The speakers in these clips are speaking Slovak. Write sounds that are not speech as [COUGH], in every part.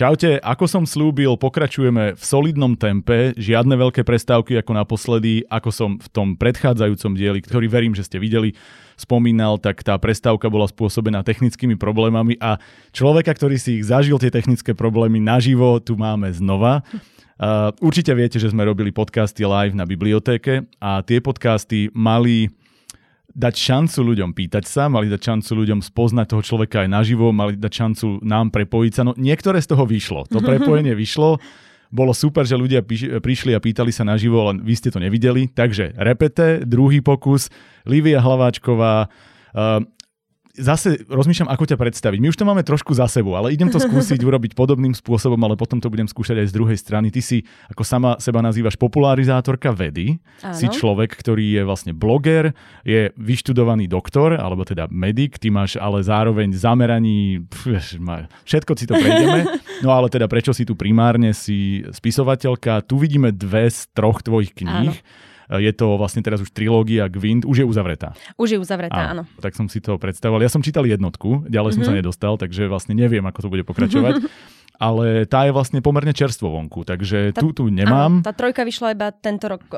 Čaute, ako som slúbil, pokračujeme v solidnom tempe, žiadne veľké prestávky ako naposledy, ako som v tom predchádzajúcom dieli, ktorý verím, že ste videli, spomínal, tak tá prestávka bola spôsobená technickými problémami a človeka, ktorý si ich zažil tie technické problémy naživo, tu máme znova. Uh, určite viete, že sme robili podcasty live na bibliotéke a tie podcasty mali dať šancu ľuďom pýtať sa, mali dať šancu ľuďom spoznať toho človeka aj naživo, mali dať šancu nám prepojiť sa. No niektoré z toho vyšlo. To [LAUGHS] prepojenie vyšlo. Bolo super, že ľudia prišli a pýtali sa naživo, len vy ste to nevideli. Takže repete, druhý pokus, Livia Hlaváčková, zase rozmýšľam, ako ťa predstaviť. My už to máme trošku za sebou, ale idem to skúsiť urobiť podobným spôsobom, ale potom to budem skúšať aj z druhej strany. Ty si, ako sama seba nazývaš, popularizátorka vedy. Áno. Si človek, ktorý je vlastne bloger, je vyštudovaný doktor, alebo teda medic. Ty máš ale zároveň zameraní, všetko si to prejdeme. [LAUGHS] No ale teda prečo si tu primárne, si spisovateľka. Tu vidíme dve z troch tvojich kníh. Áno je to vlastne teraz už trilógia Gwind, už je uzavretá. Už je uzavretá, áno. Tak som si to predstavoval. Ja som čítal jednotku, ďalej mm-hmm. som sa mhm. nedostal, takže vlastne neviem, ako to bude pokračovať. [LAUGHS] ale tá je vlastne pomerne čerstvo vonku, takže tá, tu, tu nemám. Áno, tá trojka vyšla iba tento rok,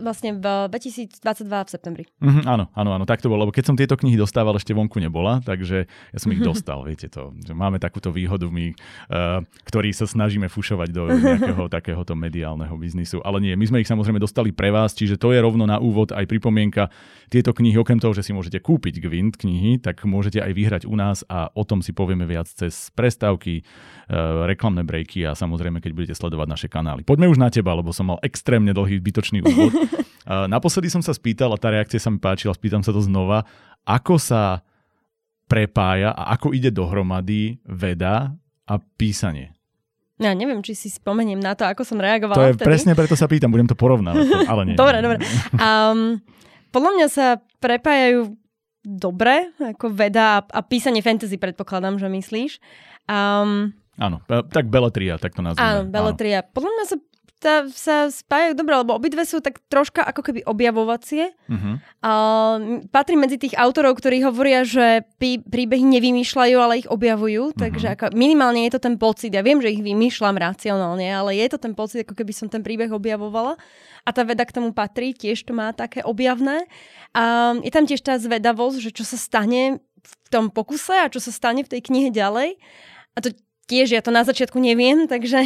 vlastne v 2022 v septembri. Mm, áno, áno, áno, tak to bolo, lebo keď som tieto knihy dostával, ešte vonku nebola, takže ja som ich [LAUGHS] dostal, viete to, máme takúto výhodu my, uh, ktorí sa snažíme fušovať do nejakého [LAUGHS] takéhoto mediálneho biznisu, ale nie, my sme ich samozrejme dostali pre vás, čiže to je rovno na úvod aj pripomienka, tieto knihy, okrem toho, že si môžete kúpiť Gwind knihy, tak môžete aj vyhrať u nás a o tom si povieme viac cez prestávky, uh, reklamné breaky a samozrejme, keď budete sledovať naše kanály. Poďme už na teba, lebo som mal extrémne dlhý bytočný úvod. [LAUGHS] Naposledy som sa spýtal, a tá reakcia sa mi páčila, spýtam sa to znova, ako sa prepája a ako ide dohromady veda a písanie. Ja neviem, či si spomeniem na to, ako som reagovala To je vtedy. presne preto sa pýtam, budem to porovnávať, ale nie. [LAUGHS] dobre, dobre. Um, podľa mňa sa prepájajú dobre, ako veda a, a písanie fantasy predpokladám, že myslíš. Um, Áno, tak Beletria, tak to nazvime. Áno, Beletria. Podľa mňa sa tá, sa spájajú dobre, lebo obidve sú tak troška ako keby objavovacie. Uh-huh. A, patrí medzi tých autorov, ktorí hovoria, že pí, príbehy nevymýšľajú, ale ich objavujú. Uh-huh. Takže ako, minimálne je to ten pocit. Ja viem, že ich vymýšľam racionálne, ale je to ten pocit, ako keby som ten príbeh objavovala. A tá veda k tomu patrí, tiež to má také objavné. A je tam tiež tá zvedavosť, že čo sa stane v tom pokuse a čo sa stane v tej knihe ďalej. A to tiež ja to na začiatku neviem, takže...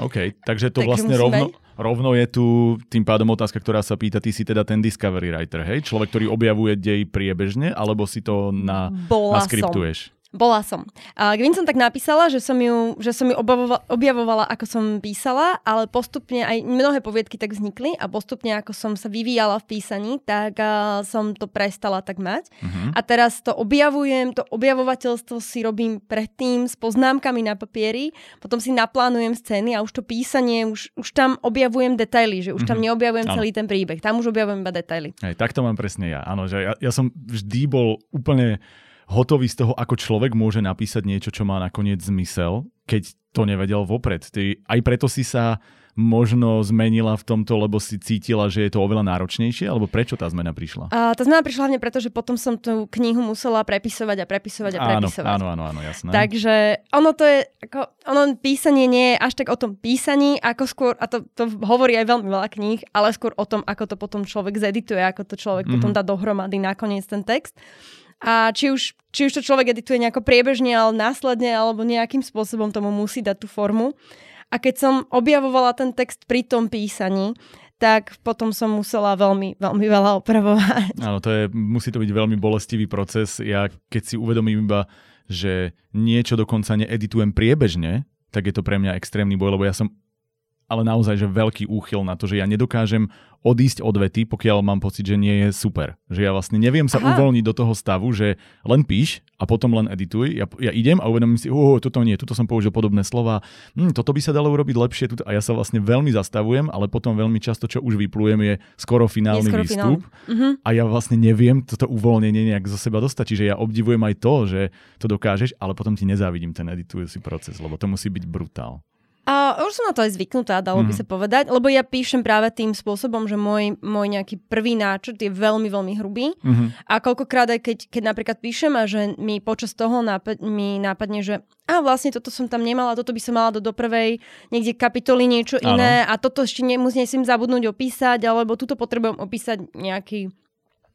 OK, takže to [LAUGHS] takže vlastne rovno, rovno je tu tým pádom otázka, ktorá sa pýta, ty si teda ten discovery writer, hej? Človek, ktorý objavuje dej priebežne, alebo si to na, Bola naskriptuješ? Som. Bola som. A Gwyn som tak napísala, že som ju, že som ju objavovala, objavovala, ako som písala, ale postupne aj mnohé poviedky tak vznikli a postupne, ako som sa vyvíjala v písaní, tak uh, som to prestala tak mať. Uh-huh. A teraz to objavujem, to objavovateľstvo si robím predtým s poznámkami na papieri, potom si naplánujem scény a už to písanie, už, už tam objavujem detaily, že už tam uh-huh. neobjavujem ano. celý ten príbeh, tam už objavujem iba detaily. Hej, tak to mám presne ja. Áno, že ja, ja som vždy bol úplne hotový z toho, ako človek môže napísať niečo, čo má nakoniec zmysel, keď to nevedel vopred. Ty, aj preto si sa možno zmenila v tomto, lebo si cítila, že je to oveľa náročnejšie? Alebo prečo tá zmena prišla? A tá zmena prišla hlavne preto, že potom som tú knihu musela prepisovať a prepisovať a prepisovať. Áno, áno, áno, jasné. Takže ono to je, ako, ono písanie nie je až tak o tom písaní, ako skôr, a to, to hovorí aj veľmi veľa kníh, ale skôr o tom, ako to potom človek zedituje, ako to človek mm-hmm. potom dá dohromady nakoniec ten text. A či už, či už to človek edituje nejako priebežne, ale následne, alebo nejakým spôsobom tomu musí dať tú formu. A keď som objavovala ten text pri tom písaní, tak potom som musela veľmi, veľmi veľa opravovať. Áno, to je, musí to byť veľmi bolestivý proces. Ja keď si uvedomím iba, že niečo dokonca needitujem priebežne, tak je to pre mňa extrémny boj, lebo ja som ale naozaj, že veľký úchyl na to, že ja nedokážem odísť od vety, pokiaľ mám pocit, že nie je super. Že ja vlastne neviem sa Aha. uvoľniť do toho stavu, že len píš a potom len edituj. Ja, ja idem a uvedomím si, oh, toto nie, tuto som použil podobné slova, hm, toto by sa dalo urobiť lepšie. Tuto. A ja sa vlastne veľmi zastavujem, ale potom veľmi často, čo už vyplujem, je skoro finálny je skoro výstup. Finál. Uh-huh. A ja vlastne neviem toto uvoľnenie nejak zo seba dostať. Čiže ja obdivujem aj to, že to dokážeš, ale potom ti nezávidím ten editujúci proces, lebo to musí byť brutál. A už som na to aj zvyknutá, dalo mm. by mhm. sa povedať, lebo ja píšem práve tým spôsobom, že môj, môj nejaký prvý náčrt je veľmi, veľmi hrubý. Mm-hmm. A koľkokrát aj keď, keď napríklad píšem a že mi počas toho nápad, mi nápadne, že a vlastne toto som tam nemala, toto by som mala do, prvej niekde kapitoly niečo iné a toto ešte nemusím zabudnúť opísať, alebo tuto potrebujem opísať nejaký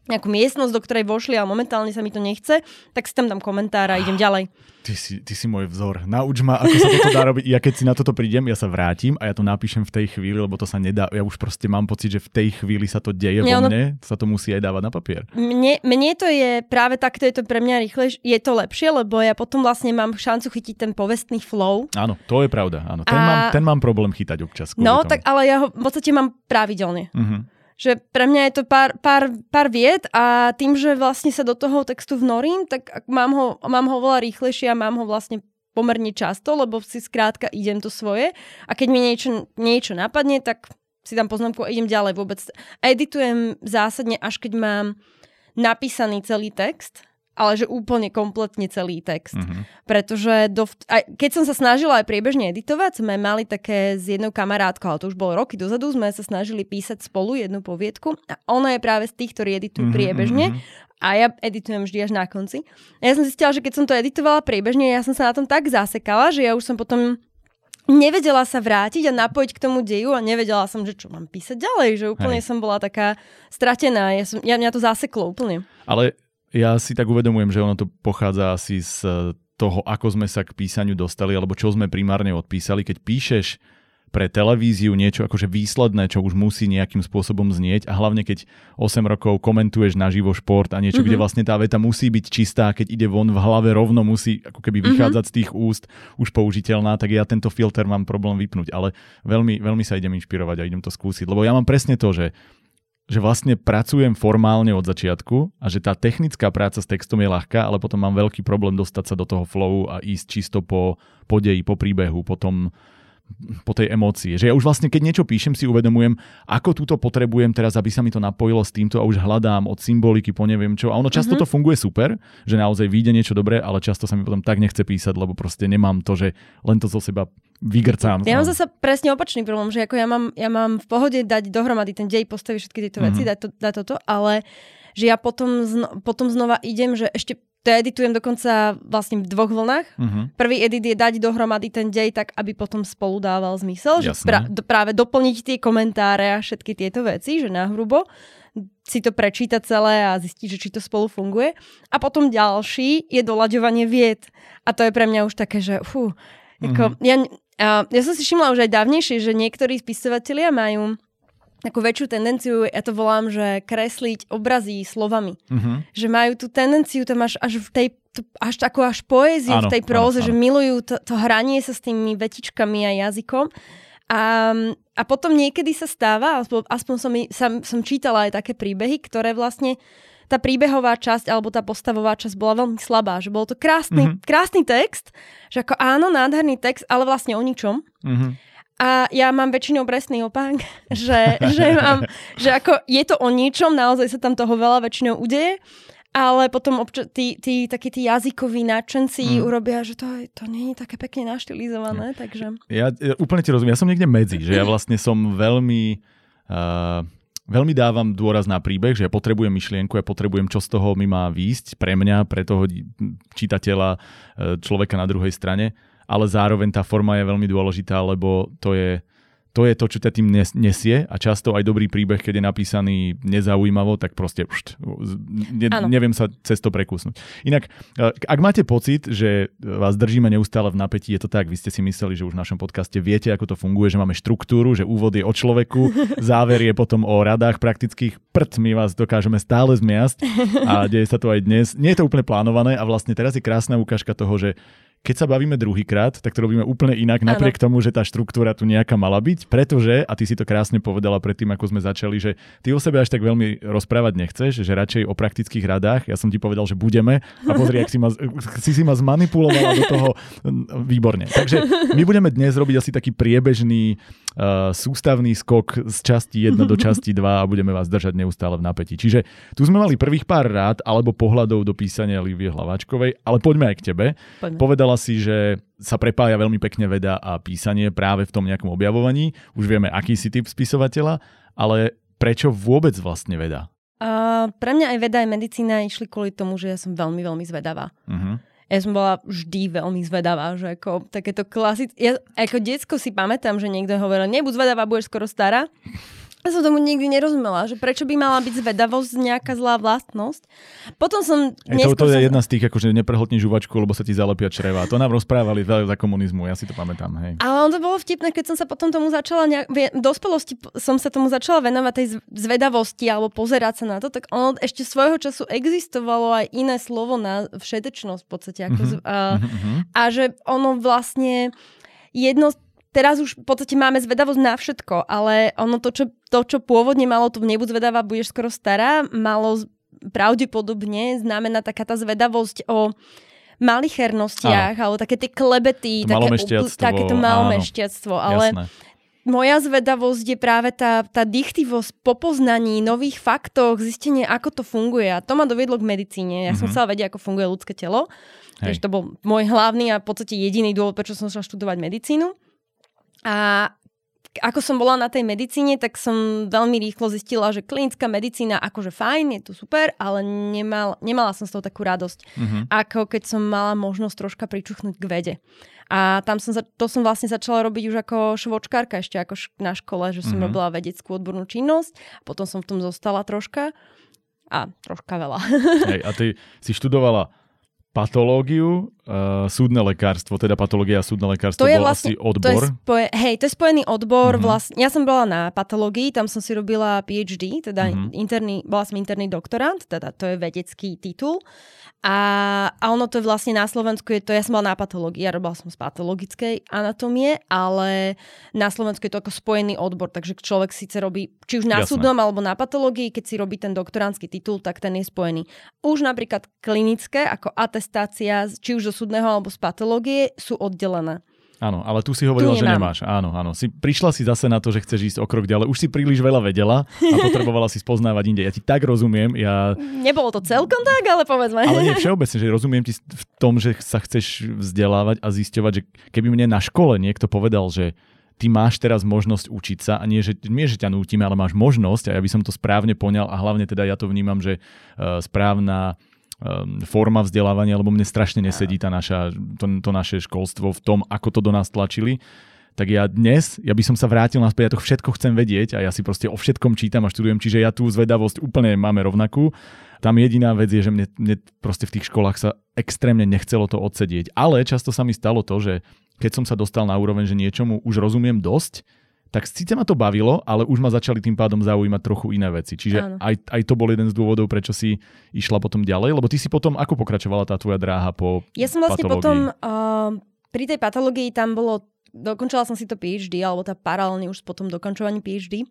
nejakú miestnosť, do ktorej vošli, ale momentálne sa mi to nechce, tak si tam dám komentár a idem ďalej. Ty si, ty si môj vzor. Nauč ma, ako sa toto dá robiť. Ja keď si na toto prídem, ja sa vrátim a ja to napíšem v tej chvíli, lebo to sa nedá. Ja už proste mám pocit, že v tej chvíli sa to deje mne, vo mne, sa to musí aj dávať na papier. Mne, mne to je práve takto, je to pre mňa rýchle, je to lepšie, lebo ja potom vlastne mám šancu chytiť ten povestný flow. Áno, to je pravda. Áno. Ten, a... mám, ten mám problém chytať občas. No, tomu. tak ale ja ho v podstate mám pravidelne. Uh-huh že pre mňa je to pár, pár, pár vied a tým, že vlastne sa do toho textu vnorím, tak mám ho, mám ho veľa rýchlejšie a mám ho vlastne pomerne často, lebo si skrátka idem to svoje a keď mi niečo, niečo napadne, tak si tam poznámku a idem ďalej vôbec. Editujem zásadne, až keď mám napísaný celý text ale že úplne kompletne celý text. Mm-hmm. Pretože do, aj, keď som sa snažila aj priebežne editovať, sme mali také s jednou kamarátkou, ale to už bolo roky dozadu, sme sa snažili písať spolu jednu poviedku a ona je práve z tých, ktorí editujú mm-hmm, priebežne mm-hmm. a ja editujem vždy až na konci. A ja som zistila, že keď som to editovala priebežne, ja som sa na tom tak zasekala, že ja už som potom nevedela sa vrátiť a napojiť k tomu deju a nevedela som, že čo mám písať ďalej, že úplne Hej. som bola taká stratená, ja som, ja, mňa to zaseklo úplne. Ale ja si tak uvedomujem, že ono to pochádza asi z eh, toho, ako sme sa k písaniu dostali, alebo čo sme primárne odpísali. Keď píšeš pre televíziu niečo akože výsledné, čo už musí nejakým spôsobom znieť a hlavne keď 8 rokov komentuješ naživo šport a niečo, mm-hmm. kde mhm. vlastne tá veta musí byť čistá, keď ide von v hlave rovno musí ako keby mhm. vychádzať mm-hmm. z tých úst už použiteľná, tak ja tento filter mám problém vypnúť, ale veľmi, veľmi sa idem inšpirovať a idem to skúsiť, lebo ja mám presne to, že že vlastne pracujem formálne od začiatku a že tá technická práca s textom je ľahká, ale potom mám veľký problém dostať sa do toho flowu a ísť čisto po, po deji, po príbehu, potom po tej emócii. Že ja už vlastne, keď niečo píšem, si uvedomujem, ako túto potrebujem teraz, aby sa mi to napojilo s týmto a už hľadám od symboliky po neviem čo. A ono často mm-hmm. to funguje super, že naozaj vyjde niečo dobré, ale často sa mi potom tak nechce písať, lebo proste nemám to, že len to zo seba vygrcám. Ja mám zase presne opačný problém, že ako ja mám, ja mám v pohode dať dohromady ten dej, postaviť všetky tieto mm-hmm. veci, dať, to, dať toto, ale že ja potom, zno, potom znova idem, že ešte to editujem dokonca vlastne v dvoch vlnách. Uh-huh. Prvý edit je dať dohromady ten dej tak, aby potom spolu dával zmysel. Že pra, do, práve doplniť tie komentáre a všetky tieto veci, že nahrubo si to prečítať celé a zistiť, že či to spolu funguje. A potom ďalší je doľaďovanie vied. A to je pre mňa už také, že fú, ako, uh-huh. ja, ja som si všimla už aj dávnejšie, že niektorí spisovatelia majú takú väčšiu tendenciu, ja to volám, že kresliť obrazy slovami. Uh-huh. Že majú tú tendenciu tam až, až v tej, až takú až poéziu áno, v tej próze, áno, áno. že milujú to, to hranie sa s tými vetičkami a jazykom. A, a potom niekedy sa stáva, aspoň, aspoň som, som, som čítala aj také príbehy, ktoré vlastne tá príbehová časť alebo tá postavová časť bola veľmi slabá, že bol to krásny, mm-hmm. krásny text, že ako áno, nádherný text, ale vlastne o ničom. Mm-hmm. A ja mám väčšinou presný opak, [LAUGHS] že, že, mám, že ako je to o ničom, naozaj sa tam toho veľa väčšinou udeje, ale potom obča- tí, tí, takí tí jazykoví nadšenci mm. urobia, že to, to nie je také pekne naštilizované, takže... Ja, ja úplne ti rozumiem, ja som niekde medzi, že ja [LAUGHS] vlastne som veľmi... Uh, veľmi dávam dôraz na príbeh, že ja potrebujem myšlienku, ja potrebujem, čo z toho mi má výjsť pre mňa, pre toho čitateľa, e, človeka na druhej strane. Ale zároveň tá forma je veľmi dôležitá, lebo to je, to je to, čo ťa tým nesie a často aj dobrý príbeh, keď je napísaný nezaujímavo, tak proste pšt, ne, neviem sa cez to prekusnúť. Inak, e, ak máte pocit, že vás držíme neustále v napätí, je to tak, vy ste si mysleli, že už v našom podcaste viete, ako to funguje, že máme štruktúru, že úvod je o človeku, [LAUGHS] záver je potom o radách praktických, prd, my vás dokážeme stále zmiasť a [LAUGHS] deje sa to aj dnes. Nie je to úplne plánované a vlastne teraz je krásna ukážka toho, že keď sa bavíme druhýkrát, tak to robíme úplne inak, napriek ano. tomu, že tá štruktúra tu nejaká mala byť, pretože, a ty si to krásne povedala predtým, ako sme začali, že ty o sebe až tak veľmi rozprávať nechceš, že radšej o praktických radách. Ja som ti povedal, že budeme a pozri, ak si ma, [LAUGHS] si, si ma zmanipulovala do toho výborne. Takže my budeme dnes robiť asi taký priebežný uh, sústavný skok z časti 1 do časti 2 a budeme vás držať neustále v napätí. Čiže tu sme mali prvých pár rád alebo pohľadov do písania Lívie Hlaváčkovej, ale poďme aj k tebe. Poďme. Povedala povedala si, že sa prepája veľmi pekne veda a písanie práve v tom nejakom objavovaní. Už vieme, aký si typ spisovateľa, ale prečo vôbec vlastne veda? Uh, pre mňa aj veda aj medicína išli kvôli tomu, že ja som veľmi, veľmi zvedavá. Uh-huh. Ja som bola vždy veľmi zvedavá, že ako takéto klasické... Ja ako detsko si pamätám, že niekto hovoril, nebuď zvedavá, budeš skoro stará. Ja som tomu nikdy nerozumela, že prečo by mala byť zvedavosť nejaká zlá vlastnosť. Potom som... Ej, to, to je som... jedna z tých, akože neprehltni žuvačku, lebo sa ti zalepia čreva. To nám rozprávali za komunizmu, ja si to pamätám. Hej. Ale on to bolo vtipné, keď som sa potom tomu začala, nejak, v dospelosti som sa tomu začala venovať tej zvedavosti alebo pozerať sa na to, tak ono ešte svojho času existovalo aj iné slovo na všetečnosť v podstate. Ako, mm-hmm. a, mm-hmm. a že ono vlastne jedno teraz už v podstate máme zvedavosť na všetko, ale ono to, čo, to, čo pôvodne malo tu nebuď zvedavá, budeš skoro stará, malo pravdepodobne znamená taká tá zvedavosť o malichernostiach, alebo také tie klebety, také, takéto malomešťactvo. Ale jasné. moja zvedavosť je práve tá, tá dychtivosť po poznaní, nových faktoch, zistenie, ako to funguje. A to ma doviedlo k medicíne. Ja mm-hmm. som mhm. chcela vedieť, ako funguje ľudské telo. Takže to bol môj hlavný a v podstate jediný dôvod, prečo som šla študovať medicínu. A ako som bola na tej medicíne, tak som veľmi rýchlo zistila, že klinická medicína akože fajn, je to super, ale nemal, nemala som z toho takú radosť, mm-hmm. ako keď som mala možnosť troška pričuchnúť k vede. A tam som, to som vlastne začala robiť už ako švočkárka ešte ako na škole, že som mm-hmm. robila vedeckú odbornú činnosť, a potom som v tom zostala troška a troška veľa. Hej, a ty si študovala patológiu, uh, súdne lekárstvo, teda patológia a súdne lekárstvo to je bol vlastne, asi odbor. To je spoje, hej, to je spojený odbor. Uh-huh. Vlastne, ja som bola na patológii, tam som si robila PhD, teda uh-huh. interný, bola som interný doktorant, teda to je vedecký titul. A, a ono to je vlastne na Slovensku, je to, ja som bola na patológii, ja robila som z patologickej anatómie, ale na Slovensku je to ako spojený odbor, takže človek síce robí, či už na Jasné. súdnom alebo na patológii, keď si robí ten doktoránsky titul, tak ten je spojený. Už napríklad klinické, ako atestácia, či už zo súdneho alebo z patológie, sú oddelené. Áno, ale tu si hovorila, tu že nemáš. Áno, áno. Si, prišla si zase na to, že chceš ísť o krok ďalej. Už si príliš veľa vedela a [LAUGHS] potrebovala si spoznávať inde. Ja ti tak rozumiem. Ja... Nebolo to celkom tak, ale povedzme. Ale nie [LAUGHS] všeobecne, že rozumiem ti v tom, že sa chceš vzdelávať a zisťovať, že keby mne na škole niekto povedal, že ty máš teraz možnosť učiť sa a nie, že, nie, že ťa nútime, ale máš možnosť a ja by som to správne poňal a hlavne teda ja to vnímam, že uh, správna forma vzdelávania, lebo mne strašne nesedí tá naša, to, to naše školstvo v tom, ako to do nás tlačili tak ja dnes, ja by som sa vrátil naspäť, ja to všetko chcem vedieť a ja si proste o všetkom čítam a študujem, čiže ja tú zvedavosť úplne máme rovnakú. Tam jediná vec je, že mne, mne proste v tých školách sa extrémne nechcelo to odsedieť. Ale často sa mi stalo to, že keď som sa dostal na úroveň, že niečomu už rozumiem dosť, tak síce ma to bavilo, ale už ma začali tým pádom zaujímať trochu iné veci. Čiže aj, aj to bol jeden z dôvodov, prečo si išla potom ďalej, lebo ty si potom, ako pokračovala tá tvoja dráha po Ja som vlastne patológii? potom, uh, pri tej patológii tam bolo, dokončila som si to PhD, alebo tá paralelne už potom dokončovaní PhD,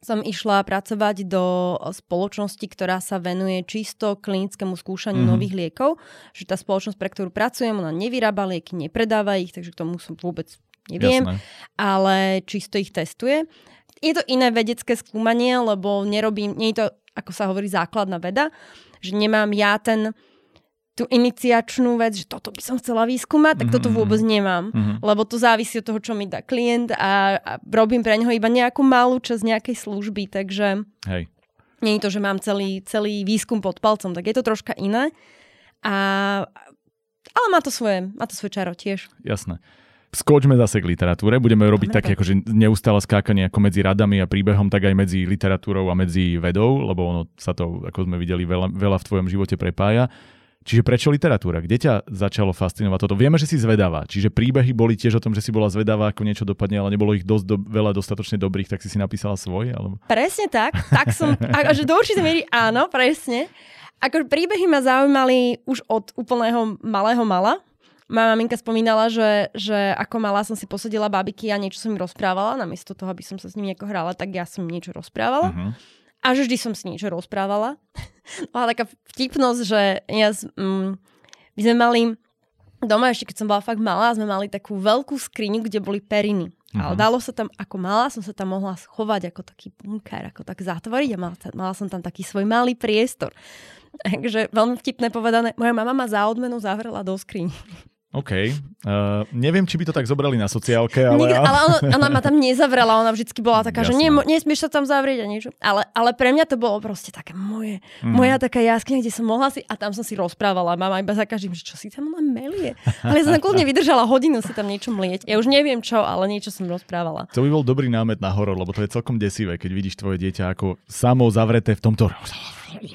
som išla pracovať do spoločnosti, ktorá sa venuje čisto klinickému skúšaniu mm-hmm. nových liekov. Že tá spoločnosť, pre ktorú pracujem, ona nevyrába lieky, nepredáva ich, takže k tomu som vôbec neviem, Jasné. ale čisto ich testuje. Je to iné vedecké skúmanie, lebo nerobím, nie je to, ako sa hovorí, základná veda, že nemám ja ten tú iniciačnú vec, že toto by som chcela vyskúmať, tak toto mhm, vôbec nemám. Mm-hmm. Lebo to závisí od toho, čo mi dá klient a, a robím pre neho iba nejakú malú časť nejakej služby, takže Hej. nie je to, že mám celý, celý výskum pod palcom, tak je to troška iné. A, ale má to svoje, má to svoje čaro tiež. Jasné skočme zase k literatúre. Budeme robiť také akože neustále skákanie ako medzi radami a príbehom, tak aj medzi literatúrou a medzi vedou, lebo ono sa to, ako sme videli, veľa, veľa v tvojom živote prepája. Čiže prečo literatúra? Kde ťa začalo fascinovať toto? Vieme, že si zvedavá, čiže príbehy boli tiež o tom, že si bola zvedavá, ako niečo dopadne, ale nebolo ich dosť do, veľa dostatočne dobrých, tak si si napísala svoj? Alebo... Presne tak. Tak som, akože do určitej miery áno, presne. Ako príbehy ma zaujímali už od úplného malého mala. Moja maminka spomínala, že, že ako malá som si posadila babiky a niečo som im rozprávala, namiesto toho, aby som sa s nimi nejako hrala, tak ja som niečo rozprávala. Uh-huh. A že vždy som si niečo rozprávala. [LAUGHS] Bola taká vtipnosť, že ja, mm, my sme mali doma, ešte keď som bola fakt malá, sme mali takú veľkú skriňu, kde boli periny. Uh-huh. Ale dalo sa tam, ako malá som sa tam mohla schovať ako taký bunker, ako tak zatvoriť a mala, mala som tam taký svoj malý priestor. [LAUGHS] Takže veľmi vtipné povedané, moja mama ma za odmenu zavrela do skriň. OK. Uh, neviem, či by to tak zobrali na sociálke, ale... Nikde, ale ona, ona ma tam nezavrela, ona vždycky bola taká, Jasne. že nesmieš sa tam zavrieť a niečo. Ale, ale pre mňa to bolo proste také moje, mm. moja taká jaskyňa, kde som mohla si, a tam som si rozprávala, mama iba za každým, že čo si tam ona melie. Ale ja som kľudne vydržala hodinu si tam niečo mlieť. Ja už neviem čo, ale niečo som rozprávala. To by bol dobrý námet na horor, lebo to je celkom desivé, keď vidíš tvoje dieťa ako samo zavreté v tomto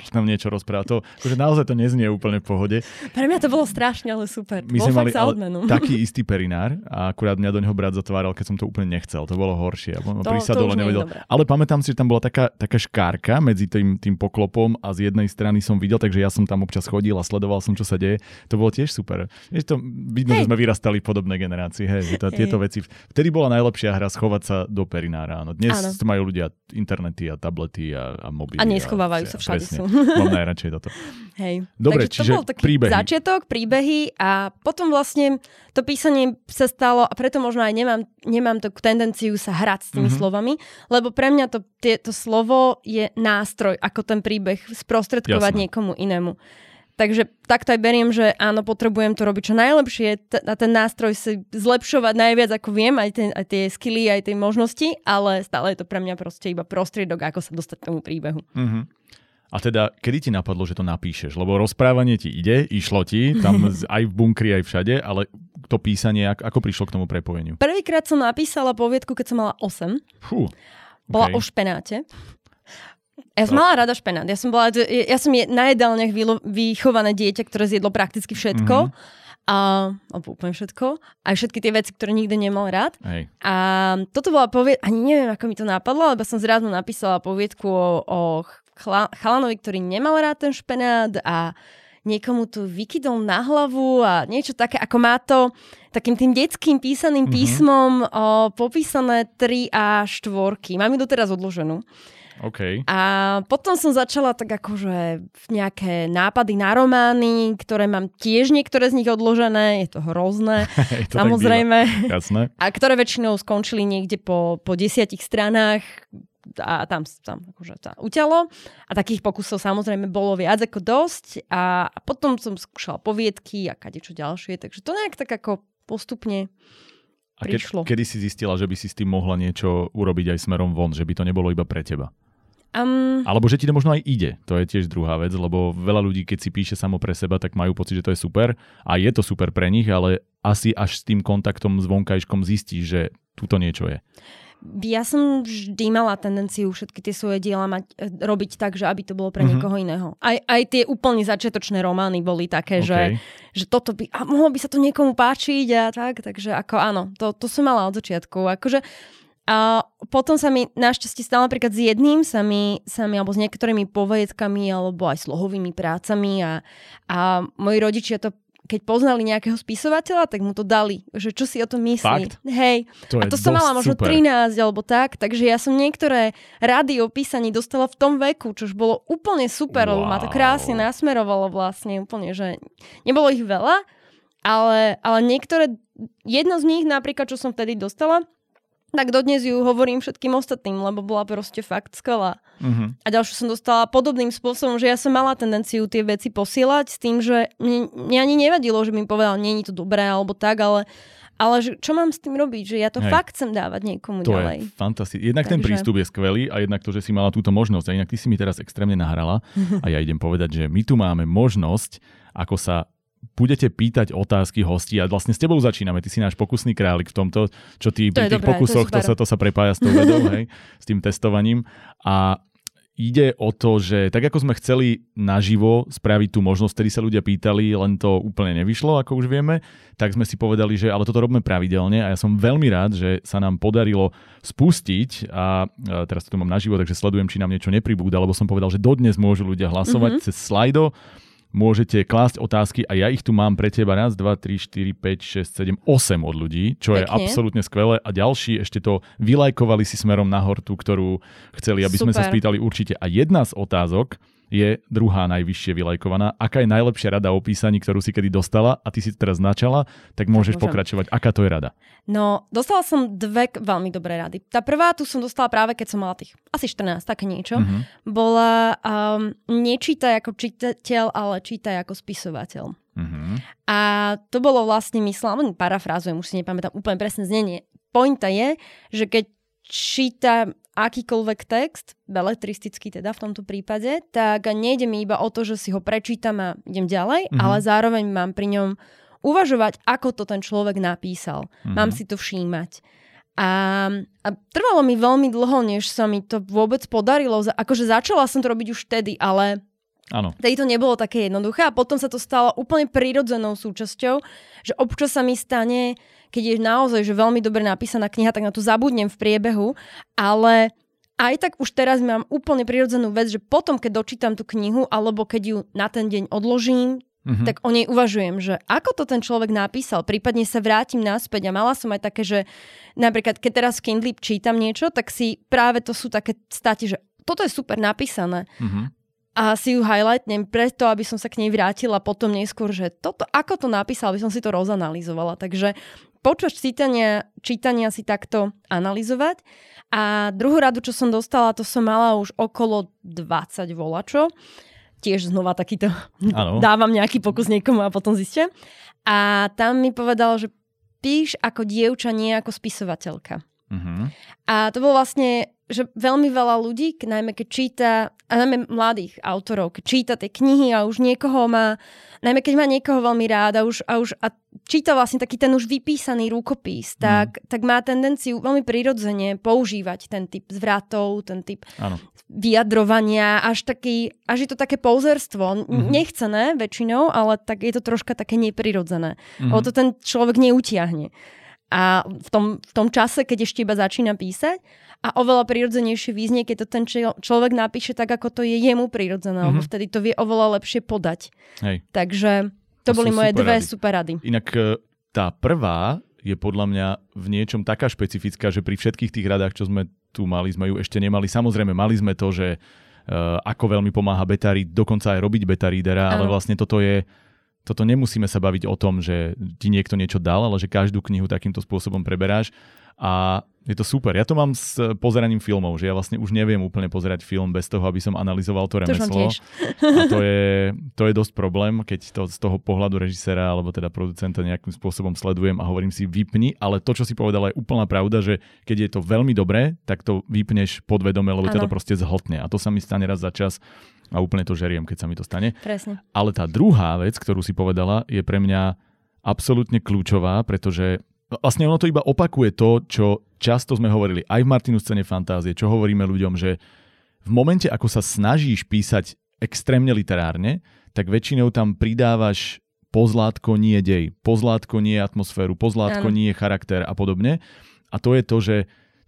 tam niečo rozpráva. To, akože naozaj to neznie úplne v pohode. Pre mňa to bolo strašne, ale super. My sme mali [LAUGHS] taký istý perinár a akurát mňa do neho brat zatváral, keď som to úplne nechcel. To bolo horšie. To, prisadol to nevedel. Ale pamätám si, že tam bola taká, taká škárka medzi tým, tým poklopom a z jednej strany som videl, takže ja som tam občas chodil a sledoval som, čo sa deje. To bolo tiež super. Vieš, to vidno, hey. že sme vyrastali v podobnej generácii. Hej, hey. tieto veci. Vtedy bola najlepšia hra schovať sa do perinára. Áno. Dnes Áno. majú ľudia internety a tablety a, a mobily. A neschovávajú a, sa všade sú. [LAUGHS] Mám najradšej toto. Hej. Dobre, Takže čiže to bol taký príbehy. začiatok, príbehy a potom vlastne to písanie sa stalo a preto možno aj nemám, nemám takú tendenciu sa hrať s tými mm-hmm. slovami, lebo pre mňa to, tie, to slovo je nástroj, ako ten príbeh sprostredkovať Jasne. niekomu inému. Takže takto aj beriem, že áno, potrebujem to robiť čo najlepšie a ten nástroj si zlepšovať najviac, ako viem, aj, ten, aj tie skily, aj tie možnosti, ale stále je to pre mňa proste iba prostriedok, ako sa dostať k tomu príbehu. Mm-hmm. A teda, kedy ti napadlo, že to napíšeš? Lebo rozprávanie ti ide, išlo ti, tam [LAUGHS] aj v bunkri, aj všade, ale to písanie, ako prišlo k tomu prepojeniu? Prvýkrát som napísala poviedku, keď som mala 8. Fú, Bola okay. o špenáte. Ja som mala rada špenát. Ja som, bola, ja som je na jedálniach vychované dieťa, ktoré zjedlo prakticky všetko. Mm-hmm. A, alebo úplne všetko. Aj všetky tie veci, ktoré nikdy nemal rád. Hej. A toto bola poviedka, ani neviem, ako mi to napadlo, lebo som zrazu napísala poviedku o, o chalanovi, ktorý nemal rád ten špenát a niekomu tu vykydol na hlavu a niečo také, ako má to takým tým detským písaným mm-hmm. písmom o, popísané 3 a 4. Mám ju doteraz odloženú. Okay. A potom som začala tak akože nejaké nápady na romány, ktoré mám tiež niektoré z nich odložené, je to hrozné, [LAUGHS] to samozrejme. A ktoré väčšinou skončili niekde po, po desiatich stranách, a tam, tam akože to uťalo. A takých pokusov samozrejme bolo viac ako dosť. A, a potom som skúšala poviedky a čo ďalšie. Takže to nejak tak ako postupne a prišlo. Ke, kedy si zistila, že by si s tým mohla niečo urobiť aj smerom von, že by to nebolo iba pre teba? Um, Alebo že ti to možno aj ide, to je tiež druhá vec, lebo veľa ľudí, keď si píše samo pre seba, tak majú pocit, že to je super a je to super pre nich, ale asi až s tým kontaktom s vonkajškom zistí, že tuto niečo je ja som vždy mala tendenciu všetky tie svoje diela mať, e, robiť tak, že aby to bolo pre mm-hmm. niekoho iného. Aj, aj tie úplne začiatočné romány boli také, okay. že, že toto by, a mohlo by sa to niekomu páčiť a tak, takže ako áno, to, to som mala od začiatku. Akože a potom sa mi našťastie stalo napríklad s jedným sa mi, sa mi alebo s niektorými povedkami alebo aj slohovými prácami a, a moji rodičia to keď poznali nejakého spisovateľa, tak mu to dali, že čo si o tom myslí. Fakt? Hej. To a to som mala možno super. 13 alebo tak, takže ja som niektoré rady o písaní dostala v tom veku, čo bolo úplne super, wow. lebo ma to krásne nasmerovalo vlastne úplne, že nebolo ich veľa, ale, ale niektoré, jedno z nich napríklad, čo som vtedy dostala, tak dodnes ju hovorím všetkým ostatným, lebo bola proste fakt skvelá. Uh-huh. A ďalšiu som dostala podobným spôsobom, že ja som mala tendenciu tie veci posielať s tým, že mne, mne ani nevadilo, že mi povedal, nie je to dobré alebo tak, ale ale že, čo mám s tým robiť? Že ja to Hej. fakt chcem dávať niekomu to ďalej. je fantastické. Jednak Takže... ten prístup je skvelý a jednak to, že si mala túto možnosť. A inak ty si mi teraz extrémne nahrala [LAUGHS] a ja idem povedať, že my tu máme možnosť, ako sa budete pýtať otázky hostí a vlastne s tebou začíname. Ty si náš pokusný králik v tomto, čo ty to pri tých dobré, pokusoch, to, to, sa, to sa prepája s tou vedou, hej, s tým testovaním. A ide o to, že tak ako sme chceli naživo spraviť tú možnosť, ktorý sa ľudia pýtali, len to úplne nevyšlo, ako už vieme, tak sme si povedali, že ale toto robíme pravidelne a ja som veľmi rád, že sa nám podarilo spustiť a teraz to tu mám naživo, takže sledujem, či nám niečo nepribúda, lebo som povedal, že dodnes môžu ľudia hlasovať mm-hmm. cez slajdo môžete klásť otázky a ja ich tu mám pre teba raz, dva, tri, štyri, 5, 6, 7, 8 od ľudí, čo Pekne. je absolútne skvelé a ďalší ešte to vylajkovali si smerom nahor tú, ktorú chceli, aby Super. sme sa spýtali určite. A jedna z otázok, je druhá najvyššie vylajkovaná. Aká je najlepšia rada o písaní, ktorú si kedy dostala a ty si teraz načala, tak môžeš tak pokračovať. Aká to je rada? No, dostala som dve veľmi dobré rady. Tá prvá tu som dostala práve, keď som mala tých asi 14, také niečo. Mm-hmm. Bola um, nečítaj ako čitateľ, ale čítaj ako spisovateľ. Uh-huh. A to bolo vlastne myslím, parafrázujem, už si nepamätám úplne presne znenie. Pointa je, že keď číta akýkoľvek text, beletristický teda v tomto prípade, tak nejde mi iba o to, že si ho prečítam a idem ďalej, uh-huh. ale zároveň mám pri ňom uvažovať, ako to ten človek napísal. Uh-huh. Mám si to všímať. A, a trvalo mi veľmi dlho, než sa mi to vôbec podarilo. Akože začala som to robiť už vtedy, ale Áno. Tedy to nebolo také jednoduché a potom sa to stalo úplne prirodzenou súčasťou, že občas sa mi stane, keď je naozaj že veľmi dobre napísaná kniha, tak na to zabudnem v priebehu, ale aj tak už teraz mám úplne prirodzenú vec, že potom, keď dočítam tú knihu, alebo keď ju na ten deň odložím, mm-hmm. tak o nej uvažujem, že ako to ten človek napísal, prípadne sa vrátim naspäť a mala som aj také, že napríklad keď teraz v Kindle čítam niečo, tak si práve to sú také státi, že toto je super napísané. Mm-hmm. A si ju highlightnem preto, aby som sa k nej vrátila potom neskôr, že toto, ako to napísal, aby som si to rozanalizovala. Takže počas čítania, čítania si takto analyzovať. A druhú radu, čo som dostala, to som mala už okolo 20 volačov tiež znova takýto ano. [LAUGHS] dávam nejaký pokus niekomu a potom zistia. A tam mi povedal, že píš ako dievča, nie ako spisovateľka. Uh-huh. A to bolo vlastne, že veľmi veľa ľudí, najmä keď číta, a najmä mladých autorov, keď číta tie knihy a už niekoho má, najmä keď má niekoho veľmi rád a už, a už a číta vlastne taký ten už vypísaný rukopis, tak, mm. tak má tendenciu veľmi prirodzene používať ten typ zvratov, ten typ ano. vyjadrovania, až, taký, až je to také pouzerstvo. Mm-hmm. Nechcené väčšinou, ale tak je to troška také neprirodzené. Mm-hmm. Lebo to ten človek neutiahne. A v tom, v tom čase, keď ešte iba začína písať, a oveľa prirodzenejšie význie, keď to ten človek napíše tak, ako to je jemu prirodzené, mm-hmm. lebo mhm. vtedy to vie oveľa lepšie podať. Hej. Takže to, to boli moje super dve rady. super rady. Inak e, tá prvá je podľa mňa v niečom taká špecifická, že pri všetkých tých radách, čo sme tu mali, sme ju ešte nemali. Samozrejme, mali sme to, že uh, ako veľmi pomáha beta read, dokonca aj robiť beta readera, ale vlastne toto je toto nemusíme sa baviť o tom, že ti niekto niečo dal, ale že každú knihu takýmto spôsobom preberáš a je to super. Ja to mám s pozeraním filmov, že ja vlastne už neviem úplne pozerať film bez toho, aby som analyzoval to remeslo. A to je, to je dosť problém, keď to z toho pohľadu režisera alebo teda producenta nejakým spôsobom sledujem a hovorím si vypni, ale to, čo si povedala, je úplná pravda, že keď je to veľmi dobré, tak to vypneš podvedome, lebo ťa to proste zhltne. A to sa mi stane raz za čas a úplne to žeriem, keď sa mi to stane. Presne. Ale tá druhá vec, ktorú si povedala, je pre mňa absolútne kľúčová, pretože vlastne ono to iba opakuje to, čo často sme hovorili aj v Martinu scéne fantázie, čo hovoríme ľuďom, že v momente, ako sa snažíš písať extrémne literárne, tak väčšinou tam pridávaš pozlátko nie dej, pozlátko nie atmosféru, pozlátko nie charakter a podobne. A to je to, že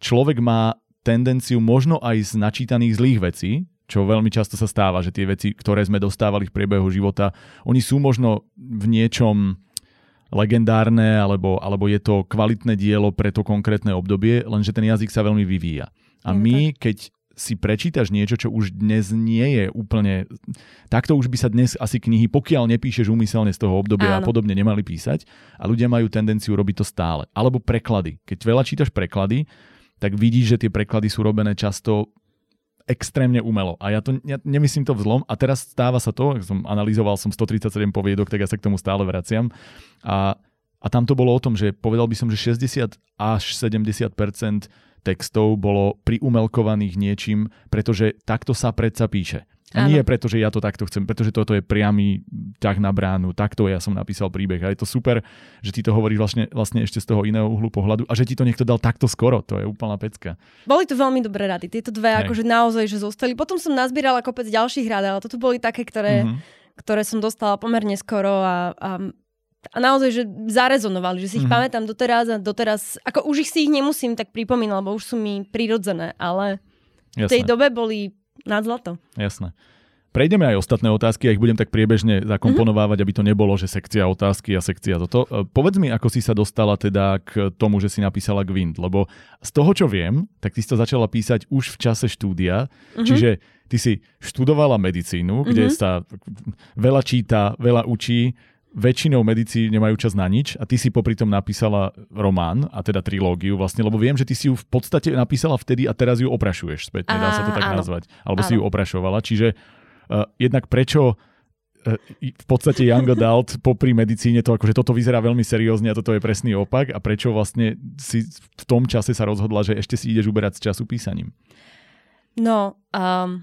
človek má tendenciu možno aj z načítaných zlých vecí, čo veľmi často sa stáva, že tie veci, ktoré sme dostávali v priebehu života, oni sú možno v niečom legendárne, alebo, alebo je to kvalitné dielo pre to konkrétne obdobie, lenže ten jazyk sa veľmi vyvíja. A my, keď si prečítaš niečo, čo už dnes nie je úplne... Takto už by sa dnes asi knihy, pokiaľ nepíšeš úmyselne z toho obdobia Áno. a podobne, nemali písať. A ľudia majú tendenciu robiť to stále. Alebo preklady. Keď veľa čítaš preklady, tak vidíš, že tie preklady sú robené často extrémne umelo. A ja to ja nemyslím to vzlom. A teraz stáva sa to, som analyzoval som 137 poviedok, tak ja sa k tomu stále vraciam. A, a tam to bolo o tom, že povedal by som, že 60 až 70% textov bolo priumelkovaných niečím, pretože takto sa predsa píše. A nie preto, že ja to takto chcem, pretože toto je priamy ťah na bránu, takto ja som napísal príbeh a je to super, že ty to hovoríš vlastne, vlastne ešte z toho iného uhlu pohľadu a že ti to niekto dal takto skoro, to je úplná pecka. Boli to veľmi dobré rady, tieto dve Hej. akože naozaj, že zostali. Potom som nazbierala kopec ďalších rád, ale toto boli také, ktoré, mm-hmm. ktoré som dostala pomerne skoro a, a a naozaj, že zarezonovali, že si ich mm-hmm. pamätám doteraz a doteraz, ako už ich si ich nemusím tak pripomínať, lebo už sú mi prirodzené, ale v tej dobe boli nad zlato. Jasné. Prejdeme aj ostatné otázky, ja ich budem tak priebežne zakomponovávať, aby to nebolo, že sekcia otázky a sekcia toto. E, povedz mi, ako si sa dostala teda k tomu, že si napísala Gwind, lebo z toho, čo viem, tak ty si to začala písať už v čase štúdia, uh-huh. čiže ty si študovala medicínu, uh-huh. kde sa veľa číta, veľa učí, väčšinou medici nemajú čas na nič a ty si popri tom napísala román, a teda trilógiu vlastne, lebo viem, že ty si ju v podstate napísala vtedy a teraz ju oprašuješ späť, nedá sa to tak áno. nazvať. Alebo áno. si ju oprašovala, čiže uh, jednak prečo v podstate Young Adult [LAUGHS] popri medicíne to akože toto vyzerá veľmi seriózne a toto je presný opak a prečo vlastne si v tom čase sa rozhodla, že ešte si ideš uberať z času písaním? No, um,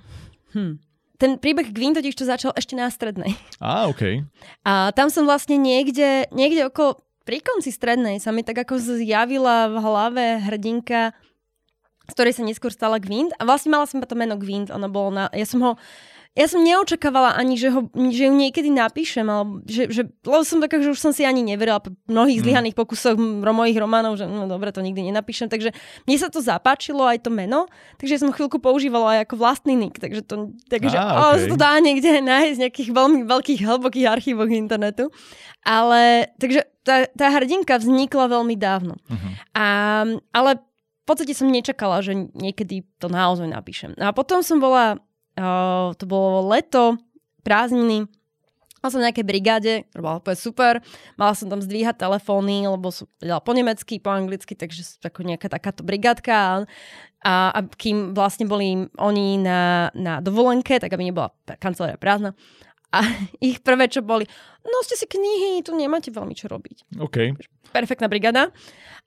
hm. Ten príbeh Gwyn totiž to začal ešte na strednej. Á, OK. A tam som vlastne niekde, niekde okolo, pri konci strednej sa mi tak ako zjavila v hlave hrdinka, z ktorej sa neskôr stala Gwyn. A vlastne mala som to meno Gwyn, ono bolo na, ja som ho ja som neočakávala ani, že, ho, že ju niekedy napíšem, alebo že, že lebo som taká, že už som si ani neverila po mnohých mm. zlyhaných pokusoch mojich románov, že no dobre, to nikdy nenapíšem, takže mne sa to zapáčilo aj to meno, takže som chvíľku používala aj ako vlastný nick, takže to, takže ah, okay. to dá niekde nájsť v nejakých veľmi veľkých hlbokých archívoch internetu. Ale, takže tá, tá hrdinka vznikla veľmi dávno. Uh-huh. A, ale v podstate som nečakala, že niekedy to naozaj napíšem. A potom som bola Uh, to bolo leto, prázdniny, Mal som v nejakej brigáde, to bolo úplne super. Mala som tam zdvíhať telefóny, lebo som vedela po nemecky, po anglicky, takže ako nejaká takáto brigádka. A, a kým vlastne boli oni na, na dovolenke, tak aby nebola kancelária prázdna. A [LAUGHS] ich prvé, čo boli, no ste si knihy, tu nemáte veľmi čo robiť. OK. Perfektná brigada.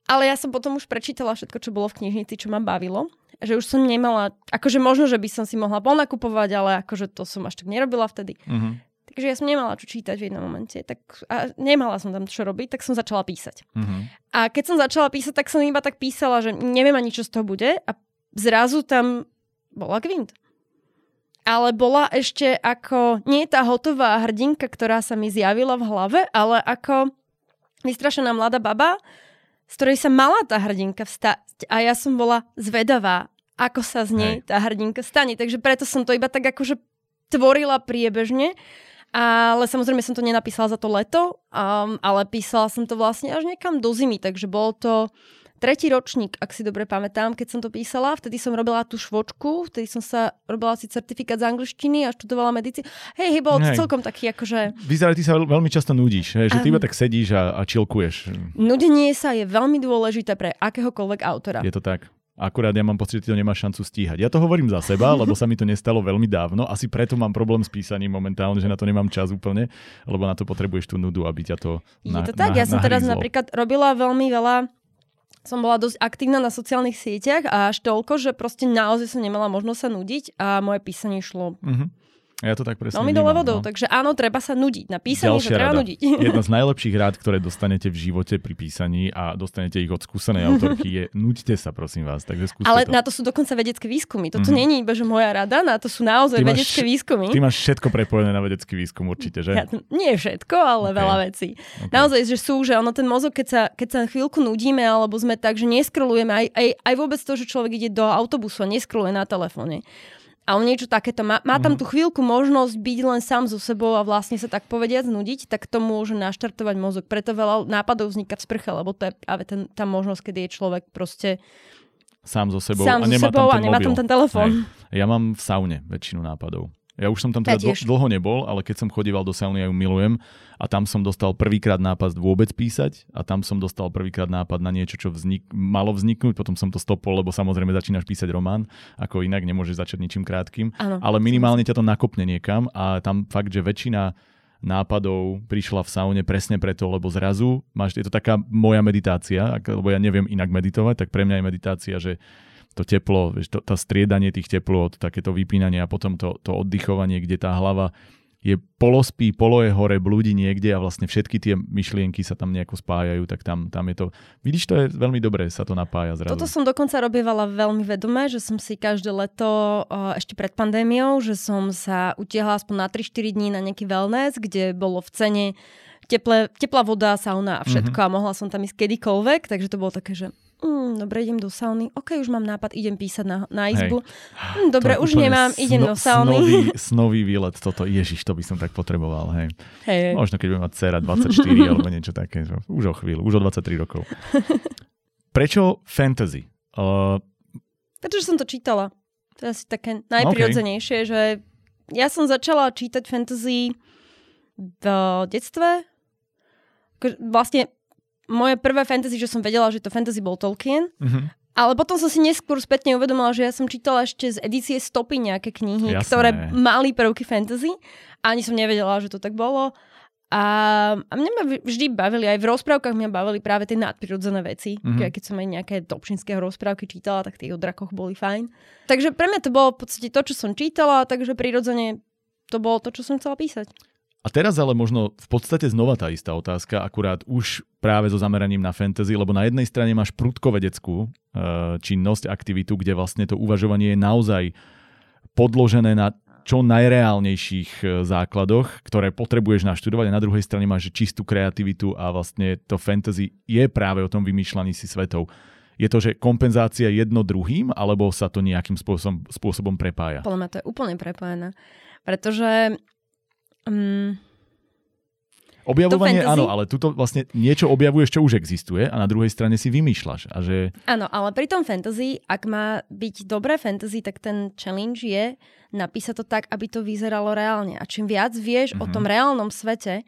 Ale ja som potom už prečítala všetko, čo bolo v knižnici, čo ma bavilo že už som nemala, akože možno, že by som si mohla ponakupovať, ale akože to som až tak nerobila vtedy. Uh-huh. Takže ja som nemala čo čítať v jednom momente. Tak, a nemala som tam čo robiť, tak som začala písať. Uh-huh. A keď som začala písať, tak som iba tak písala, že neviem ani čo z toho bude a zrazu tam bola Gwent. Ale bola ešte ako, nie tá hotová hrdinka, ktorá sa mi zjavila v hlave, ale ako vystrašená mladá baba, z ktorej sa mala tá hrdinka vstať a ja som bola zvedavá, ako sa z nej Hej. tá hrdinka stane. Takže preto som to iba tak akože tvorila priebežne. Ale samozrejme som to nenapísala za to leto, um, ale písala som to vlastne až niekam do zimy, takže bol to tretí ročník, ak si dobre pamätám, keď som to písala. Vtedy som robila tú švočku, vtedy som sa robila si certifikát z angličtiny a študovala medicínu. Hej, hej, bolo to celkom taký akože... Vyzerá, ty sa veľmi často nudíš, hej, že ty iba tak sedíš a, a čilkuješ. Nudenie sa je veľmi dôležité pre akéhokoľvek autora. Je to tak. Akurát ja mám pocit, že to nemá šancu stíhať. Ja to hovorím za seba, lebo sa mi to nestalo veľmi dávno. Asi preto mám problém s písaním momentálne, že na to nemám čas úplne, lebo na to potrebuješ tú nudu, aby ťa to na, Je to tak, na, ja som teraz napríklad robila veľmi veľa som bola dosť aktívna na sociálnych sieťach a až toľko, že proste naozaj som nemala možnosť sa nudiť a moje písanie šlo. Uh-huh. Ja to tak presne Veľmi dole vodou, no. takže áno, treba sa nudiť. Na písaní sa treba rada. nudiť. [LAUGHS] Jedna z [LAUGHS] najlepších rád, ktoré dostanete v živote pri písaní a dostanete ich od skúsenej autorky je [LAUGHS] nuďte sa, prosím vás. Takže skúste Ale to. na to sú dokonca vedecké výskumy. Toto mm-hmm. není iba, že moja rada, na to sú naozaj ty vedecké máš, výskumy. Ty máš všetko prepojené na vedecký výskum určite, že? Ja, nie všetko, ale okay. veľa vecí. Okay. Naozaj, že sú, že ono ten mozog, keď sa, keď sa chvíľku nudíme, alebo sme tak, že neskrolujeme, aj, aj, aj vôbec to, že človek ide do autobusu a neskroluje na telefóne alebo niečo takéto. Má, má tam mhm. tú chvíľku možnosť byť len sám so sebou a vlastne sa tak povediať znudiť, tak to môže naštartovať mozog. Preto veľa nápadov vzniká v sprche, lebo to je práve ten, tá možnosť, kedy je človek proste sám so sebou sám a nemá sebou tam ten a nemá tam ten telefón. Ja mám v saune väčšinu nápadov. Ja už som tam teda ja dlho nebol, ale keď som chodíval do sauny, ja ju milujem. A tam som dostal prvýkrát nápad vôbec písať a tam som dostal prvýkrát nápad na niečo, čo vznik, malo vzniknúť, potom som to stopol, lebo samozrejme začínaš písať román, ako inak nemôžeš začať ničím krátkým, ano, ale minimálne ťa to nakopne niekam a tam fakt, že väčšina nápadov prišla v saune presne preto, lebo zrazu máš, je to taká moja meditácia, lebo ja neviem inak meditovať, tak pre mňa je meditácia, že to teplo, vieš, to, to striedanie tých teplôt, takéto vypínanie a potom to, to oddychovanie, kde tá hlava je polospí, polo je hore, blúdi niekde a vlastne všetky tie myšlienky sa tam nejako spájajú, tak tam, tam je to... Vidíš, to je veľmi dobré, sa to napája zrazu. Toto som dokonca robievala veľmi vedomé, že som si každé leto, ešte pred pandémiou, že som sa utiahla aspoň na 3-4 dní na nejaký wellness, kde bolo v cene teple, teplá voda, sauna a všetko mm-hmm. a mohla som tam ísť kedykoľvek, takže to bolo také, že mm, dobre, idem do sauny, ok, už mám nápad, idem písať na, na izbu. Mm, dobre, už nemám, sno, idem do sauny. Snový, [LAUGHS] snový výlet toto, ježiš, to by som tak potreboval, hej. Hey. Možno keď budem mať dcera 24 [LAUGHS] alebo niečo také, už o chvíľu, už o 23 rokov. [LAUGHS] Prečo fantasy? Uh... Pretože som to čítala. To je asi také najprirodzenejšie, okay. že ja som začala čítať fantasy v detstve. Vlastne moje prvé fantasy, že som vedela, že to fantasy bol Tolkien. Uh-huh. Ale potom som si neskôr spätne uvedomila, že ja som čítala ešte z edície stopy nejaké knihy, Jasné. ktoré mali prvky fantasy. Ani som nevedela, že to tak bolo. A, a mňa ma vždy bavili, aj v rozprávkach mňa bavili práve tie nadprirodzené veci. Mm-hmm. Keď som aj nejaké topčinské rozprávky čítala, tak tie o drakoch boli fajn. Takže pre mňa to bolo v podstate to, čo som čítala, takže prirodzene to bolo to, čo som chcela písať. A teraz ale možno v podstate znova tá istá otázka, akurát už práve so zameraním na fantasy, lebo na jednej strane máš prudkovedeckú uh, činnosť, aktivitu, kde vlastne to uvažovanie je naozaj podložené na čo najreálnejších e, základoch, ktoré potrebuješ naštudovať a na druhej strane máš čistú kreativitu a vlastne to fantasy je práve o tom vymýšľaní si svetov. Je to, že kompenzácia jedno druhým, alebo sa to nejakým spôsobom, spôsobom prepája? Podľa mňa to je úplne prepojené. Pretože um, Objavovanie áno, ale tuto vlastne niečo objavuješ, čo už existuje a na druhej strane si vymýšľaš. A že... Áno, ale pri tom fantasy, ak má byť dobré fantasy, tak ten challenge je napísať to tak, aby to vyzeralo reálne. A čím viac vieš mm-hmm. o tom mhm. reálnom svete,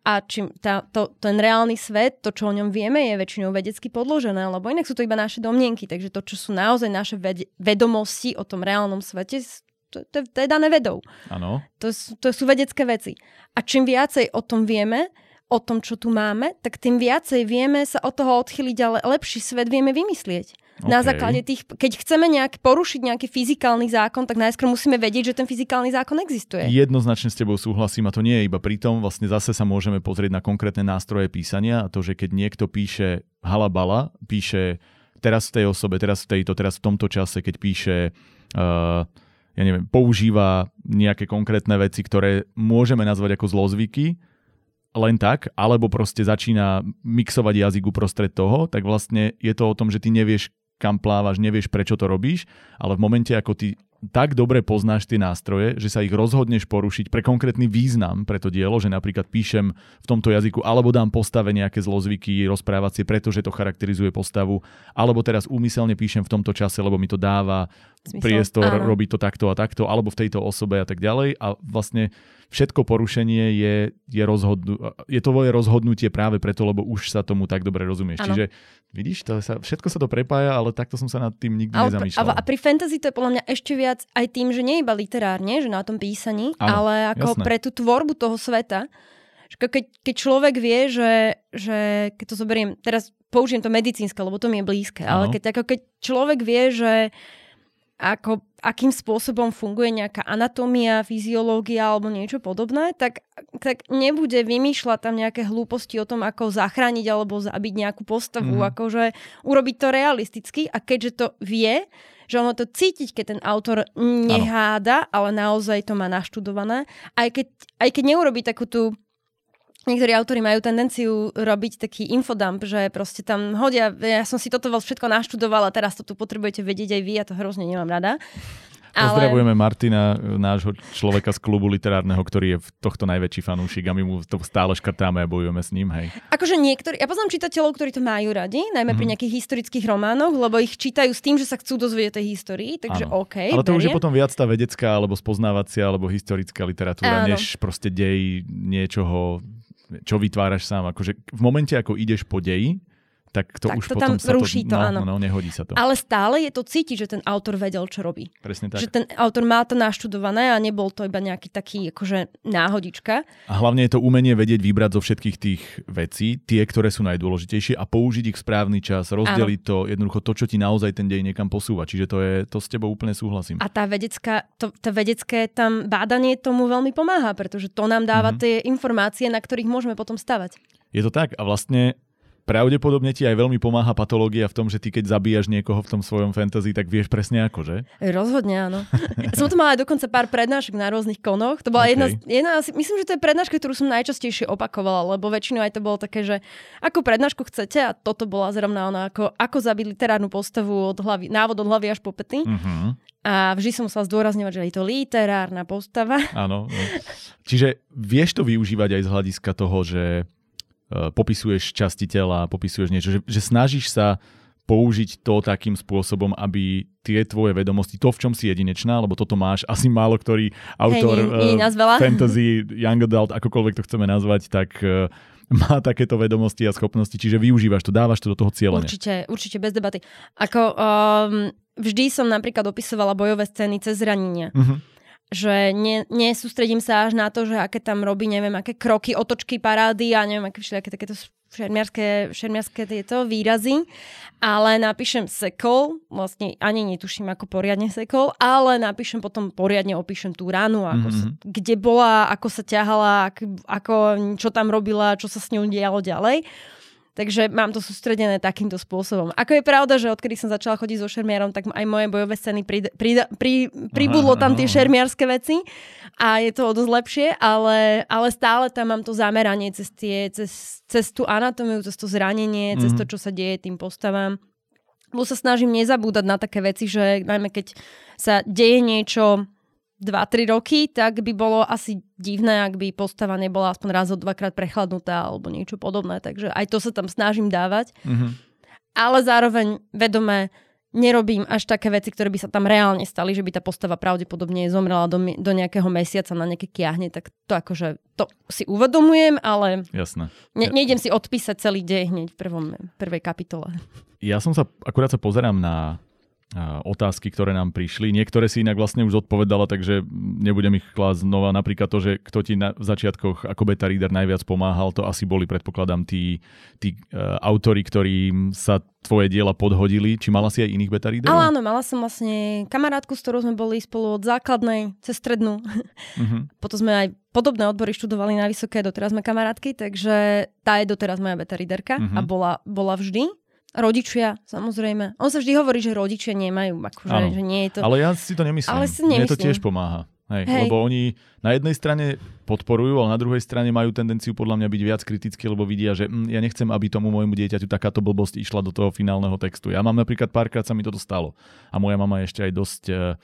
a čím tá, to, ten reálny svet, to, čo o ňom vieme, je väčšinou vedecky podložené, lebo inak sú to iba naše domnienky. Takže to, čo sú naozaj naše ved- vedomosti o tom reálnom svete, to, to, to je dané vedou. Áno. To, to sú vedecké veci. A čím viacej o tom vieme, o tom, čo tu máme, tak tým viacej vieme sa od toho odchyliť, ale lepší svet vieme vymyslieť. Okay. Na základe tých, keď chceme nejak porušiť nejaký fyzikálny zákon, tak najskôr musíme vedieť, že ten fyzikálny zákon existuje. Jednoznačne s tebou súhlasím a to nie je iba pri tom, vlastne zase sa môžeme pozrieť na konkrétne nástroje písania a to, že keď niekto píše halabala, píše teraz v tej osobe, teraz v tejto, teraz v tomto čase, keď píše uh, ja neviem, používa nejaké konkrétne veci, ktoré môžeme nazvať ako zlozvyky, len tak, alebo proste začína mixovať jazyk uprostred toho, tak vlastne je to o tom, že ty nevieš, kam plávaš, nevieš, prečo to robíš, ale v momente, ako ty tak dobre poznáš tie nástroje, že sa ich rozhodneš porušiť pre konkrétny význam pre to dielo, že napríklad píšem v tomto jazyku, alebo dám postave nejaké zlozvyky rozprávacie, pretože to charakterizuje postavu, alebo teraz úmyselne píšem v tomto čase, lebo mi to dáva Zmysel. priestor Áno. robiť to takto a takto, alebo v tejto osobe a tak ďalej. A vlastne všetko porušenie je, je, rozhodnu, je to tvoje rozhodnutie práve preto, lebo už sa tomu tak dobre rozumieš. Ano. Čiže vidíš, to sa, všetko sa to prepája, ale takto som sa nad tým nikdy ale, nezamýšľal. A, a pri fantasy to je podľa mňa ešte viac aj tým, že nie iba literárne, že na tom písaní, ano, ale ako jasné. pre tú tvorbu toho sveta. Keď, keď človek vie, že, že keď to zoberiem, teraz použijem to medicínske, lebo to mi je blízke, ano. ale keď, ako keď človek vie, že ako, akým spôsobom funguje nejaká anatómia, fyziológia alebo niečo podobné, tak, tak nebude vymýšľať tam nejaké hlúposti o tom, ako zachrániť alebo zabiť nejakú postavu, mm. akože urobiť to realisticky a keďže to vie, že ono to cítiť, keď ten autor neháda, ano. ale naozaj to má naštudované, aj keď, aj keď neurobí takú tú Niektorí autori majú tendenciu robiť taký infodump, že proste tam hodia, ja som si toto všetko naštudovala, teraz to tu potrebujete vedieť aj vy, ja to hrozne nemám rada. Pozdravujeme ale... Martina, nášho človeka z klubu literárneho, ktorý je tohto najväčší fanúšik a my mu to stále škrtáme a bojujeme s ním, hej. Akože niektorí, ja poznám čitateľov, ktorí to majú radi, najmä mm-hmm. pri mhm. nejakých historických románoch, lebo ich čítajú s tým, že sa chcú dozvedieť tej histórii, takže ano. OK. Ale to berie. už je potom viac tá vedecká, alebo spoznávacia, alebo historická literatúra, ano. než proste dej niečoho čo vytváraš sám. Akože v momente, ako ideš po deji, tak to tak už to potom tam sa ruší to, to no, áno. No, nehodí sa to. Ale stále je to cítiť, že ten autor vedel, čo robí. Presne tak. Že ten autor má to naštudované a nebol to iba nejaký taký akože náhodička. A hlavne je to umenie vedieť vybrať zo všetkých tých vecí, tie, ktoré sú najdôležitejšie a použiť ich v správny čas, rozdeliť áno. to, jednoducho to, čo ti naozaj ten dej niekam posúva. Čiže to je, to s tebou úplne súhlasím. A tá vedecká, to, tá vedecké tam bádanie tomu veľmi pomáha, pretože to nám dáva mm-hmm. tie informácie, na ktorých môžeme potom stavať. Je to tak a vlastne pravdepodobne ti aj veľmi pomáha patológia v tom, že ty keď zabíjaš niekoho v tom svojom fantasy, tak vieš presne ako, že? Rozhodne áno. [LAUGHS] som to mala aj dokonca pár prednášok na rôznych konoch. To bola okay. jedna, jedna, myslím, že to je prednáška, ktorú som najčastejšie opakovala, lebo väčšinou aj to bolo také, že ako prednášku chcete a toto bola zrovna ona, ako, ako zabiť literárnu postavu od hlavy, návod od hlavy až po pety. Uh-huh. A vždy som musela zdôrazňovať, že je to literárna postava. Áno. No. Čiže vieš to využívať aj z hľadiska toho, že popisuješ časti tela, popisuješ niečo, že, že snažíš sa použiť to takým spôsobom, aby tie tvoje vedomosti, to v čom si jedinečná, lebo toto máš asi málo ktorý autor hey, nie, nie uh, fantasy, young adult, akokoľvek to chceme nazvať, tak uh, má takéto vedomosti a schopnosti, čiže využívaš to, dávaš to do toho cieľa. Určite, určite, bez debaty. Ako um, vždy som napríklad opisovala bojové scény cez zranenia. Uh-huh. Že ne, nesústredím sa až na to, že aké tam robí, neviem, aké kroky, otočky, parády a neviem, aké všelijaké takéto šermiarské, šermiarské tieto výrazy, ale napíšem sekol, vlastne ani netuším, ako poriadne sekol, ale napíšem potom poriadne, opíšem tú ránu, ako mm-hmm. sa, kde bola, ako sa ťahala, ako, ako, čo tam robila, čo sa s ňou dialo ďalej. Takže mám to sústredené takýmto spôsobom. Ako je pravda, že odkedy som začala chodiť so šermiarom, tak aj moje bojové scény pri, pri, pri, pribudlo tam tie šermiarské veci a je to o dosť lepšie, ale, ale stále tam mám to zameranie cez, tie, cez, cez tú anatomiu, cez to zranenie, mm-hmm. cez to, mhm. čo sa deje tým postavám. Bo sa snažím nezabúdať na také veci, že najmä keď sa deje niečo 2-3 roky, tak by bolo asi divné, ak by postava nebola aspoň raz o dvakrát prechladnutá alebo niečo podobné. Takže aj to sa tam snažím dávať. Mm-hmm. Ale zároveň vedome nerobím až také veci, ktoré by sa tam reálne stali, že by tá postava pravdepodobne zomrela do, do nejakého mesiaca na nejaké kiahne, tak to akože to si uvedomujem, ale Jasné. Ne, nejdem si odpísať celý dej hneď v prvom, prvej kapitole. Ja som sa, akurát sa pozerám na otázky, ktoré nám prišli. Niektoré si inak vlastne už odpovedala, takže nebudem ich klásť znova. Napríklad to, že kto ti na, v začiatkoch ako beta reader najviac pomáhal, to asi boli, predpokladám, tí, tí uh, autory, ktorým sa tvoje diela podhodili. Či mala si aj iných beta readerov? Ale áno, mala som vlastne kamarátku, s ktorou sme boli spolu od základnej cez strednú. Uh-huh. [LAUGHS] Potom sme aj podobné odbory študovali na vysoké, doteraz sme kamarátky, takže tá je doteraz moja beta readerka uh-huh. a bola, bola vždy. Rodičia, samozrejme. On sa vždy hovorí, že rodičia nemajú, akože, že nie je to... Ale ja si to nemyslím. Ale si nemyslím. Mne to tiež pomáha. Hej, Hej. Lebo oni na jednej strane podporujú, ale na druhej strane majú tendenciu podľa mňa byť viac kritickí, lebo vidia, že hm, ja nechcem, aby tomu môjmu dieťaťu takáto blbosť išla do toho finálneho textu. Ja mám napríklad párkrát sa mi toto stalo. A moja mama je ešte aj dosť uh,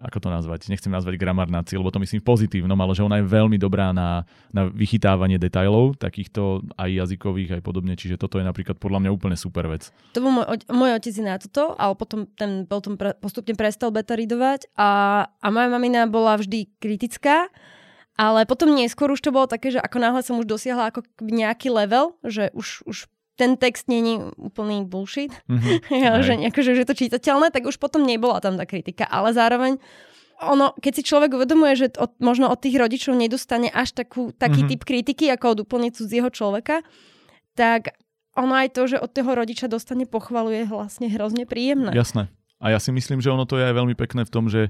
ako to nazvať, nechcem nazvať gramarnáci, lebo to myslím v pozitívnom, ale že ona je veľmi dobrá na, na vychytávanie detajlov, takýchto aj jazykových, aj podobne, čiže toto je napríklad podľa mňa úplne super vec. To bol môj, môj otec na toto, ale potom ten potom pre, postupne prestal beta readovať a, a moja mamina bola vždy kritická, ale potom neskôr už to bolo také, že ako náhle som už dosiahla ako nejaký level, že už, už ten text není úplný bullshit, mm-hmm. [LAUGHS] ja, že, akože, že je to čítateľné, tak už potom nebola tam tá kritika. Ale zároveň ono, keď si človek uvedomuje, že od, možno od tých rodičov nedostane až takú, taký mm-hmm. typ kritiky, ako od úplne cudzieho človeka, tak ono aj to, že od toho rodiča dostane pochvalu, je vlastne hrozne príjemné. Jasné. A ja si myslím, že ono to je aj veľmi pekné v tom, že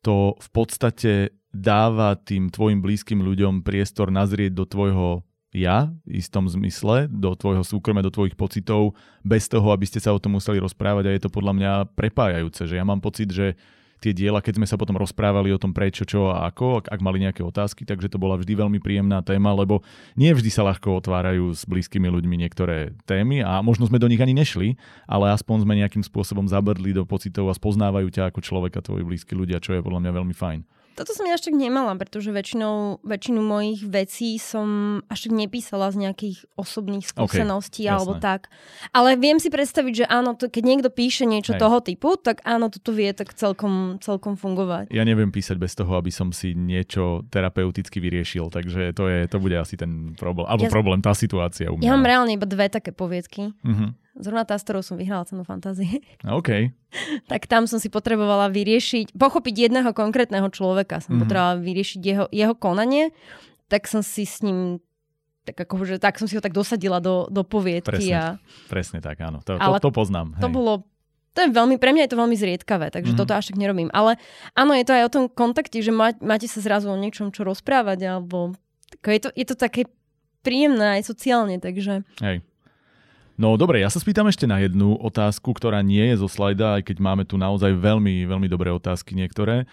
to v podstate dáva tým tvojim blízkym ľuďom priestor nazrieť do tvojho ja v istom zmysle do tvojho súkromia, do tvojich pocitov, bez toho, aby ste sa o tom museli rozprávať a je to podľa mňa prepájajúce, že ja mám pocit, že tie diela, keď sme sa potom rozprávali o tom prečo, čo a ako, ak, ak mali nejaké otázky, takže to bola vždy veľmi príjemná téma, lebo nie vždy sa ľahko otvárajú s blízkymi ľuďmi niektoré témy a možno sme do nich ani nešli, ale aspoň sme nejakým spôsobom zabrdli do pocitov a spoznávajú ťa ako človeka, tvoji blízki ľudia, čo je podľa mňa veľmi fajn. Toto som ja tak nemala, pretože väčšinou, väčšinu mojich vecí som až nepísala z nejakých osobných skúseností okay, alebo tak. Ale viem si predstaviť, že áno, to, keď niekto píše niečo Hej. toho typu, tak áno, toto vie tak celkom, celkom fungovať. Ja neviem písať bez toho, aby som si niečo terapeuticky vyriešil, takže to, je, to bude asi ten problém. Alebo ja, problém, tá situácia u mňa. Ja mám reálne iba dve také poviedky. Uh-huh. Zrovna tá, s ktorou som vyhrala cenu fantázie. [LAUGHS] OK. [LAUGHS] tak tam som si potrebovala vyriešiť, pochopiť jedného konkrétneho človeka. Som mm-hmm. potrebovala vyriešiť jeho, jeho konanie. Tak som si s ním tak ako, že tak som si ho tak dosadila do, do poviedky. Presne, a... presne tak, áno. To, to, to poznám. To hej. bolo to je veľmi, pre mňa je to veľmi zriedkavé, takže mm-hmm. toto až tak nerobím. Ale áno, je to aj o tom kontakte, že má, máte sa zrazu o niečom, čo rozprávať, alebo je to, je to také príjemné aj sociálne, takže... Hej. No dobre, ja sa spýtam ešte na jednu otázku, ktorá nie je zo slajda, aj keď máme tu naozaj veľmi, veľmi dobré otázky niektoré.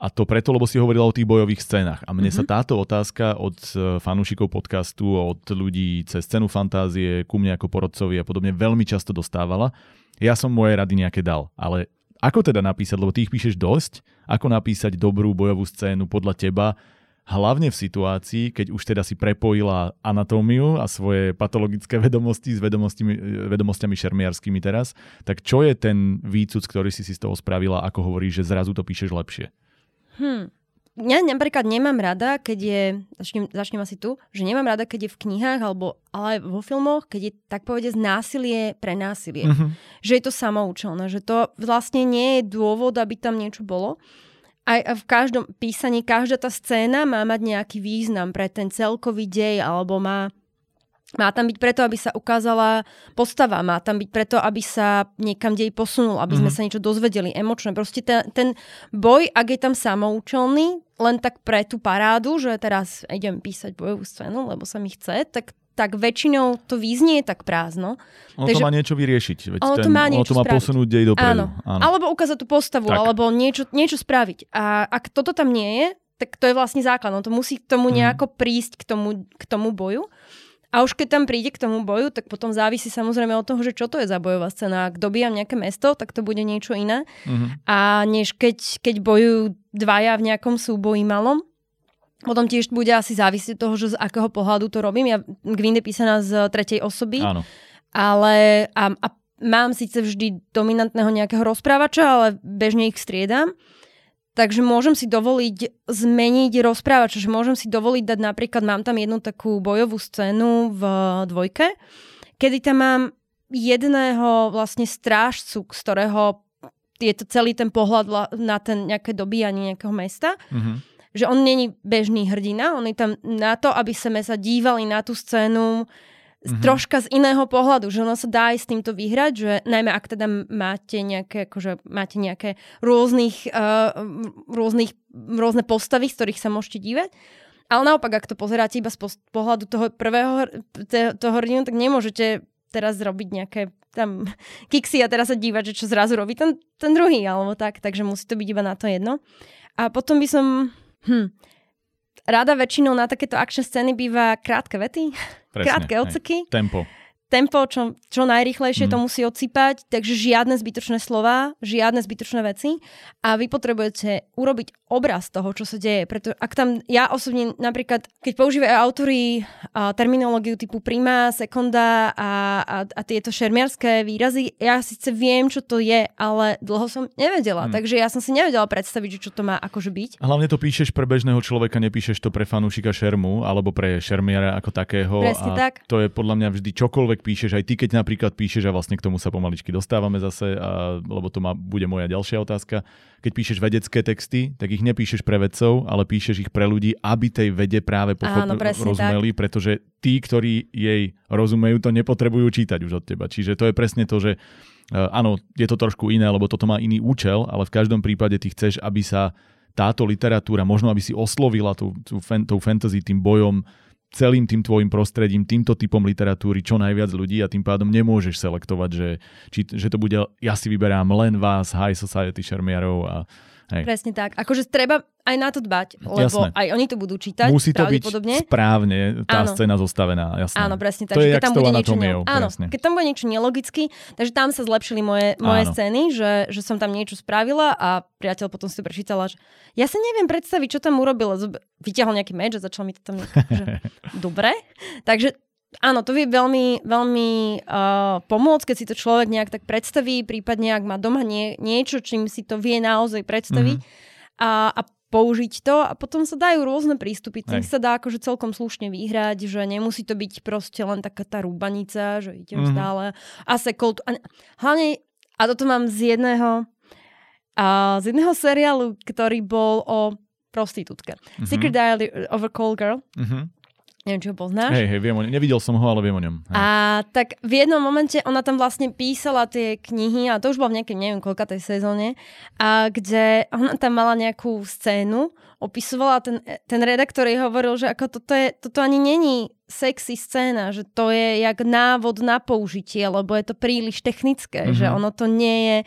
A to preto, lebo si hovorila o tých bojových scénach. A mne mm-hmm. sa mhm. táto otázka od e, fanúšikov podcastu, od ľudí cez scénu fantázie, ku mne ako porodcovi a podobne veľmi často dostávala. Ja som moje rady nejaké dal, ale ako teda napísať, lebo ty ich píšeš dosť, ako napísať dobrú bojovú scénu podľa teba, hlavne v situácii, keď už teda si prepojila anatómiu a svoje patologické vedomosti s vedomostiami šermiarskými teraz, tak čo je ten výcud, ktorý si si z toho spravila, ako hovoríš, že zrazu to píšeš lepšie? Hmm. ja napríklad nemám rada, keď je, začnem, začnem asi tu, že nemám rada, keď je v knihách alebo ale vo filmoch, keď je tak povedať násilie pre násilie. Mm-hmm. Že je to samoučelné, že to vlastne nie je dôvod, aby tam niečo bolo. Aj v každom písaní, každá tá scéna má mať nejaký význam pre ten celkový dej alebo má má tam byť preto, aby sa ukázala postava, má tam byť preto, aby sa niekam dej posunul, aby sme mm-hmm. sa niečo dozvedeli emočné. Proste ten, ten boj, ak je tam samoučelný, len tak pre tú parádu, že teraz idem písať bojovú scénu, lebo sa mi chce, tak tak väčšinou to význie tak prázdno. Ono Takže, to má niečo vyriešiť. Veď ono ten, to má, niečo ono to má posunúť dej dopredu. Áno. Áno. Alebo ukázať tú postavu, tak. alebo niečo, niečo spraviť. A ak toto tam nie je, tak to je vlastne základ. No to musí k tomu mhm. nejako prísť, k tomu, k tomu boju. A už keď tam príde k tomu boju, tak potom závisí samozrejme od toho, že čo to je za bojová scéna. Ak dobíjam nejaké mesto, tak to bude niečo iné. Mm-hmm. A než keď, keď bojujú dvaja v nejakom súboji malom, potom tiež bude asi závisieť toho, že z akého pohľadu to robím. Ja Gwyn je písaná z tretej osoby. Áno. Ale a, a mám síce vždy dominantného nejakého rozprávača, ale bežne ich striedam. Takže môžem si dovoliť zmeniť rozprávač, že môžem si dovoliť dať napríklad, mám tam jednu takú bojovú scénu v dvojke, kedy tam mám jedného vlastne strážcu, z ktorého je to celý ten pohľad na ten nejaké dobíjanie nejakého mesta. Mm-hmm. Že on není bežný hrdina, on je tam na to, aby sme sa dívali na tú scénu mm-hmm. troška z iného pohľadu, že ono sa dá aj s týmto vyhrať, že najmä ak teda máte nejaké, akože máte nejaké rôznych, uh, rôznych, rôzne postavy, z ktorých sa môžete dívať. Ale naopak, ak to pozeráte iba z pohľadu toho prvého toho hrdinu, tak nemôžete teraz robiť nejaké tam [LAUGHS] kiksy a teraz sa dívať, že čo zrazu robí ten, ten druhý, alebo tak. Takže musí to byť iba na to jedno. A potom by som... Hm, rada väčšinou na takéto akčné scény býva krátke vety, Presne, krátke odseky. Tempo tempo čo, čo najrychlejšie mm. to musí odsypať, takže žiadne zbytočné slova, žiadne zbytočné veci a vy potrebujete urobiť obraz toho, čo sa deje. Preto ak tam, ja osobne napríklad, keď používajú autory a, terminológiu typu prima, sekunda a, a, a tieto šermiarské výrazy, ja síce viem, čo to je, ale dlho som nevedela, mm. takže ja som si nevedela predstaviť, čo to má akože byť. Hlavne to píšeš pre bežného človeka, nepíšeš to pre fanúšika šermu alebo pre šermiara ako takého. Presne a tak. To je podľa mňa vždy čokoľvek čokoľvek píšeš, aj ty keď napríklad píšeš, a vlastne k tomu sa pomaličky dostávame zase, a, lebo to má, bude moja ďalšia otázka, keď píšeš vedecké texty, tak ich nepíšeš pre vedcov, ale píšeš ich pre ľudí, aby tej vede práve pochop- Áno, rozumeli, tak. pretože tí, ktorí jej rozumejú, to nepotrebujú čítať už od teba. Čiže to je presne to, že uh, áno, je to trošku iné, lebo toto má iný účel, ale v každom prípade ty chceš, aby sa táto literatúra, možno aby si oslovila tú, tú, tú fantasy tým bojom celým tým tvojim prostredím, týmto typom literatúry čo najviac ľudí a tým pádom nemôžeš selektovať, že, či, že to bude, ja si vyberám len vás, high society šermiarov a Hej. Presne tak. Akože treba aj na to dbať, lebo jasné. aj oni to budú čítať. Musí to byť správne tá áno. scéna zostavená. Jasné. Áno, presne tak. To je keď tam bude niečo, ne... áno, keď tam bude niečo nelogicky, takže tam sa zlepšili moje, moje scény, že, že som tam niečo spravila a priateľ potom si prečítala, že ja sa neviem predstaviť, čo tam urobil. Vyťahol nejaký meč a začal mi to tam... [LAUGHS] že... Dobre. Takže Áno, to vie veľmi, veľmi uh, pomôcť, keď si to človek nejak tak predstaví, prípadne ak má doma nie, niečo, čím si to vie naozaj predstaviť mm-hmm. a, a použiť to a potom sa dajú rôzne prístupy. Tým sa dá akože celkom slušne vyhrať, že nemusí to byť proste len taká tá rúbanica, že idem mm-hmm. stále a sekol. A hlavne, a toto mám z jedného a z jedného seriálu, ktorý bol o prostitútke. Mm-hmm. Secret Diary of a Call Girl. Mm-hmm. Neviem, či ho poznáš. Hej, hej, viem o ňom. Nevidel som ho, ale viem o ňom. Hej. A tak v jednom momente ona tam vlastne písala tie knihy, a to už bolo v nejakej, neviem koľka tej sezóne, a kde ona tam mala nejakú scénu, opisovala ten, ten redaktor jej hovoril, že ako toto, je, toto ani není sexy scéna, že to je jak návod na použitie, lebo je to príliš technické, mm-hmm. že ono to nie je,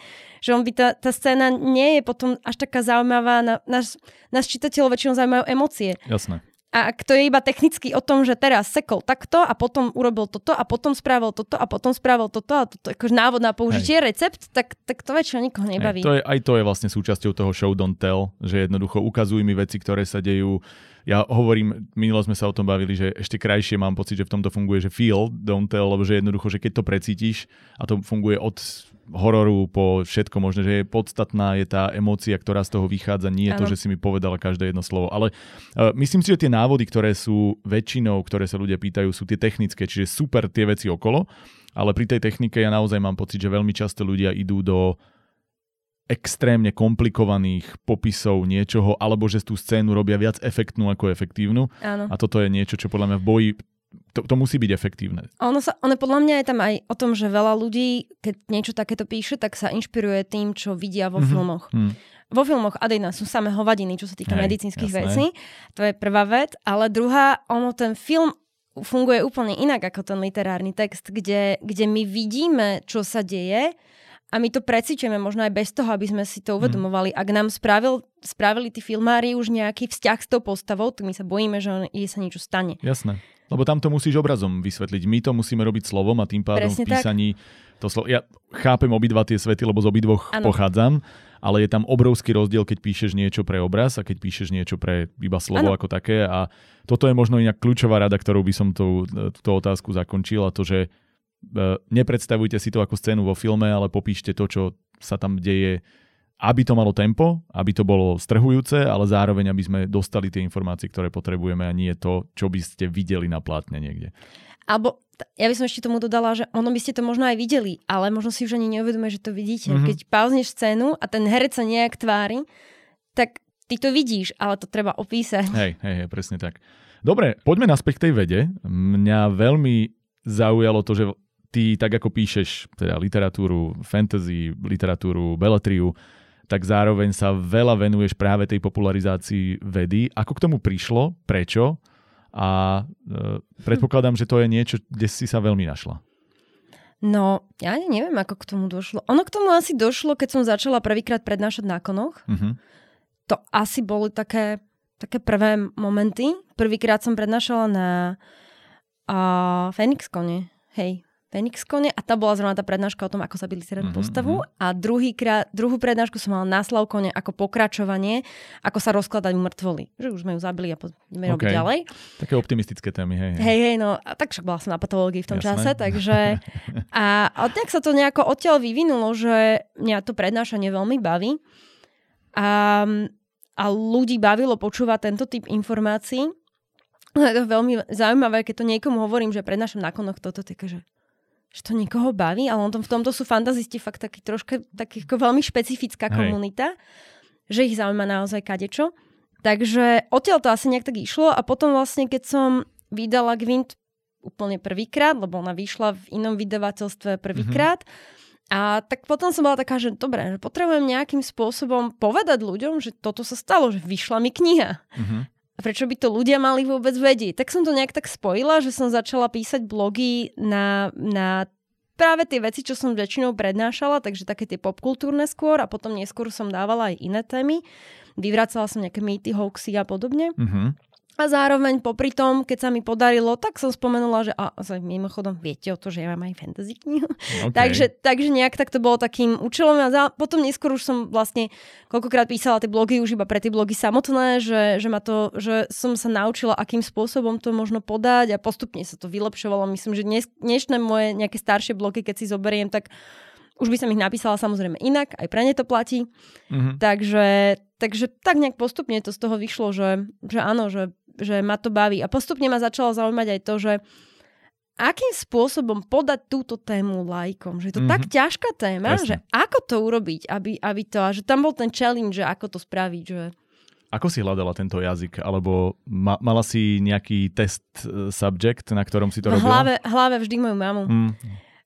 že on by tá, tá scéna nie je potom až taká zaujímavá, na, nás, nás čitateľov väčšinou zaujímajú emócie. Jasné. A ak to je iba technicky o tom, že teraz sekol takto a potom urobil toto a potom spravil toto a potom spravil toto a toto, akože návod na použitie, Hej. recept, tak, tak to väčšinou nikoho nebaví. Hej, to je, aj to je vlastne súčasťou toho show don't tell, že jednoducho ukazuj mi veci, ktoré sa dejú. Ja hovorím, minule sme sa o tom bavili, že ešte krajšie mám pocit, že v tomto funguje, že feel, don't tell, lebo že jednoducho, že keď to precítiš a to funguje od hororu po všetko možné, že je podstatná je tá emócia, ktorá z toho vychádza, nie je to, že si mi povedala každé jedno slovo. Ale uh, myslím si, že tie návody, ktoré sú väčšinou, ktoré sa ľudia pýtajú, sú tie technické, čiže super tie veci okolo, ale pri tej technike ja naozaj mám pocit, že veľmi často ľudia idú do extrémne komplikovaných popisov niečoho, alebo že tú scénu robia viac efektnú ako efektívnu. Áno. A toto je niečo, čo podľa mňa v boji to, to musí byť efektívne. Ono, sa, ono podľa mňa je tam aj o tom, že veľa ľudí, keď niečo takéto píše, tak sa inšpiruje tým, čo vidia vo mm-hmm. filmoch. Mm. Vo filmoch Adina sú samé hovadiny, čo sa týka Hej, medicínskych jasné. vecí. To je prvá vec. Ale druhá, ono ten film funguje úplne inak ako ten literárny text, kde, kde my vidíme, čo sa deje a my to precíčeme možno aj bez toho, aby sme si to mhm. uvedomovali. Ak nám spravil, spravili tí filmári už nejaký vzťah s tou postavou, tak my sa bojíme, že on, jej sa niečo stane. Jasné. Lebo tam to musíš obrazom vysvetliť. My to musíme robiť slovom a tým pádom Presne v písaní to slovo... Ja chápem obidva tie svety, lebo z obidvoch ano. pochádzam, ale je tam obrovský rozdiel, keď píšeš niečo pre obraz a keď píšeš niečo pre iba slovo ano. ako také. A toto je možno inak kľúčová rada, ktorou by som tú, tú otázku zakončil a to, že E, nepredstavujte si to ako scénu vo filme, ale popíšte to, čo sa tam deje, aby to malo tempo, aby to bolo strhujúce, ale zároveň, aby sme dostali tie informácie, ktoré potrebujeme a nie to, čo by ste videli na plátne niekde. Alebo ja by som ešte tomu dodala, že ono by ste to možno aj videli, ale možno si už ani neuvedomuje, že to vidíte. Mm-hmm. Keď pauzneš scénu a ten herec sa nejak tvári, tak ty to vidíš, ale to treba opísať. Hej, hej, hej presne tak. Dobre, poďme naspäť k tej vede. Mňa veľmi zaujalo to, že ty tak ako píšeš teda literatúru, fantasy, literatúru, beletriu, tak zároveň sa veľa venuješ práve tej popularizácii vedy. Ako k tomu prišlo? Prečo? A e, predpokladám, že to je niečo, kde si sa veľmi našla. No, ja ani neviem, ako k tomu došlo. Ono k tomu asi došlo, keď som začala prvýkrát prednášať na konoch. Uh-huh. To asi boli také, také prvé momenty. Prvýkrát som prednášala na Phoenix kone. Hej, Kone a tá bola zrovna tá prednáška o tom, ako zabiť literárnu mm-hmm. postavu. Mhm. A druhý krát, druhú prednášku som mala na Slavkone ako pokračovanie, ako sa rozkladať mŕtvoly. Že už sme ju zabili a poďme okay. ďalej. Také optimistické témy, hej. Hej, hej, no a tak však bola som na patológii v tom Jasné. čase, takže [LAUGHS] a, a tak sa to nejako odtiaľ vyvinulo, že mňa to prednášanie veľmi baví. A, a ľudí bavilo počúvať tento typ informácií. Je to veľmi zaujímavé, keď to niekomu hovorím, že prednášam na konoch toto, také, že že to niekoho baví, ale on tom, v tomto sú fantazisti fakt taký troška taký ako veľmi špecifická Hej. komunita, že ich zaujíma naozaj kadečo. Takže odtiaľ to asi nejak tak išlo a potom vlastne, keď som vydala Gwent úplne prvýkrát, lebo ona vyšla v inom vydavateľstve prvýkrát, mm-hmm. A tak potom som bola taká, že dobre, že potrebujem nejakým spôsobom povedať ľuďom, že toto sa stalo, že vyšla mi kniha. Mm-hmm. Prečo by to ľudia mali vôbec vedieť? Tak som to nejak tak spojila, že som začala písať blogy na, na práve tie veci, čo som väčšinou prednášala, takže také tie popkultúrne skôr a potom neskôr som dávala aj iné témy. Vyvracala som nejaké mýty, hoaxy a podobne. Mm-hmm. A zároveň popri tom, keď sa mi podarilo, tak som spomenula, že a, a mimochodom viete o to, že ja mám aj fantasy knihu. Okay. takže, takže nejak tak to bolo takým účelom a za, potom neskôr už som vlastne koľkokrát písala tie blogy už iba pre tie blogy samotné, že, že, ma to, že som sa naučila, akým spôsobom to možno podať a postupne sa to vylepšovalo. Myslím, že dnes, dnešné moje nejaké staršie blogy, keď si zoberiem, tak už by som ich napísala samozrejme inak, aj pre ne to platí. Mm-hmm. Takže, takže tak nejak postupne to z toho vyšlo, že, že áno, že že ma to baví. A postupne ma začalo zaujímať aj to, že akým spôsobom podať túto tému lajkom. Že je to mm-hmm. tak mhm. ťažká téma, Jasne. že ako to urobiť, aby, aby to, a že tam bol ten challenge, že ako to spraviť. Že... Ako si hľadala tento jazyk? Alebo ma, mala si nejaký test uh, subject, na ktorom si to v robila? Hlave, hlave vždy moju mamu. Mm.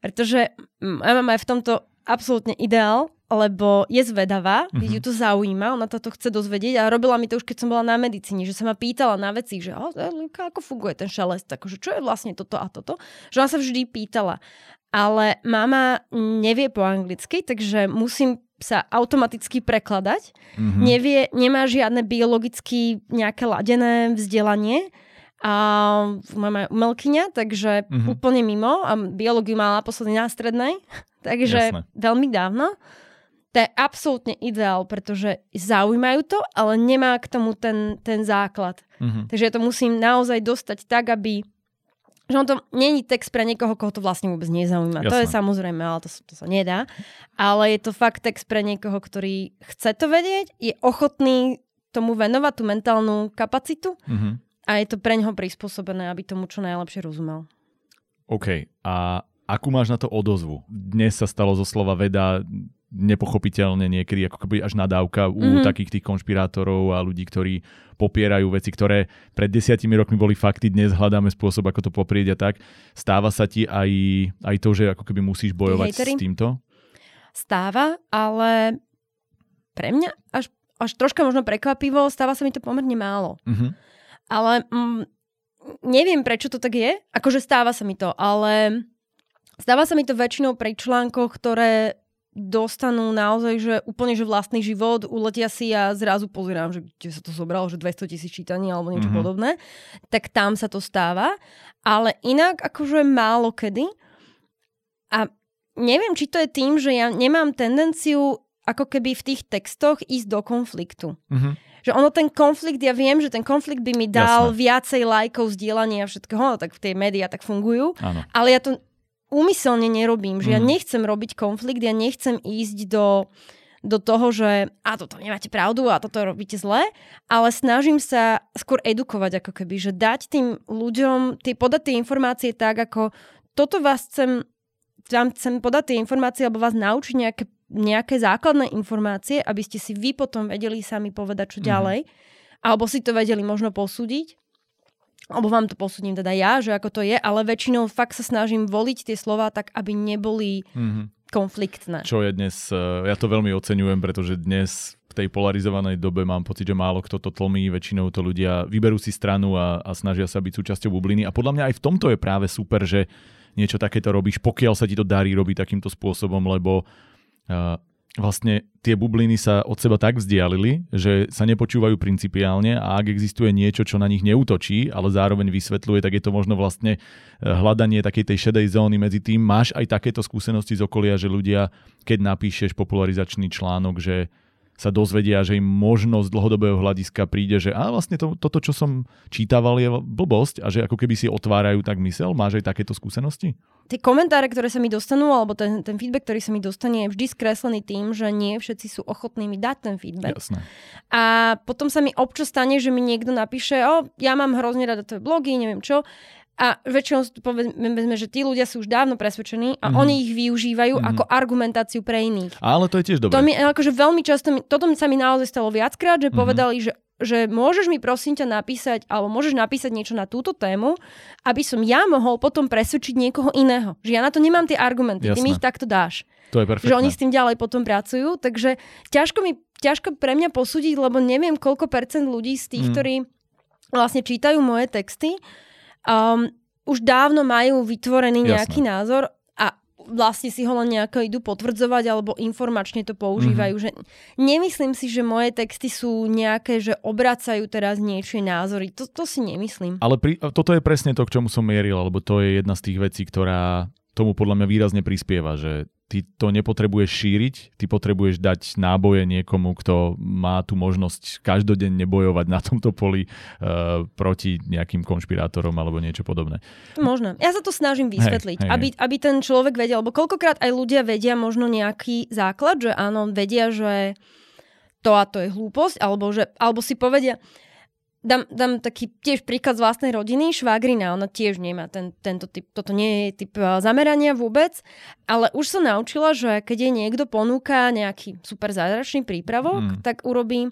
Pretože ja mám aj v tomto absolútne ideál, lebo je zvedavá, mm-hmm. ju to zaujíma, ona to chce dozvedieť a robila mi to už keď som bola na medicíne, že sa ma pýtala na veci, že ako funguje ten šelest, akože čo je vlastne toto a toto, že ona sa vždy pýtala. Ale mama nevie po anglicky, takže musím sa automaticky prekladať. Mm-hmm. Nevie, nemá žiadne biologicky nejaké ladené vzdelanie a mama je umelkyňa, takže mm-hmm. úplne mimo a biológiu mala posledný na strednej, [LAUGHS] takže Jasne. veľmi dávno. To je absolútne ideál, pretože zaujímajú to, ale nemá k tomu ten, ten základ. Mm-hmm. Takže ja to musím naozaj dostať tak, aby že on to není text pre niekoho, koho to vlastne vôbec nezaujíma. Jasné. To je samozrejme, ale to, to sa nedá. Ale je to fakt text pre niekoho, ktorý chce to vedieť, je ochotný tomu venovať tú mentálnu kapacitu mm-hmm. a je to pre neho prispôsobené, aby tomu čo najlepšie rozumel. OK. A akú máš na to odozvu? Dnes sa stalo zo slova veda nepochopiteľne niekedy ako keby až nadávka u mm-hmm. takých tých konšpirátorov a ľudí, ktorí popierajú veci, ktoré pred desiatimi rokmi boli fakty, dnes hľadáme spôsob, ako to poprieť a tak. Stáva sa ti aj, aj to, že ako keby musíš bojovať s týmto? Stáva, ale pre mňa až, až troška možno prekvapivo, stáva sa mi to pomerne málo. Mm-hmm. Ale mm, neviem, prečo to tak je. Akože stáva sa mi to, ale stáva sa mi to väčšinou pri článkoch, ktoré dostanú naozaj, že úplne že vlastný život, uletia si a zrazu pozerám, že kde sa to zobralo, že 200 tisíc čítaní alebo niečo mm-hmm. podobné, tak tam sa to stáva. Ale inak akože málo kedy. A neviem, či to je tým, že ja nemám tendenciu ako keby v tých textoch ísť do konfliktu. Mm-hmm. Že ono ten konflikt, ja viem, že ten konflikt by mi dal Jasné. viacej lajkov, zdieľania a všetkého, no, tak v tej médiá tak fungujú. Áno. Ale ja to úmyselne nerobím, že mm. ja mhm. nechcem robiť konflikt, ja nechcem ísť do, do toho, že a toto nemáte pravdu a toto robíte zle, ale snažím sa skôr edukovať ako keby, že dať tým ľuďom, tie, podať tie informácie tak, ako toto vás chcem, vám chcem podať tie informácie alebo vás naučiť nejaké, nejaké základné informácie, aby ste si vy potom vedeli sami povedať, čo mm. ďalej, alebo si to vedeli možno posúdiť alebo vám to posúdim teda ja, že ako to je, ale väčšinou fakt sa snažím voliť tie slova tak, aby neboli mm-hmm. konfliktné. Čo je dnes, eh, ja to veľmi oceňujem, pretože dnes v tej polarizovanej dobe mám pocit, že málo kto to tlmí, väčšinou to ľudia vyberú si stranu a, a snažia sa byť súčasťou bubliny a podľa mňa aj v tomto je práve super, že niečo takéto robíš, pokiaľ sa ti to darí robiť takýmto spôsobom, lebo uh, vlastne tie bubliny sa od seba tak vzdialili, že sa nepočúvajú principiálne a ak existuje niečo, čo na nich neútočí, ale zároveň vysvetľuje, tak je to možno vlastne eh, hľadanie takej tej šedej zóny medzi tým. Máš aj takéto skúsenosti z okolia, že ľudia, keď napíšeš popularizačný článok, že sa dozvedia, že im možno z dlhodobého hľadiska príde, že a vlastne to, toto, čo som čítaval, je blbosť a že ako keby si otvárajú tak mysel. Máš aj takéto skúsenosti? Tie komentáre, ktoré sa mi dostanú, alebo ten, ten feedback, ktorý sa mi dostane, je vždy skreslený tým, že nie všetci sú ochotní mi dať ten feedback. Jasné. A potom sa mi občas stane, že mi niekto napíše, o, ja mám hrozne rada tvoje blogy, neviem čo, a väčšinou povedzme, že tí ľudia sú už dávno presvedčení a mm-hmm. oni ich využívajú mm-hmm. ako argumentáciu pre iných. Ale to je tiež dobré. To mi, akože veľmi často, mi, toto sa mi naozaj stalo viackrát, že mm-hmm. povedali, že že môžeš mi prosím ťa napísať, alebo môžeš napísať niečo na túto tému, aby som ja mohol potom presvedčiť niekoho iného. Že ja na to nemám tie argumenty, Jasné. ty mi ich takto dáš. To je perfektné. Že oni s tým ďalej potom pracujú, takže ťažko mi ťažko pre mňa posúdiť, lebo neviem, koľko percent ľudí z tých, mm. ktorí vlastne čítajú moje texty, um, už dávno majú vytvorený nejaký Jasné. názor a vlastne si ho len nejako idú potvrdzovať alebo informačne to používajú. Mm-hmm. Že nemyslím si, že moje texty sú nejaké, že obracajú teraz niečie názory. To, to si nemyslím. Ale pri, toto je presne to, k čomu som mieril, lebo to je jedna z tých vecí, ktorá tomu podľa mňa výrazne prispieva, že ty to nepotrebuješ šíriť, ty potrebuješ dať náboje niekomu, kto má tú možnosť každodenne bojovať na tomto poli uh, proti nejakým konšpirátorom alebo niečo podobné. Možno. Ja sa to snažím vysvetliť, hej, hej, aby, aby ten človek vedel, lebo koľkokrát aj ľudia vedia možno nejaký základ, že áno, vedia, že to a to je hlúposť, alebo, že, alebo si povedia, dám, dám taký tiež príklad z vlastnej rodiny. Švagrina, ona tiež nemá ten, tento typ, toto nie je typ uh, zamerania vôbec, ale už som naučila, že keď je niekto ponúka nejaký super zázračný prípravok, mm. tak urobí,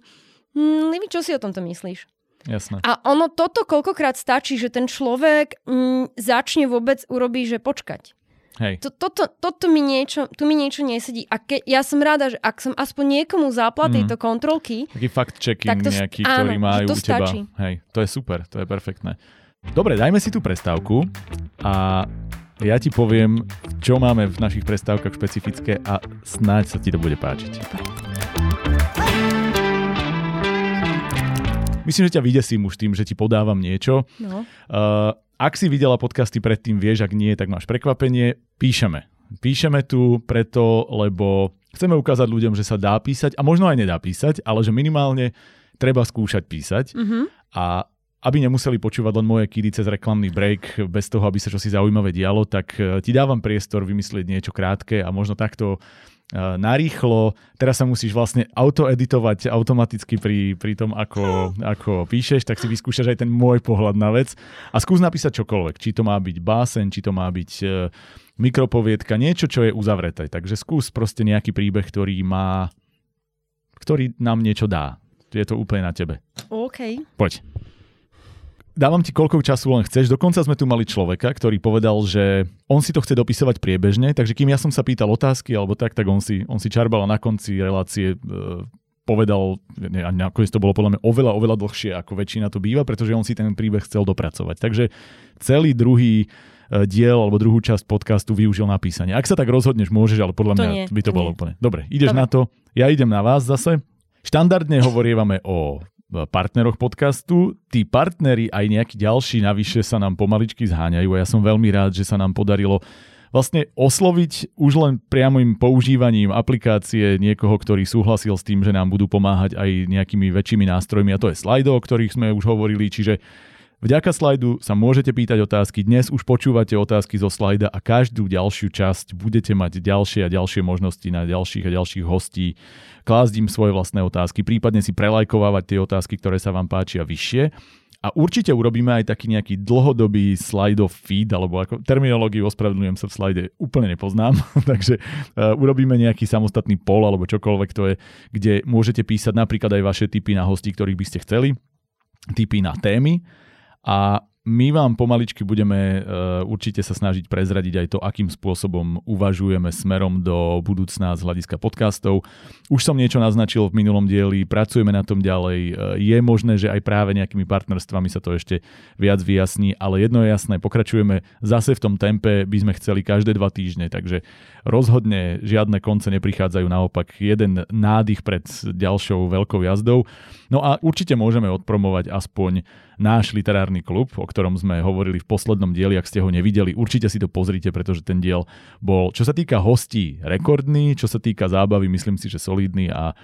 hm, čo si o tomto myslíš. Jasné. A ono toto koľkokrát stačí, že ten človek mm, začne vôbec urobiť, že počkať. Hej. To, toto, toto mi niečo, tu mi niečo nesedí. A ke, ja som rada, že ak som aspoň niekomu zapla mm. tejto kontrolky... Taký fact-checking to, nejaký, áno, ktorý majú u teba. Stačí. Hej, to je super, to je perfektné. Dobre, dajme si tú prestávku a ja ti poviem, čo máme v našich prestávkach špecifické a snáď sa ti to bude páčiť. Myslím, že ťa vydesím už tým, že ti podávam niečo. No. Uh, ak si videla podcasty predtým, vieš, ak nie, tak máš prekvapenie. Píšeme. Píšeme tu preto, lebo chceme ukázať ľuďom, že sa dá písať a možno aj nedá písať, ale že minimálne treba skúšať písať. Mm-hmm. A aby nemuseli počúvať len moje kidy cez reklamný break bez toho, aby sa čosi zaujímavé dialo, tak e, ti dávam priestor vymyslieť niečo krátke a možno takto narýchlo. Teraz sa musíš vlastne autoeditovať automaticky pri, pri tom, ako, ako píšeš, tak si vyskúšaš aj ten môj pohľad na vec a skús napísať čokoľvek. Či to má byť básen, či to má byť e, mikropoviedka, niečo, čo je uzavreté. Takže skús proste nejaký príbeh, ktorý má ktorý nám niečo dá. Je to úplne na tebe. OK. Poď dávam ti koľko času len chceš. Dokonca sme tu mali človeka, ktorý povedal, že on si to chce dopisovať priebežne, takže kým ja som sa pýtal otázky alebo tak, tak on si, on si čarbal a na konci relácie e, povedal, ne, a nakoniec to bolo podľa mňa oveľa, oveľa dlhšie, ako väčšina to býva, pretože on si ten príbeh chcel dopracovať. Takže celý druhý e, diel alebo druhú časť podcastu využil na písanie. Ak sa tak rozhodneš, môžeš, ale podľa To mňa nie, by to to bolo nie. úplne. Dobre, ideš Dobre. na to. Ja idem na vás zase. Štandardne hovorievame o partneroch podcastu. Tí partneri aj nejakí ďalší navyše sa nám pomaličky zháňajú a ja som veľmi rád, že sa nám podarilo vlastne osloviť už len priamým používaním aplikácie niekoho, ktorý súhlasil s tým, že nám budú pomáhať aj nejakými väčšími nástrojmi a to je Slido, o ktorých sme už hovorili, čiže Vďaka slajdu sa môžete pýtať otázky. Dnes už počúvate otázky zo slajda a každú ďalšiu časť budete mať ďalšie a ďalšie možnosti na ďalších a ďalších hostí. Klásť im svoje vlastné otázky, prípadne si prelajkovávať tie otázky, ktoré sa vám páčia vyššie. A určite urobíme aj taký nejaký dlhodobý slide feed, alebo ako terminológiu ospravedlňujem sa v slide, úplne nepoznám, [LAUGHS] takže uh, urobíme nejaký samostatný pol alebo čokoľvek to je, kde môžete písať napríklad aj vaše tipy na hostí, ktorých by ste chceli, tipy na témy a my vám pomaličky budeme uh, určite sa snažiť prezradiť aj to, akým spôsobom uvažujeme smerom do budúcna z hľadiska podcastov. Už som niečo naznačil v minulom dieli, pracujeme na tom ďalej. Uh, je možné, že aj práve nejakými partnerstvami sa to ešte viac vyjasní, ale jedno je jasné, pokračujeme zase v tom tempe, by sme chceli každé dva týždne, takže rozhodne žiadne konce neprichádzajú, naopak jeden nádych pred ďalšou veľkou jazdou. No a určite môžeme odpromovať aspoň náš literárny klub, o ktorom sme hovorili v poslednom dieli, ak ste ho nevideli, určite si to pozrite, pretože ten diel bol, čo sa týka hostí, rekordný, čo sa týka zábavy, myslím si, že solidný a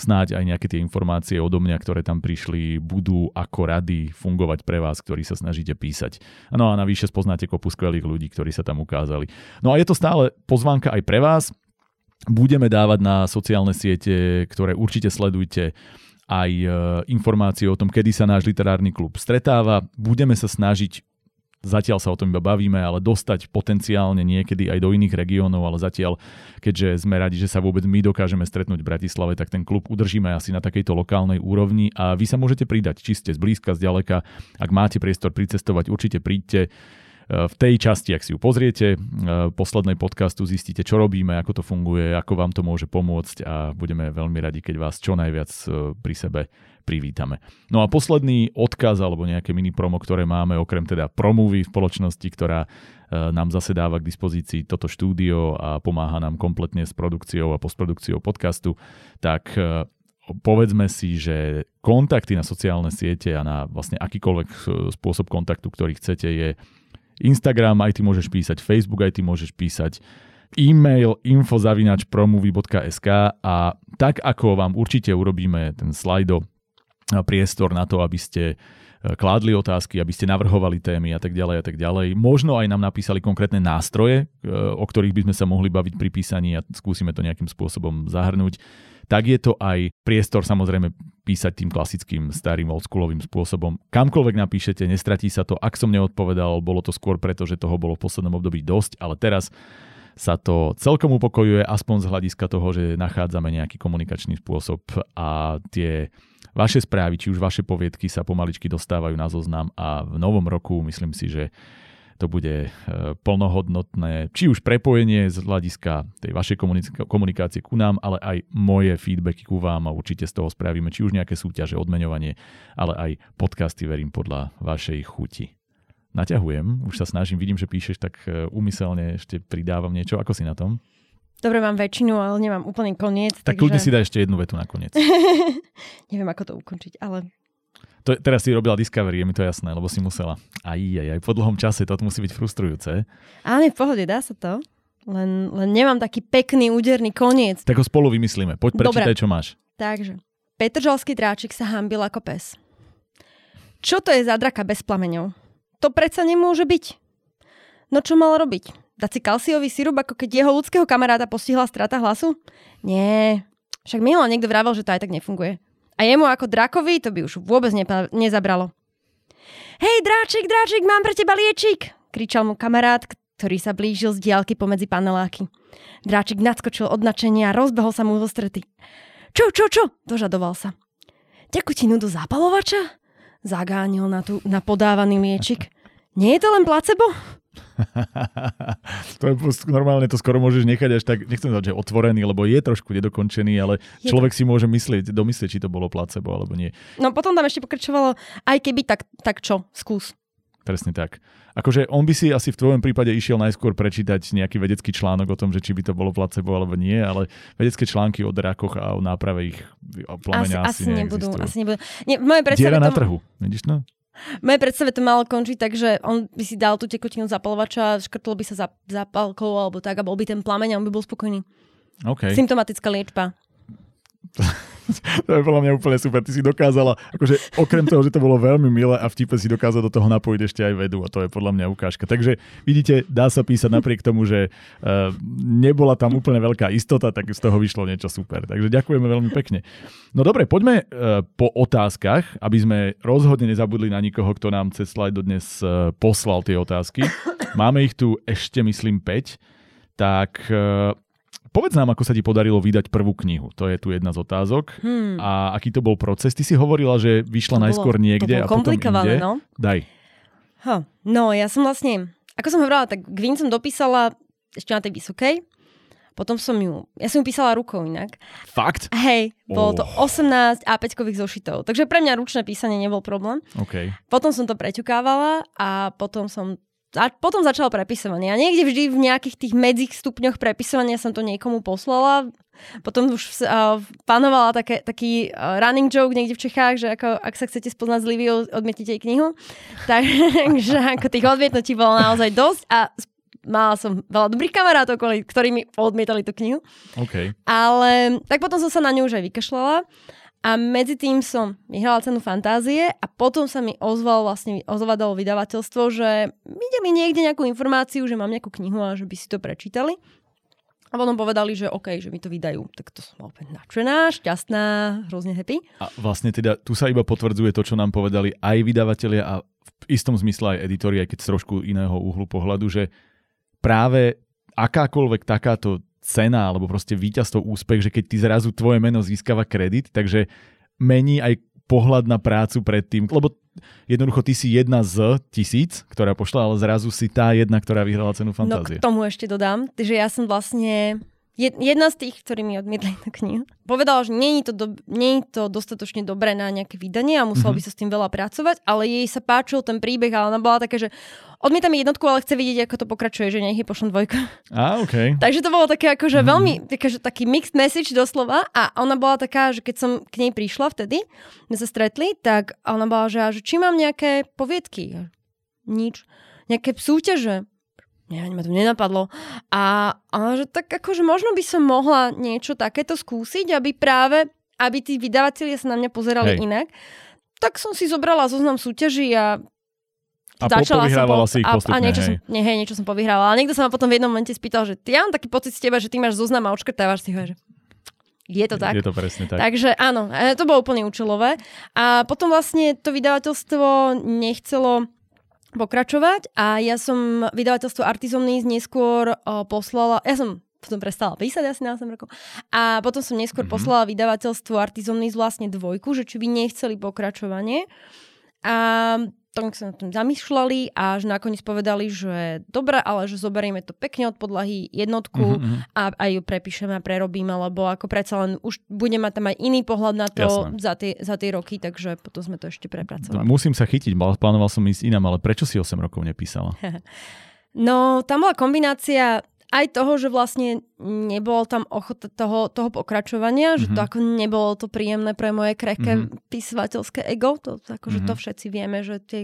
snáď aj nejaké tie informácie odo mňa, ktoré tam prišli, budú ako rady fungovať pre vás, ktorí sa snažíte písať. No a navyše spoznáte kopu skvelých ľudí, ktorí sa tam ukázali. No a je to stále pozvánka aj pre vás. Budeme dávať na sociálne siete, ktoré určite sledujte, aj e, informácie o tom, kedy sa náš literárny klub stretáva. Budeme sa snažiť, zatiaľ sa o tom iba bavíme, ale dostať potenciálne niekedy aj do iných regiónov, ale zatiaľ, keďže sme radi, že sa vôbec my dokážeme stretnúť v Bratislave, tak ten klub udržíme asi na takejto lokálnej úrovni a vy sa môžete pridať, či ste zblízka, zďaleka. Ak máte priestor pricestovať, určite príďte v tej časti, ak si ju pozriete, poslednej podcastu zistíte, čo robíme, ako to funguje, ako vám to môže pomôcť a budeme veľmi radi, keď vás čo najviac e, pri sebe privítame. No a posledný odkaz alebo nejaké mini promo, ktoré máme, okrem teda promluvy spoločnosti, ktorá nám zase dáva k dispozícii toto štúdio a pomáha nám kompletne s produkciou a postprodukciou podcastu, tak povedzme si, že kontakty na sociálne siete a na vlastne akýkoľvek spôsob kontaktu, ktorý chcete, je Instagram, aj ty môžeš písať, Facebook, aj ty môžeš písať, e-mail info.promovy.sk a tak ako vám určite urobíme ten slajdo priestor na to, aby ste kládli otázky, aby ste navrhovali témy a tak ďalej a tak ďalej. Možno aj nám napísali konkrétne nástroje, e, o ktorých by sme sa mohli baviť pri písaní a skúsime to nejakým spôsobom zahrnúť tak je to aj priestor samozrejme písať tým klasickým starým oldschoolovým spôsobom. Kamkoľvek napíšete, nestratí sa to. Ak som neodpovedal, bolo to skôr preto, že toho bolo v poslednom období dosť, ale teraz sa to celkom upokojuje, aspoň z hľadiska toho, že nachádzame nejaký komunikačný spôsob a tie vaše správy, či už vaše poviedky sa pomaličky dostávajú na zoznam a v novom roku myslím si, že to bude e, plnohodnotné, či už prepojenie z hľadiska tej vašej komunikácie ku nám, ale aj moje feedbacky ku vám a určite z toho spravíme či už nejaké súťaže, odmeňovanie, ale aj podcasty, verím, podľa vašej chuti. Naťahujem, už sa snažím, vidím, že píšeš, tak e, úmyselne ešte pridávam niečo. Ako si na tom? Dobre, mám väčšinu, ale nemám úplný koniec. Tak takže... kľudne si daj ešte jednu vetu nakoniec. [LAUGHS] Neviem, ako to ukončiť, ale to, teraz si robila Discovery, je mi to jasné, lebo si musela. Aj, aj, aj po dlhom čase, to musí byť frustrujúce. Ale v pohode, dá sa to. Len, len nemám taký pekný, úderný koniec. Tak ho spolu vymyslíme. Poď prečítaj, čo máš. Takže, Petržalský dráčik sa hambil ako pes. Čo to je za draka bez plameňov? To predsa nemôže byť. No čo mal robiť? Dať si kalciový sirup, ako keď jeho ľudského kamaráta postihla strata hlasu? Nie. Však minul niekto vravel, že to aj tak nefunguje. A jemu ako drakovi to by už vôbec nepa- nezabralo. Hej, dráčik, dráčik, mám pre teba liečik, kričal mu kamarát, ktorý sa blížil z diálky pomedzi paneláky. Dráčik nadskočil od načenia a rozbehol sa mu vo strety. Čo, čo, čo? Dožadoval sa. Ďakutinu do zapalovača? Zagánil na, tu, na podávaný liečik. Nie je to len placebo? [LAUGHS] to je, normálne to skoro môžeš nechať až tak, nechcem povedať, že otvorený, lebo je trošku nedokončený, ale je človek to. si môže myslieť, domyslieť, či to bolo placebo alebo nie. No potom tam ešte pokračovalo, aj keby tak, tak čo, skús. Presne tak. Akože on by si asi v tvojom prípade išiel najskôr prečítať nejaký vedecký článok o tom, že či by to bolo placebo alebo nie, ale vedecké články o drakoch a o náprave ich plameňa asi, asi, asi nebudú. Asi nebudú. Nie, v mojej Diera na trhu, vidíš to? V mojej predstave to malo končiť tak, že on by si dal tú tekutinu zapalovača, škrtol by sa za, zapalkou alebo tak a bol by ten plameň a on by bol spokojný. Okay. Symptomatická liečba. [LAUGHS] [LAUGHS] to je podľa mňa úplne super. Ty si dokázala, akože okrem toho, že to bolo veľmi milé a vtipe si dokázala do toho napojiť ešte aj vedu a to je podľa mňa ukážka. Takže vidíte, dá sa písať napriek tomu, že uh, nebola tam úplne veľká istota, tak z toho vyšlo niečo super. Takže ďakujeme veľmi pekne. No dobre, poďme uh, po otázkach, aby sme rozhodne nezabudli na nikoho, kto nám cez slide dodnes uh, poslal tie otázky. Máme ich tu ešte, myslím, 5. Tak Povedz nám, ako sa ti podarilo vydať prvú knihu. To je tu jedna z otázok. Hmm. A aký to bol proces? Ty si hovorila, že vyšla to najskôr bolo, niekde to bolo a potom inde. no. Daj. Ha, no, ja som vlastne, ako som hovorila, tak Gwyn som dopísala ešte na tej vysokej. Potom som ju, ja som ju písala rukou inak. Fakt? Hej, bolo oh. to 18 A5-kových zošitov. Takže pre mňa ručné písanie nebol problém. Okay. Potom som to preťukávala a potom som a potom začalo prepisovanie. A niekde vždy v nejakých tých medzích stupňoch prepisovania som to niekomu poslala. Potom už uh, panovala také, taký uh, running joke niekde v Čechách, že ako, ak sa chcete spoznať s Liviou, odmietite jej knihu. [LAUGHS] Takže ako tých odmietnutí bolo naozaj dosť a mala som veľa dobrých kamarátov, ktorí mi odmietali tú knihu. Okay. Ale tak potom som sa na ňu už aj vykašľala. A medzi tým som vyhrala cenu fantázie a potom sa mi ozval vlastne, ozvadalo vydavateľstvo, že videli niekde nejakú informáciu, že mám nejakú knihu a že by si to prečítali. A potom povedali, že OK, že mi to vydajú. Tak to som opäť nadšená, šťastná, hrozne happy. A vlastne teda tu sa iba potvrdzuje to, čo nám povedali aj vydavatelia a v istom zmysle aj editori, aj keď z trošku iného uhlu pohľadu, že práve akákoľvek takáto cena alebo proste víťazstvo, úspech, že keď ty zrazu tvoje meno získava kredit, takže mení aj pohľad na prácu predtým, lebo jednoducho ty si jedna z tisíc, ktorá pošla, ale zrazu si tá jedna, ktorá vyhrala cenu fantázie. No k tomu ešte dodám, že ja som vlastne jedna z tých, ktorí mi odmietli tú knihu, povedala, že je to, do, je to dostatočne dobré na nejaké vydanie a musela mm-hmm. by sa s tým veľa pracovať, ale jej sa páčil ten príbeh a ona bola taká, že odmieta mi jednotku, ale chce vidieť, ako to pokračuje, že nech je pošlom dvojku. A, okay. [LAUGHS] Takže to bolo také akože mm. veľmi, také, taký mixed message doslova a ona bola taká, že keď som k nej prišla vtedy, sme sa stretli, tak ona bola, že, že či mám nejaké poviedky. Nič. Nejaké súťaže ja, ma to nenapadlo. A, a že tak akože možno by som mohla niečo takéto skúsiť, aby práve, aby tí vydavatelia sa na mňa pozerali Hej. inak. Tak som si zobrala zoznam súťaží a a začala som po, si ich postupne, a, a niečo, hej. Som, nie, hej, niečo som povyhrávala. A niekto sa ma potom v jednom momente spýtal, že ty ja mám taký pocit z teba, že ty máš zoznam a odškrtávaš si ho, že je to tak. Je to presne tak. Takže áno, e, to bolo úplne účelové. A potom vlastne to vydavateľstvo nechcelo pokračovať a ja som vydavateľstvo Artizomnís neskôr uh, poslala, ja som potom prestala písať asi na 8 rokov. A potom som neskôr mm-hmm. poslala vydavateľstvo Artizomnís vlastne dvojku, že či by nechceli pokračovanie. A tak sa na tom zamýšľali a až nakoniec povedali, že dobre, ale že zoberieme to pekne od podlahy jednotku mm-hmm. a aj ju prepíšeme a prerobíme, lebo ako predsa len už bude mať tam aj iný pohľad na to za tie, za tie roky, takže potom sme to ešte prepracovali. Musím sa chytiť, plánoval som ísť inám, ale prečo si 8 rokov nepísala? [LAUGHS] no, tam bola kombinácia aj toho, že vlastne nebolo tam ochota toho, toho pokračovania, mm-hmm. že to mhm. ako nebolo to príjemné pre moje krehké mm-hmm. písvateľské ego, to akože mm-hmm. to mhm. všetci vieme, že tie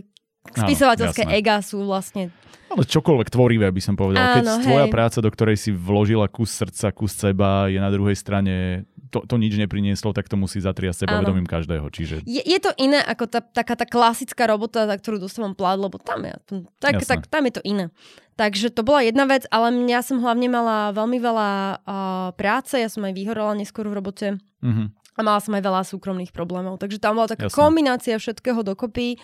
spisovateľské ega sú vlastne... Ale čokoľvek tvorivé by som povedal. Áno, Keď hej. tvoja práca, do ktorej si vložila kus srdca, kus seba, je na druhej strane to, to nič neprinieslo, tak to musí zatriasť sebavedomím každého. Čiže... Je, je to iné ako tá, taká tá klasická robota, za ktorú dostávam plat, lebo tam je, tak, tak, tam je to iné. Takže to bola jedna vec, ale ja som hlavne mala veľmi veľa uh, práce, ja som aj vyhorala neskôr v robote. Mm-hmm. A mala som aj veľa súkromných problémov. Takže tam bola taká Jasne. kombinácia všetkého dokopy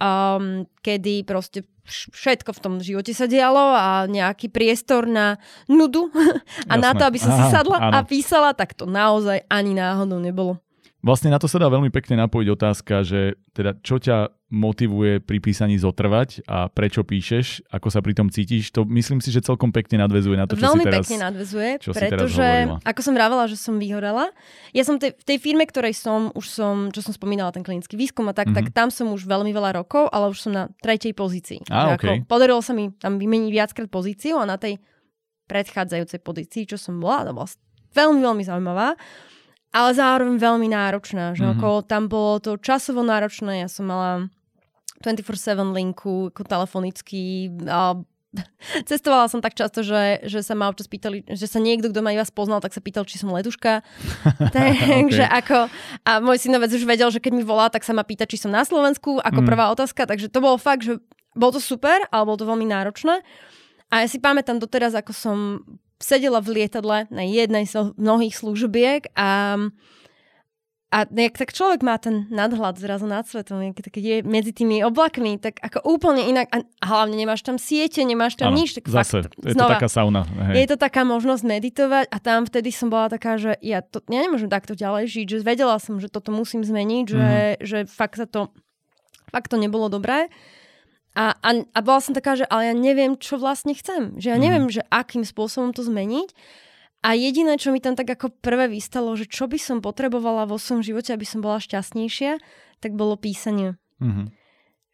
um, kedy proste všetko v tom živote sa dialo a nejaký priestor na nudu [LAUGHS] a Jasné. na to, aby som Aha, si sadla áno. a písala, tak to naozaj ani náhodou nebolo. Vlastne na to sa dá veľmi pekne napojiť otázka, že teda čo ťa motivuje pri písaní zotrvať a prečo píšeš, ako sa pri tom cítiš, to myslím si, že celkom pekne nadvezuje na to, čo veľmi si teraz pekne nadvezuje, čo pretože, ako som vravela, že som vyhorela, ja som te, v tej firme, ktorej som, už som, čo som spomínala, ten klinický výskum a tak, mm-hmm. tak tam som už veľmi veľa rokov, ale už som na tretej pozícii. A, okay. ako, podarilo sa mi tam vymeniť viackrát pozíciu a na tej predchádzajúcej pozícii, čo som bola, to bola veľmi, veľmi zaujímavá ale zároveň veľmi náročná, že mm-hmm. ako tam bolo to časovo náročné, ja som mala 24-7 linku ako telefonicky a [LAUGHS] cestovala som tak často, že, že sa ma občas pýtali, že sa niekto, kto ma iba spoznal, tak sa pýtal, či som leduška. [LAUGHS] takže okay. ako, a môj synovec už vedel, že keď mi volá, tak sa ma pýta, či som na Slovensku, ako mm. prvá otázka, takže to bolo fakt, že bolo to super, ale bolo to veľmi náročné. A ja si pamätám doteraz, ako som sedela v lietadle na jednej z mnohých službiek a a jak tak človek má ten nadhľad zrazu nad svetom, keď je medzi tými oblakmi, tak ako úplne inak, a hlavne nemáš tam siete, nemáš tam ano, nič. Tak zase, fakt, je znova, to taká sauna. Hej. Je to taká možnosť meditovať a tam vtedy som bola taká, že ja, to, ja nemôžem takto ďalej žiť, že vedela som, že toto musím zmeniť, že, mm-hmm. že fakt sa to, fakt to nebolo dobré. A, a, a bola som taká, že ale ja neviem, čo vlastne chcem. Že ja mhm. neviem, mm. že akým spôsobom to zmeniť. A jediné, čo mi tam tak ako prvé vystalo, že čo by som potrebovala vo svojom živote, aby som bola šťastnejšia, tak bolo písanie. Mm-hmm.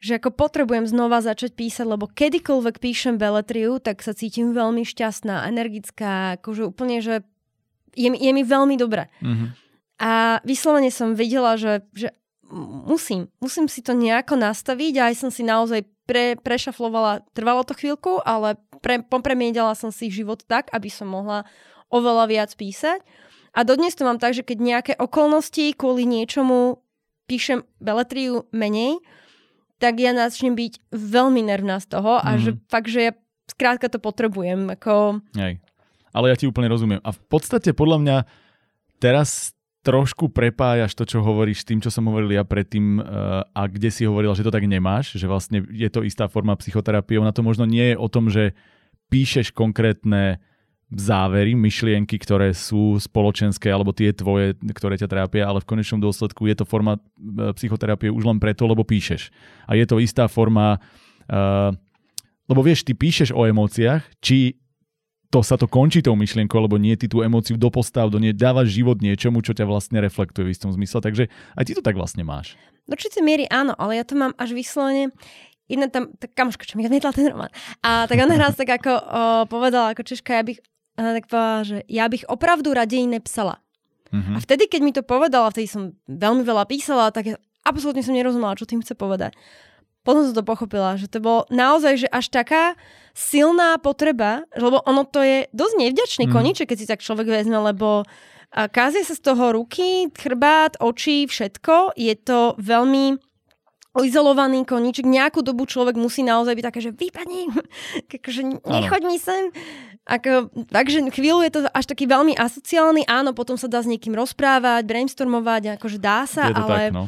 Že ako potrebujem znova začať písať, lebo kedykoľvek píšem beletriu, tak sa cítim veľmi šťastná, energická, akože úplne, že je, je mi veľmi dobre. Mm-hmm. A vyslovene som videla, že, že musím, musím si to nejako nastaviť a aj som si naozaj pre, prešaflovala, trvalo to chvíľku, ale pre, popremiedala som si život tak, aby som mohla oveľa viac písať. A dodnes to mám tak, že keď nejaké okolnosti kvôli niečomu píšem beletriu menej, tak ja začnem byť veľmi nervná z toho mm. a že mhm. fakt, že ja skrátka to potrebujem. Ako... Hej. Ale ja ti úplne rozumiem. A v podstate podľa mňa teraz trošku prepájaš to, čo hovoríš s tým, čo som hovoril ja predtým uh, a kde si hovorila, že to tak nemáš, že vlastne je to istá forma psychoterapie. Ona to možno nie je o tom, že píšeš konkrétne závery, myšlienky, ktoré sú spoločenské, alebo tie tvoje, ktoré ťa trápia, ale v konečnom dôsledku je to forma e, psychoterapie už len preto, lebo píšeš. A je to istá forma, uh, lebo vieš, ty píšeš o emóciách, či to sa to končí tou myšlienkou, lebo nie ty tú emóciu dopostav, do nej dávaš život niečomu, čo ťa vlastne reflektuje v istom zmysle. Takže aj ty to tak vlastne máš. Do určite miery áno, ale ja to mám až vyslovene jedna tam, tak kamoška, čo mi odmietla ten román. A tak ona raz tak ako o, povedala, ako Češka, ja bych, ona tak povedala, že ja bych opravdu radej nepsala. Mm-hmm. A vtedy, keď mi to povedala, vtedy som veľmi veľa písala, tak ja absolútne som nerozumela, čo tým chce povedať potom som to pochopila, že to bolo naozaj, že až taká silná potreba, lebo ono to je dosť nevďačný mm. koníček, keď si tak človek vezme, lebo kázie sa z toho ruky, chrbát, oči, všetko. Je to veľmi izolovaný koníček. Nejakú dobu človek musí naozaj byť také, že vypadni, [LAUGHS] akože nechoď mi sem. Ako, takže chvíľu je to až taký veľmi asociálny. Áno, potom sa dá s niekým rozprávať, brainstormovať, akože dá sa, je ale tak, no.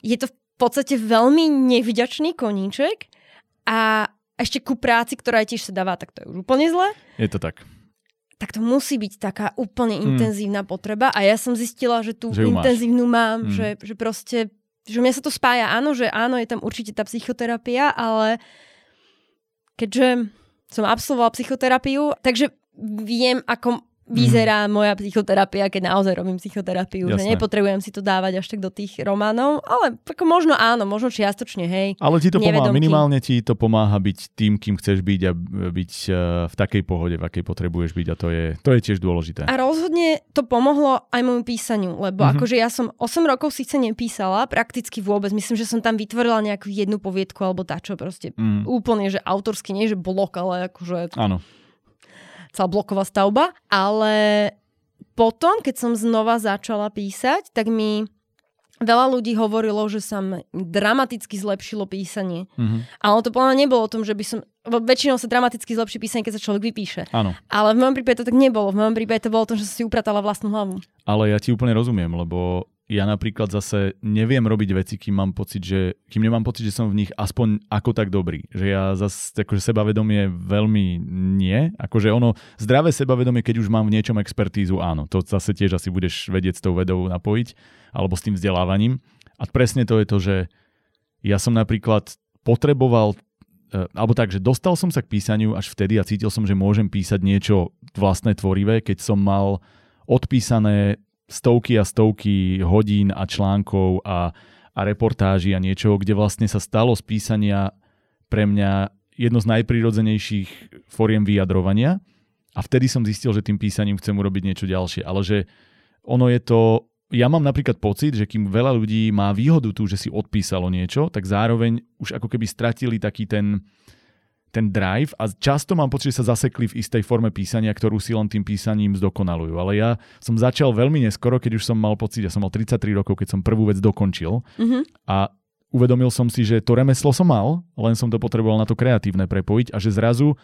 je to v podstate veľmi nevďačný koníček a ešte ku práci, ktorá tiež sa dáva, tak to je už úplne zle. Je to tak. Tak to musí byť taká úplne mm. intenzívna potreba a ja som zistila, že tú že intenzívnu máš. mám, mm. že, že proste, že mňa sa to spája, áno, že áno, je tam určite tá psychoterapia, ale keďže som absolvovala psychoterapiu, takže viem, ako vyzerá mm. moja psychoterapia, keď naozaj robím psychoterapiu. Jasné. Že nepotrebujem si to dávať až tak do tých románov, ale ako možno áno, možno čiastočne, hej. Ale ti to pomáha, minimálne ti to pomáha byť tým, kým chceš byť a byť uh, v takej pohode, v akej potrebuješ byť a to je, to je tiež dôležité. A rozhodne to pomohlo aj môjmu písaniu, lebo mm-hmm. akože ja som 8 rokov síce nepísala, prakticky vôbec. Myslím, že som tam vytvorila nejakú jednu poviedku alebo dačo proste. Mm. Úplne, že autorsky, nie že blok, ale akože... Áno celá bloková stavba, ale potom, keď som znova začala písať, tak mi Veľa ľudí hovorilo, že sa dramaticky zlepšilo písanie. Mm-hmm. Ale to podľa nebolo o tom, že by som... Väčšinou sa dramaticky zlepší písanie, keď sa človek vypíše. Áno. Ale v mojom prípade to tak nebolo. V mojom prípade to bolo o tom, že som si upratala vlastnú hlavu. Ale ja ti úplne rozumiem, lebo ja napríklad zase neviem robiť veci, kým mám pocit, že, kým nemám pocit, že som v nich aspoň ako tak dobrý. Že ja zase akože sebavedomie veľmi nie. Akože ono, zdravé sebavedomie, keď už mám v niečom expertízu, áno. To zase tiež asi budeš vedieť s tou vedou napojiť, alebo s tým vzdelávaním. A presne to je to, že ja som napríklad potreboval e, alebo tak, že dostal som sa k písaniu až vtedy a cítil som, že môžem písať niečo vlastné tvorivé, keď som mal odpísané stovky a stovky hodín a článkov a, a reportáží a niečoho, kde vlastne sa stalo z písania pre mňa jedno z najprirodzenejších foriem vyjadrovania a vtedy som zistil, že tým písaním chcem urobiť niečo ďalšie. Ale že ono je to... Ja mám napríklad pocit, že kým veľa ľudí má výhodu tu, že si odpísalo niečo, tak zároveň už ako keby stratili taký ten, ten drive a často mám pocit, že sa zasekli v istej forme písania, ktorú si len tým písaním zdokonalujú. Ale ja som začal veľmi neskoro, keď už som mal pocit, ja som mal 33 rokov, keď som prvú vec dokončil mm-hmm. a uvedomil som si, že to remeslo som mal, len som to potreboval na to kreatívne prepojiť a že zrazu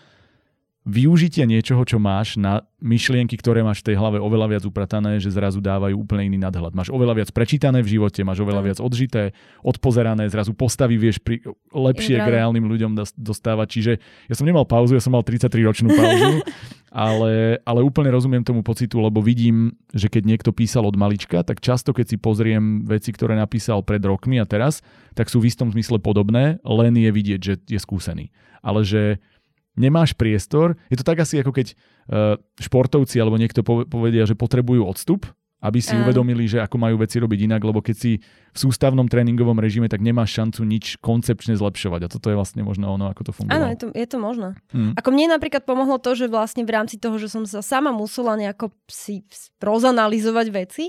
využitie niečoho, čo máš na myšlienky, ktoré máš v tej hlave oveľa viac upratané, že zrazu dávajú úplne iný nadhľad. Máš oveľa viac prečítané v živote, máš oveľa viac odžité, odpozerané, zrazu postavy vieš pri, lepšie k reálnym ľuďom dostávať. Čiže ja som nemal pauzu, ja som mal 33-ročnú pauzu, [LAUGHS] ale, ale úplne rozumiem tomu pocitu, lebo vidím, že keď niekto písal od malička, tak často keď si pozriem veci, ktoré napísal pred rokmi a teraz, tak sú v istom zmysle podobné, len je vidieť, že je skúsený. Ale že nemáš priestor. Je to tak asi ako keď uh, športovci alebo niekto povedia, že potrebujú odstup, aby si uh. uvedomili, že ako majú veci robiť inak, lebo keď si v sústavnom tréningovom režime, tak nemáš šancu nič koncepčne zlepšovať. A toto je vlastne možno ono, ako to funguje. Áno, je to, je to možné. Hmm. Ako mne napríklad pomohlo to, že vlastne v rámci toho, že som sa sama musela nejako si rozanalizovať veci,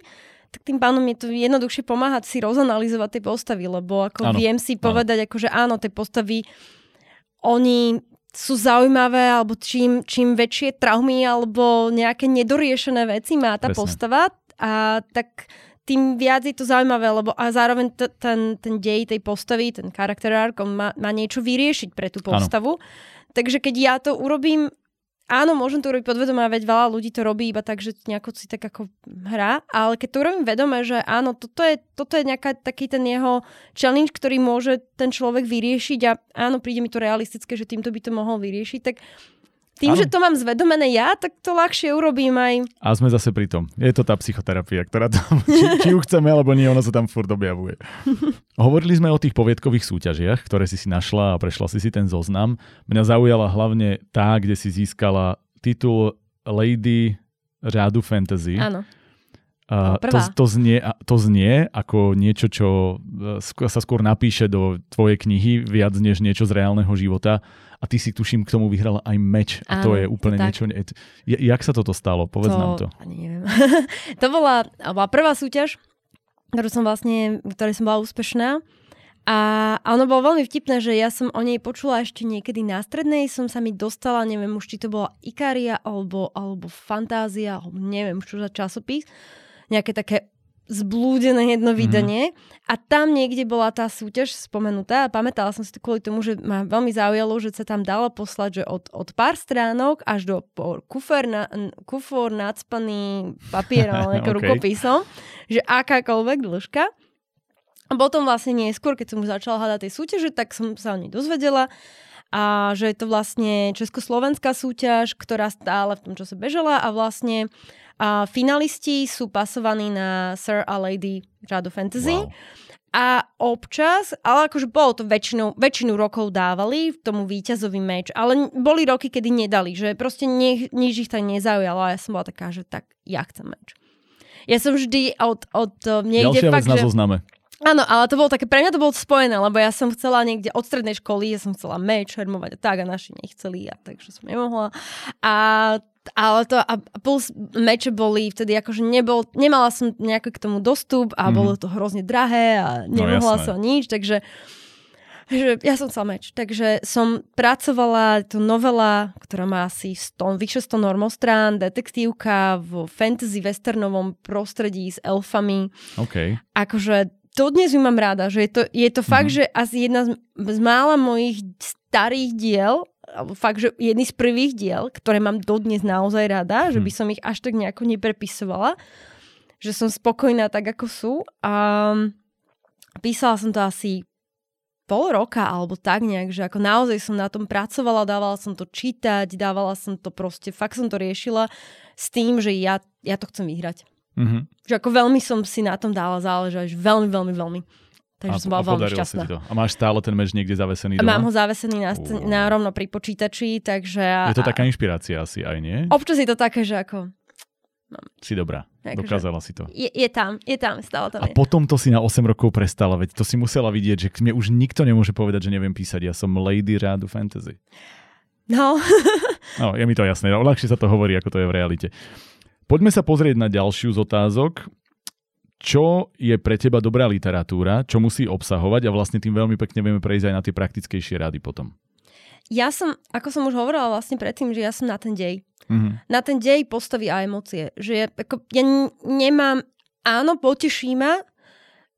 tak tým pánom je to jednoduchšie pomáhať si rozanalizovať tie postavy, lebo ako ano. viem si povedať, ano. ako, že áno, tie postavy oni sú zaujímavé, alebo čím, čím väčšie traumy alebo nejaké nedoriešené veci má tá Presne. postava, a tak tým viac je to zaujímavé, lebo a zároveň t- ten, ten dej tej postavy, ten charakter arc, má, má niečo vyriešiť pre tú postavu. Ano. Takže keď ja to urobím Áno, môžem to urobiť podvedomé, veď veľa ľudí to robí iba tak, že nejako si tak ako hrá, ale keď to urobím vedome, že áno, toto je, toto je nejaká, taký ten jeho challenge, ktorý môže ten človek vyriešiť a áno, príde mi to realistické, že týmto by to mohol vyriešiť, tak tým, ano. že to mám zvedomené ja, tak to ľahšie urobím aj. A sme zase pri tom. Je to tá psychoterapia, ktorá tam, [LAUGHS] či, či ju chceme, alebo nie, ona sa tam furt objavuje. [LAUGHS] Hovorili sme o tých poviedkových súťažiach, ktoré si si našla a prešla si si ten zoznam. Mňa zaujala hlavne tá, kde si získala titul Lady řádu fantasy. Áno. Uh, to, to, znie, to znie ako niečo, čo e, sa skôr napíše do tvojej knihy viac než niečo z reálneho života a ty si tuším k tomu vyhrala aj meč a Áno, to je úplne tak. niečo... Jak sa toto stalo? Povedz to, nám to. Neviem. [LAUGHS] to bola, bola prvá súťaž, ktorú som vlastne, ktorej som bola úspešná. A, a ono bolo veľmi vtipné, že ja som o nej počula ešte niekedy na strednej, som sa mi dostala, neviem už, či to bola Ikaria alebo, alebo Fantázia, alebo neviem čo za časopis, nejaké také zblúdené jedno mhm. vydanie mm-hmm. a tam niekde bola tá súťaž spomenutá a pamätala som si to kvôli tomu, že ma veľmi zaujalo, že sa tam dalo poslať, že od, od pár stránok až do kufor, na, kufor nadspaný papier alebo [LAUGHS] okay. rukopisom, že akákoľvek dĺžka. A potom vlastne neskôr, keď som už začala hľadať tej súťaže, tak som sa o nej dozvedela a že je to vlastne československá súťaž, ktorá stále v tom čase bežala a vlastne a finalisti sú pasovaní na Sir a Lady Rado Fantasy. Wow. A občas, ale akože bolo to väčšinu, väčšinu rokov dávali tomu víťazový meč, ale boli roky, kedy nedali, že proste nie, nič ich tak nezaujalo a ja som bola taká, že tak ja chcem meč. Ja som vždy od, od niekde Ďalšia fakt, vec na zozname. Áno, ale to bolo také, pre mňa to bolo spojené, lebo ja som chcela niekde od strednej školy, ja som chcela meč, hermovať a tak a naši nechceli a takže som nemohla. A ale to a plus meče boli vtedy akože nebol, nemala som nejaký k tomu dostup a mm. bolo to hrozne drahé a no, nemohla no, som nič, takže že ja som sameč, takže som pracovala, to novela, ktorá má asi 100, vyše 100 normostrán, detektívka v fantasy westernovom prostredí s elfami. OK. Akože to dnes ju mám rada, že je to, je to fakt, mm-hmm. že asi jedna z, z mála mojich starých diel, fakt, že jedný z prvých diel, ktoré mám dodnes naozaj rada, mm. že by som ich až tak nejako neprepisovala, že som spokojná tak, ako sú. A písala som to asi pol roka alebo tak nejak, že ako naozaj som na tom pracovala, dávala som to čítať, dávala som to proste, fakt som to riešila s tým, že ja, ja to chcem vyhrať. Mm-hmm. Že ako veľmi som si na tom dala záležať, veľmi, veľmi, veľmi. Takže a, som bola veľmi šťastná. to. A máš stále ten meč niekde zavesený doma? Mám ho zavesený na, uh. na rovno pri počítači, takže... Je to taká inšpirácia asi aj, nie? Občas je to také, že ako No. Si dobrá, Takže dokázala si to. Je, je tam, je tam, stále tam A je. potom to si na 8 rokov prestala, veď to si musela vidieť, že mne už nikto nemôže povedať, že neviem písať. Ja som lady rádu fantasy. No. no, je mi to jasné. Ľahšie sa to hovorí, ako to je v realite. Poďme sa pozrieť na ďalšiu z otázok. Čo je pre teba dobrá literatúra, čo musí obsahovať a vlastne tým veľmi pekne vieme prejsť aj na tie praktickejšie rady potom. Ja som, ako som už hovorila vlastne predtým, že ja som na ten dej mm-hmm. na ten dej, postavy a emócie. Že ja, ako, ja nemám, áno, poteší ma,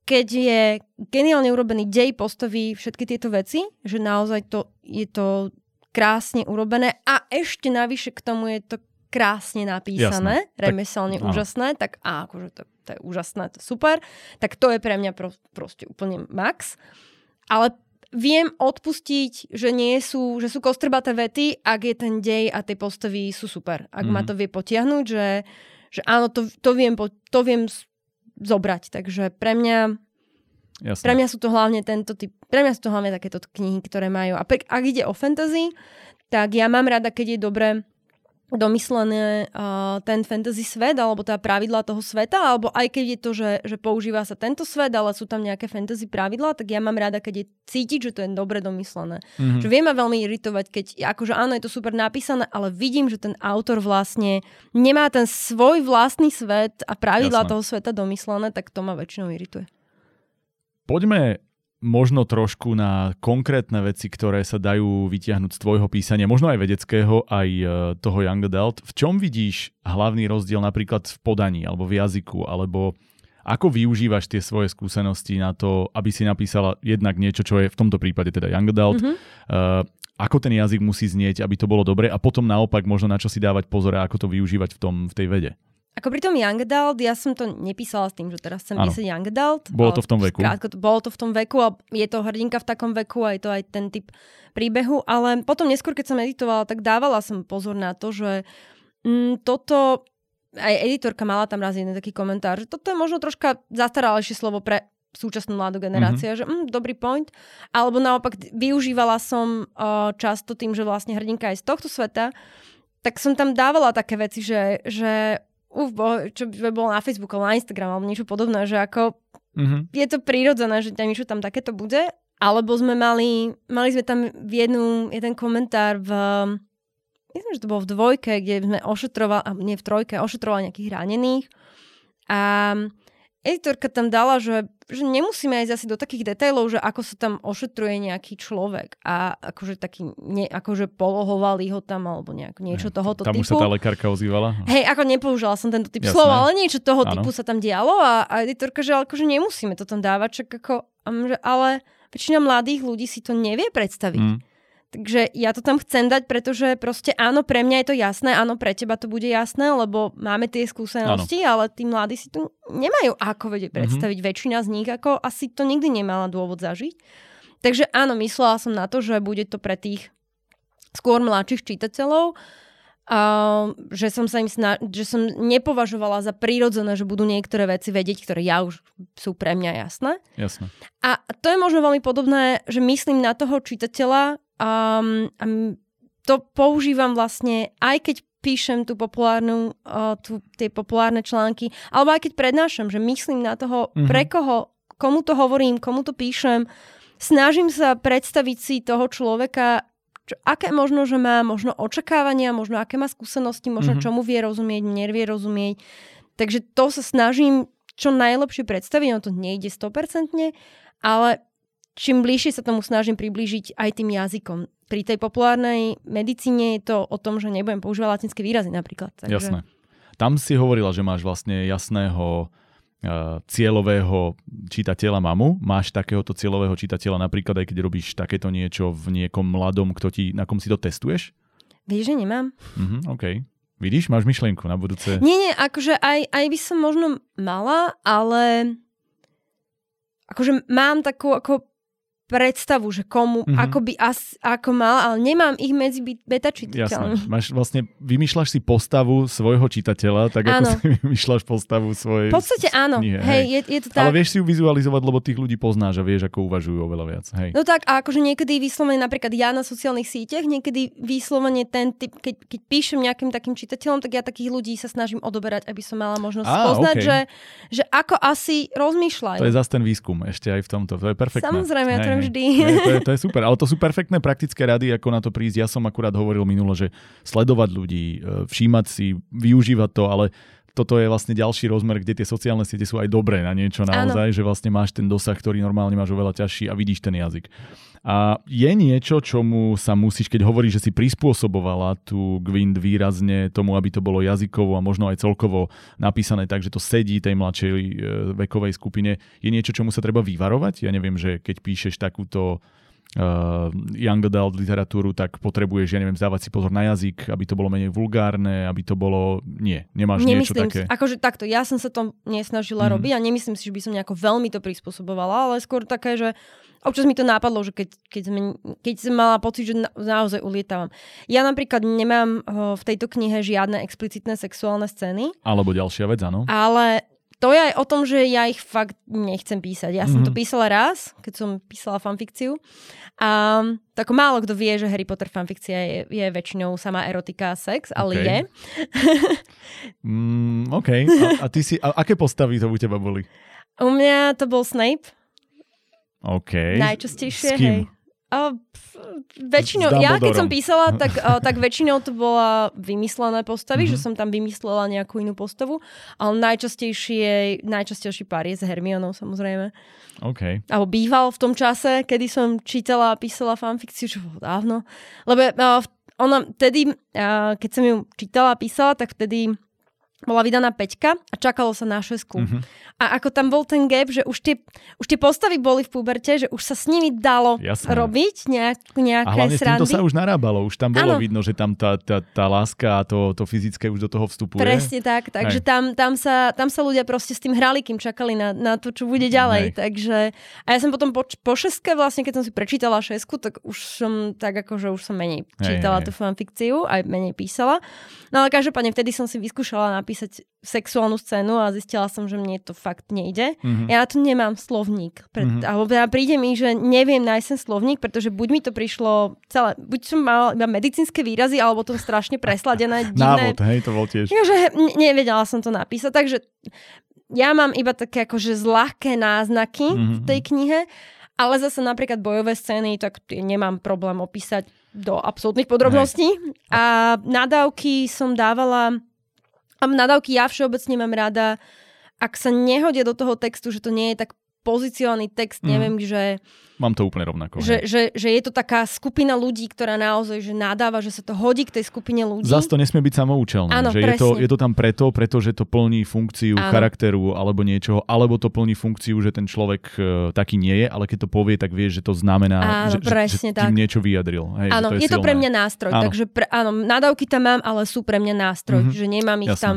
keď je geniálne urobený dej, postavy, všetky tieto veci, že naozaj to, je to krásne urobené a ešte navyše k tomu je to krásne napísané, Jasné. remeselne tak, úžasné, tak a akože to, to je úžasné, to je super, tak to je pre mňa pro, proste úplne max. Ale viem odpustiť, že nie sú, že sú kostrbaté vety, ak je ten dej a tie postavy sú super. Ak mm. ma mhm. to vie potiahnuť, že, že áno, to, to, viem, to viem zobrať. Takže pre mňa Jasne. Pre mňa sú to hlavne tento typ, pre mňa sú to hlavne takéto knihy, ktoré majú. A pre, ak ide o fantasy, tak ja mám rada, keď je dobre domyslené uh, ten fantasy svet, alebo teda pravidla toho sveta, alebo aj keď je to, že, že používa sa tento svet, ale sú tam nejaké fantasy pravidla, tak ja mám rada, keď je cítiť, že to je dobre domyslené. Mm-hmm. Že vie ma veľmi iritovať, keď akože áno, je to super napísané, ale vidím, že ten autor vlastne nemá ten svoj vlastný svet a pravidla Jasné. toho sveta domyslené, tak to ma väčšinou irituje. Poďme možno trošku na konkrétne veci, ktoré sa dajú vytiahnuť z tvojho písania, možno aj vedeckého, aj e, toho Young Adult. V čom vidíš hlavný rozdiel napríklad v podaní alebo v jazyku, alebo ako využívaš tie svoje skúsenosti na to, aby si napísala jednak niečo, čo je v tomto prípade teda Young Adult, mm-hmm. uh, ako ten jazyk musí znieť, aby to bolo dobre a potom naopak možno na čo si dávať pozor a ako to využívať v, tom, v tej vede. Ako pri tom Young Adult, ja som to nepísala s tým, že teraz chcem písať Young Adult. Bolo to v tom veku. Krátko, bolo to v tom veku a je to hrdinka v takom veku a je to aj ten typ príbehu, ale potom neskôr, keď som editovala, tak dávala som pozor na to, že mm, toto, aj editorka mala tam raz jeden taký komentár, že toto je možno troška zastaralejšie slovo pre súčasnú mladú generáciu, mm-hmm. že mm, dobrý point. Alebo naopak využívala som uh, často tým, že vlastne hrdinka je z tohto sveta, tak som tam dávala také veci, že, že uf, čo by bolo na Facebooku na Instagram alebo niečo podobné, že ako mm-hmm. je to prírodzené, že niečo tam takéto bude. Alebo sme mali, mali sme tam v jednu, jeden komentár v, myslím, že to bolo v dvojke, kde sme ošetrovali, nie v trojke, ošetrovali nejakých ranených. A editorka tam dala, že, že nemusíme ísť asi do takých detailov, že ako sa tam ošetruje nejaký človek a akože taký, ne, akože polohovali ho tam alebo nejak, niečo tohoto tam typu. Tam už sa tá lekárka ozývala? Hej, ako nepoužila som tento typ slova, ale niečo toho ano. typu sa tam dialo a, a editorka, že akože nemusíme to tam dávať, čak ako, ale väčšina mladých ľudí si to nevie predstaviť. Mm. Takže ja to tam chcem dať, pretože proste áno, pre mňa je to jasné, áno, pre teba to bude jasné, lebo máme tie skúsenosti, áno. ale tí mladí si to nemajú ako vedieť mhm. predstaviť. Mm-hmm. Väčšina z nich ako asi to nikdy nemala dôvod zažiť. Takže áno, myslela som na to, že bude to pre tých skôr mladších čitateľov, Uh, že som sa im sna- že som nepovažovala za prírodzené, že budú niektoré veci vedieť, ktoré ja už sú pre mňa jasné. Jasné. A to je možno veľmi podobné, že myslím na toho čitateľa, Um, to používam vlastne aj keď píšem tú populárnu, uh, tú, tie populárne články, alebo aj keď prednášam, že myslím na toho, mm-hmm. pre koho, komu to hovorím, komu to píšem. Snažím sa predstaviť si toho človeka, čo, aké možno, že má možno očakávania, možno aké má skúsenosti, možno mm-hmm. čomu vie rozumieť, nevie rozumieť. Takže to sa snažím čo najlepšie predstaviť, no to nejde 100%, ale čím bližšie sa tomu snažím priblížiť aj tým jazykom. Pri tej populárnej medicíne je to o tom, že nebudem používať latinské výrazy napríklad. Takže... Jasné. Tam si hovorila, že máš vlastne jasného uh, cieľového čitateľa mamu. Máš takéhoto cieľového čitateľa napríklad aj keď robíš takéto niečo v niekom mladom, kto ti, na kom si to testuješ? Vieš, že nemám. Uh-huh, OK. Vidíš, máš myšlienku na budúce? Nie, nie, akože aj, aj by som možno mala, ale akože mám takú ako predstavu, že komu, mm-hmm. ako by as, ako mal, ale nemám ich medzi beta čitateľmi. Jasné. Máš vlastne, vymýšľaš si postavu svojho čitateľa, tak ako si [LAUGHS] vymýšľaš postavu svojej V podstate áno. Knihe, hej, hej. Je, je to tak. Ale vieš si ju vizualizovať, lebo tých ľudí poznáš a vieš, ako uvažujú oveľa viac. Hej. No tak, a akože niekedy vyslovene napríklad ja na sociálnych sieťach, niekedy vyslovene ten typ, keď, keď píšem nejakým takým čitateľom, tak ja takých ľudí sa snažím odoberať, aby som mala možnosť Á, poznať, okay. že, že ako asi rozmýšľajú. To je zase ten výskum ešte aj v tomto. To je perfektné. Samozrejme, ja to vždy. to, je, to je [LAUGHS] super, ale to sú perfektné praktické rady, ako na to prísť. Ja som akurát hovoril minulo, že sledovať ľudí, e, všímať si, využívať to, ale toto je vlastne ďalší rozmer, kde tie sociálne siete sú aj dobré na niečo naozaj, ano. že vlastne máš ten dosah, ktorý normálne máš oveľa ťažší a vidíš ten jazyk. A je niečo, čomu sa musíš, keď hovoríš, že si prispôsobovala tú Gwind výrazne tomu, aby to bolo jazykovo a možno aj celkovo napísané tak, že to sedí tej mladšej e, vekovej skupine, je niečo, čomu sa treba vyvarovať? Ja neviem, že keď píšeš takúto uh, young adult literatúru, tak potrebuješ, ja neviem, zdávať si pozor na jazyk, aby to bolo menej vulgárne, aby to bolo... Nie, nemáš Nemyslím niečo také... Si, akože takto, ja som sa to nesnažila mm. robiť a nemyslím si, že by som nejako veľmi to prispôsobovala, ale skôr také, že občas mi to nápadlo, že keď, keď, sme, keď som mala pocit, že na, naozaj ulietávam. Ja napríklad nemám uh, v tejto knihe žiadne explicitné sexuálne scény. Alebo ďalšia vec, áno. Ale to je aj o tom, že ja ich fakt nechcem písať. Ja mm-hmm. som to mhm. písala raz, keď som písala fanfikciu. A tak málo kto vie, že Harry Potter fanfikcia je, je väčšinou sama erotika a sex, ale okay. je. mm, OK. A, a ty si, a aké postavy to u teba boli? U mňa to bol Snape. OK. Najčastejšie, hej. Uh, väčšinou, ja keď som písala, [LAUGHS] tak, uh, tak väčšinou to bola vymyslené postavy, mm-hmm. že som tam vymyslela nejakú inú postavu, ale najčastejšie, najčastejší pár je s Hermionou samozrejme. Okay. Alebo býval v tom čase, kedy som čítala a písala fanfikciu, čo bolo dávno. Lebo uh, ona vtedy, uh, keď som ju čítala a písala, tak vtedy bola vydaná peťka a čakalo sa na šesku. Mm-hmm. A ako tam bol ten gap, že už tie, už tie postavy boli v puberte, že už sa s nimi dalo Jasné. robiť nejak, nejaké a hlavne srandy. s sa už narábalo, už tam bolo ano. vidno, že tam tá, tá, tá láska a to, to fyzické už do toho vstupuje. Presne tak, takže tam, tam, sa, tam sa ľudia proste s tým hrali, kým čakali na, na to, čo bude ďalej. Hej. Takže, a ja som potom po, po šeske vlastne, keď som si prečítala šesku, tak už som tak ako, že už som menej čítala hej, tú fanfikciu, aj menej písala. No ale každopádne vtedy som si vyskúšala napísať sexuálnu scénu a zistila som, že mne to fakt nejde. Mm-hmm. Ja na to nemám slovník. Pred, mm-hmm. Alebo teda príde mi, že neviem nájsť ten slovník, pretože buď mi to prišlo celé, buď som mala iba medicínske výrazy, alebo to strašne presladené. [LAUGHS] Divné. Návod, hej, to bol tiež. Ja, že nevedela som to napísať, takže ja mám iba také akože zľahké náznaky mm-hmm. v tej knihe, ale zase napríklad bojové scény, tak nemám problém opísať do absolútnych podrobností. Hej. A nadávky som dávala a nadávky ja všeobecne mám rada, ak sa nehodia do toho textu, že to nie je tak pozicionálny text, mm. neviem, že... Mám to úplne rovnako. Že, že, že je to taká skupina ľudí, ktorá naozaj že nadáva, že sa to hodí k tej skupine ľudí. Zas to nesmie byť samoučelné. Áno, že je to, je to tam preto, pretože to plní funkciu Áno. charakteru alebo niečoho, alebo to plní funkciu, že ten človek uh, taký nie je, ale keď to povie, tak vie, že to znamená, áno, že, presne že, že tým niečo vyjadril. Hej, áno, to je, je to pre mňa nástroj, áno. takže pre, áno, nadávky tam mám, ale sú pre mňa nástroj, mm-hmm. že nemám ich Jasne. tam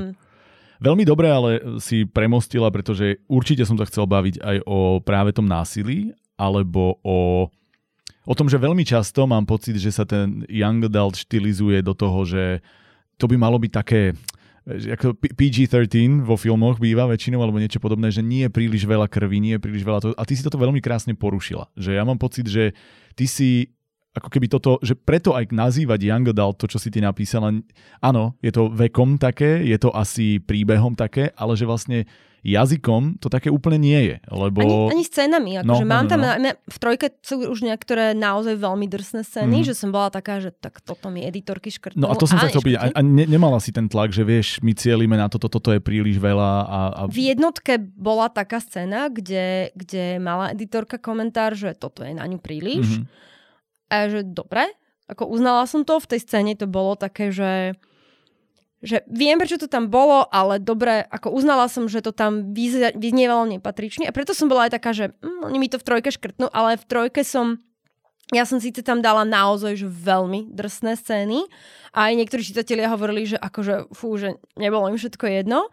Veľmi dobre ale si premostila, pretože určite som sa chcel baviť aj o práve tom násilí, alebo o, o tom, že veľmi často mám pocit, že sa ten young adult štilizuje do toho, že to by malo byť také ako PG-13 vo filmoch býva väčšinou alebo niečo podobné, že nie je príliš veľa krvi, nie je príliš veľa toho. A ty si toto veľmi krásne porušila. Že ja mám pocit, že ty si ako keby toto, že preto aj nazývať Young Adult, to, čo si ty napísala, áno, je to vekom také, je to asi príbehom také, ale že vlastne jazykom to také úplne nie je. Lebo... Ani, ani scénami. Akože no, mám no, tam, no. v trojke sú už niektoré naozaj veľmi drsné scény, mm. že som bola taká, že tak toto mi editorky škrtnú. No a to som sa chcel a, a ne, nemala si ten tlak, že vieš, my cielime na toto, toto je príliš veľa. A, a... V jednotke bola taká scéna, kde, kde mala editorka komentár, že toto je na ňu príliš. Mm-hmm. A že dobre, ako uznala som to, v tej scéne to bolo také, že že viem, prečo to tam bolo, ale dobre, ako uznala som, že to tam vyznievalo nepatrične. A preto som bola aj taká, že hm, oni mi to v trojke škrtnú, ale v trojke som ja som síce tam dala naozaj že veľmi drsné scény a aj niektorí čitatelia hovorili, že akože fú, že nebolo im všetko jedno,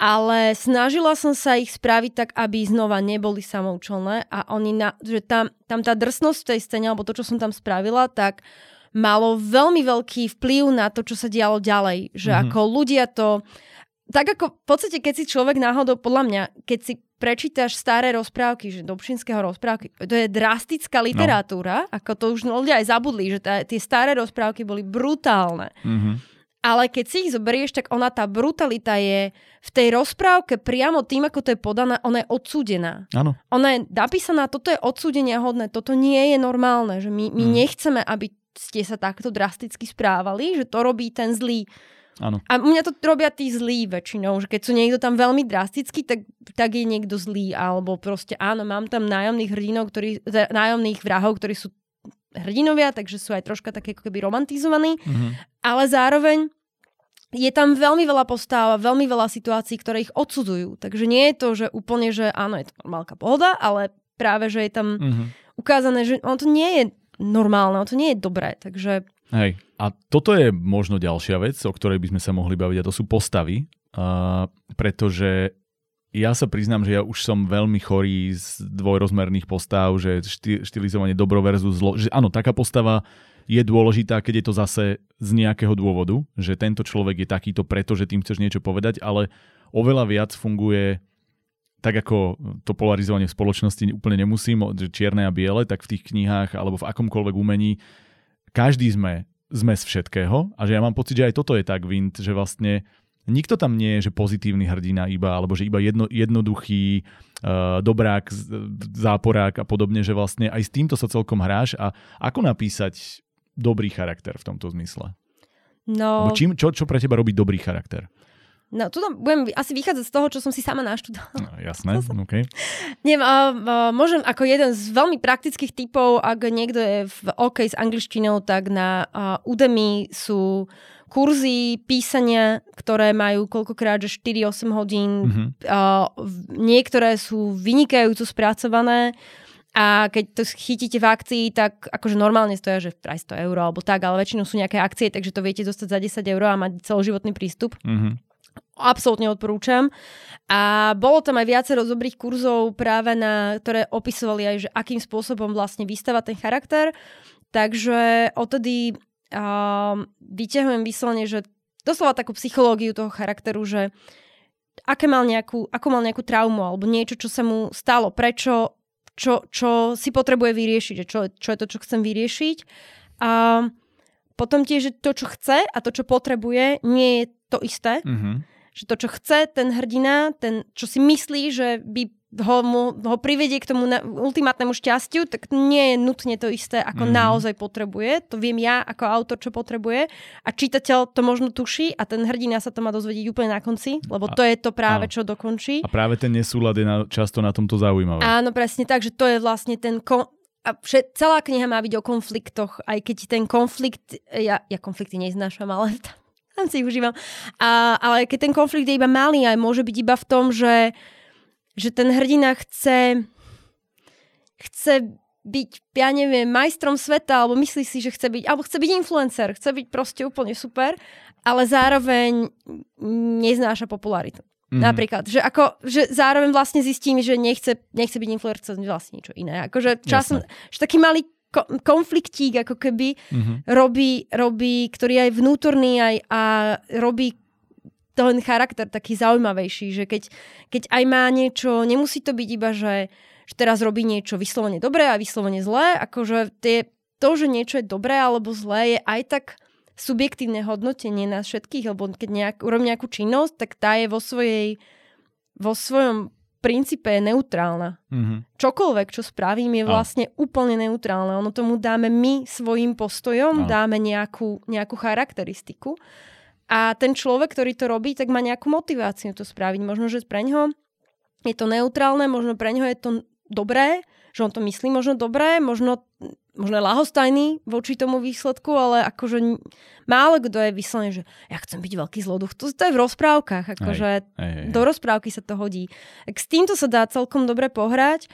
ale snažila som sa ich spraviť tak, aby znova neboli samoučelné a oni, na, že tam, tam tá drsnosť v tej scéne, alebo to, čo som tam spravila, tak malo veľmi veľký vplyv na to, čo sa dialo ďalej. Že mm-hmm. ako ľudia to... Tak ako v podstate, keď si človek náhodou, podľa mňa, keď si prečítaš staré rozprávky, že Dobšinského rozprávky, to je drastická no. literatúra, no. ako to už ľudia aj zabudli, že tá, tie staré rozprávky boli brutálne. Mm-hmm ale keď si ich zoberieš, tak ona, tá brutalita je v tej rozprávke priamo tým, ako to je podaná, ona je odsúdená. Áno. Ona je napísaná, toto je odsúdenia hodné, toto nie je normálne, že my, my mm. nechceme, aby ste sa takto drasticky správali, že to robí ten zlý. Áno. A mňa to robia tí zlí väčšinou, že keď sú niekto tam veľmi drastický, tak, tak je niekto zlý, alebo proste áno, mám tam nájomných hrdinov, ktorí, nájomných vrahov, ktorí sú hrdinovia, takže sú aj troška také ako keby romantizovaní, mm-hmm. ale zároveň je tam veľmi veľa postáv a veľmi veľa situácií, ktoré ich odsudzujú. Takže nie je to, že úplne, že áno, je to normálka pohoda, ale práve, že je tam mm-hmm. ukázané, že on to nie je normálne, on to nie je dobré. Takže... Hej, a toto je možno ďalšia vec, o ktorej by sme sa mohli baviť, a to sú postavy, uh, pretože ja sa priznám, že ja už som veľmi chorý z dvojrozmerných postav, že štilizovanie dobro versus zlo. Že áno, taká postava je dôležitá, keď je to zase z nejakého dôvodu, že tento človek je takýto preto, že tým chceš niečo povedať, ale oveľa viac funguje tak ako to polarizovanie v spoločnosti úplne nemusím, že čierne a biele, tak v tých knihách alebo v akomkoľvek umení každý sme zmes všetkého a že ja mám pocit, že aj toto je tak vint, že vlastne nikto tam nie je, že pozitívny hrdina iba, alebo že iba jedno, jednoduchý uh, dobrák, záporák a podobne, že vlastne aj s týmto sa celkom hráš a ako napísať dobrý charakter v tomto zmysle? No... čím, čo, čo pre teba robí dobrý charakter? No, tu budem asi vychádzať z toho, čo som si sama naštudovala. No, jasné, OK. Neviem, uh, uh, môžem ako jeden z veľmi praktických typov, ak niekto je v OK s angličtinou, tak na uh, Udemy sú kurzy písania, ktoré majú koľkokrát, že 4-8 hodín. Mm-hmm. Uh, niektoré sú vynikajúco spracované. A keď to chytíte v akcii, tak akože normálne stoja, že aj 100 eur alebo tak, ale väčšinou sú nejaké akcie, takže to viete dostať za 10 eur a mať celoživotný prístup. Mm-hmm. Absolútne odporúčam. A bolo tam aj viacero dobrých kurzov práve na, ktoré opisovali aj, že akým spôsobom vlastne vystavať ten charakter. Takže odtedy uh, vyťahujem vyslovene, že doslova takú psychológiu toho charakteru, že aké mal nejakú, ako mal nejakú traumu alebo niečo, čo sa mu stalo, prečo, čo, čo si potrebuje vyriešiť, čo, čo je to, čo chcem vyriešiť. A potom tiež, že to, čo chce a to, čo potrebuje, nie je to isté. Mm-hmm. Že to, čo chce ten hrdina, ten, čo si myslí, že by ho, mu, ho privedie k tomu na, ultimátnemu šťastiu, tak nie je nutne to isté, ako mm. naozaj potrebuje. To viem ja ako autor, čo potrebuje. A čitateľ to možno tuší a ten hrdina sa to má dozvedieť úplne na konci, lebo a, to je to práve, a, čo dokončí. A práve ten nesúlad je na, často na tomto zaujímavé. Áno, presne tak, že to je vlastne ten... Kon- a všet, celá kniha má byť o konfliktoch, aj keď ten konflikt, ja, ja konflikty neznášam, ale tam si ich užívam. A, ale keď ten konflikt je iba malý, aj môže byť iba v tom, že že ten hrdina chce chce byť, ja neviem, majstrom sveta, alebo myslí si, že chce byť, alebo chce byť influencer, chce byť proste úplne super, ale zároveň neznáša popularitu. Mm. Napríklad, že, ako, že zároveň vlastne zistím, že nechce, nechce byť influencer, vlastne niečo iné. Akože časom, že taký malý konfliktík ako keby mm-hmm. robí, robí, ktorý je aj vnútorný aj, a robí ten charakter taký zaujímavejší, že keď, keď aj má niečo, nemusí to byť iba, že, že teraz robí niečo vyslovene dobré a vyslovene zlé, akože tie, to, že niečo je dobré alebo zlé, je aj tak subjektívne hodnotenie nás všetkých, lebo keď nejak, urobí nejakú činnosť, tak tá je vo svojej vo svojom princípe je neutrálna. Mm-hmm. Čokoľvek, čo spravím, je vlastne a. úplne neutrálne. Ono tomu dáme my svojim postojom, a. dáme nejakú, nejakú charakteristiku. A ten človek, ktorý to robí, tak má nejakú motiváciu to spraviť. Možno, že pre ňoho je to neutrálne, možno pre ňoho je to dobré, že on to myslí možno dobré, možno, možno lahostajný voči tomu výsledku, ale akože málo kto je vyslený, že ja chcem byť veľký zloduch. To, to je v rozprávkach, akože hej, hej, hej. do rozprávky sa to hodí. Tak s týmto sa dá celkom dobre pohrať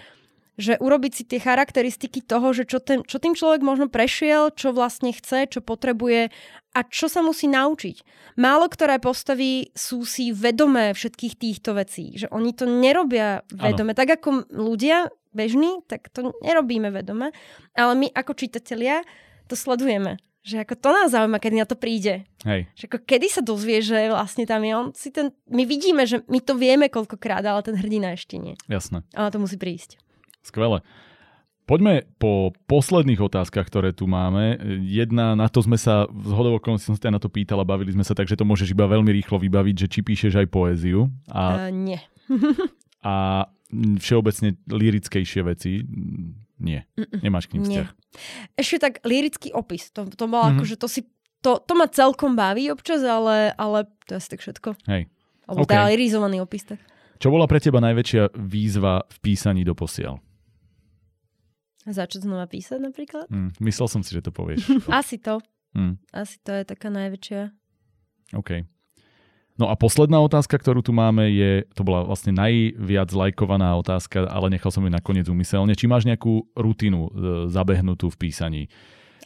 že urobiť si tie charakteristiky toho, že čo, ten, čo tým človek možno prešiel, čo vlastne chce, čo potrebuje a čo sa musí naučiť. Málo ktoré postavy sú si vedomé všetkých týchto vecí, že oni to nerobia vedome. Ano. Tak ako ľudia bežní, tak to nerobíme vedome, ale my ako čitatelia to sledujeme. Že ako to nás zaujíma, kedy na to príde. Hej. Že ako kedy sa dozvie, že vlastne tam je on si ten... My vidíme, že my to vieme koľkokrát, ale ten hrdina ešte nie. Jasné. Ale to musí prísť. Skvelé. Poďme po posledných otázkach, ktoré tu máme. Jedna, na to sme sa, z hodov okolností som sa na to pýtala, bavili sme sa, takže to môžeš iba veľmi rýchlo vybaviť, že či píšeš aj poéziu. A, uh, nie. [LAUGHS] a všeobecne lirickejšie veci, nie. Mm-mm. Nemáš k ním vzťah. Ešte tak lirický opis. To, to bolo mm-hmm. že to si to, to ma celkom baví občas, ale, ale to je asi tak všetko. Hej. Alebo okay. teda lirizovaný opis. Tak. Čo bola pre teba najväčšia výzva v písaní do posiel? Začať znova písať napríklad? Mm, myslel som si, že to povieš. [LAUGHS] Asi to. Mm. Asi to je taká najväčšia. OK. No a posledná otázka, ktorú tu máme, je, to bola vlastne najviac lajkovaná otázka, ale nechal som ju nakoniec umyselne. Či máš nejakú rutinu e, zabehnutú v písaní?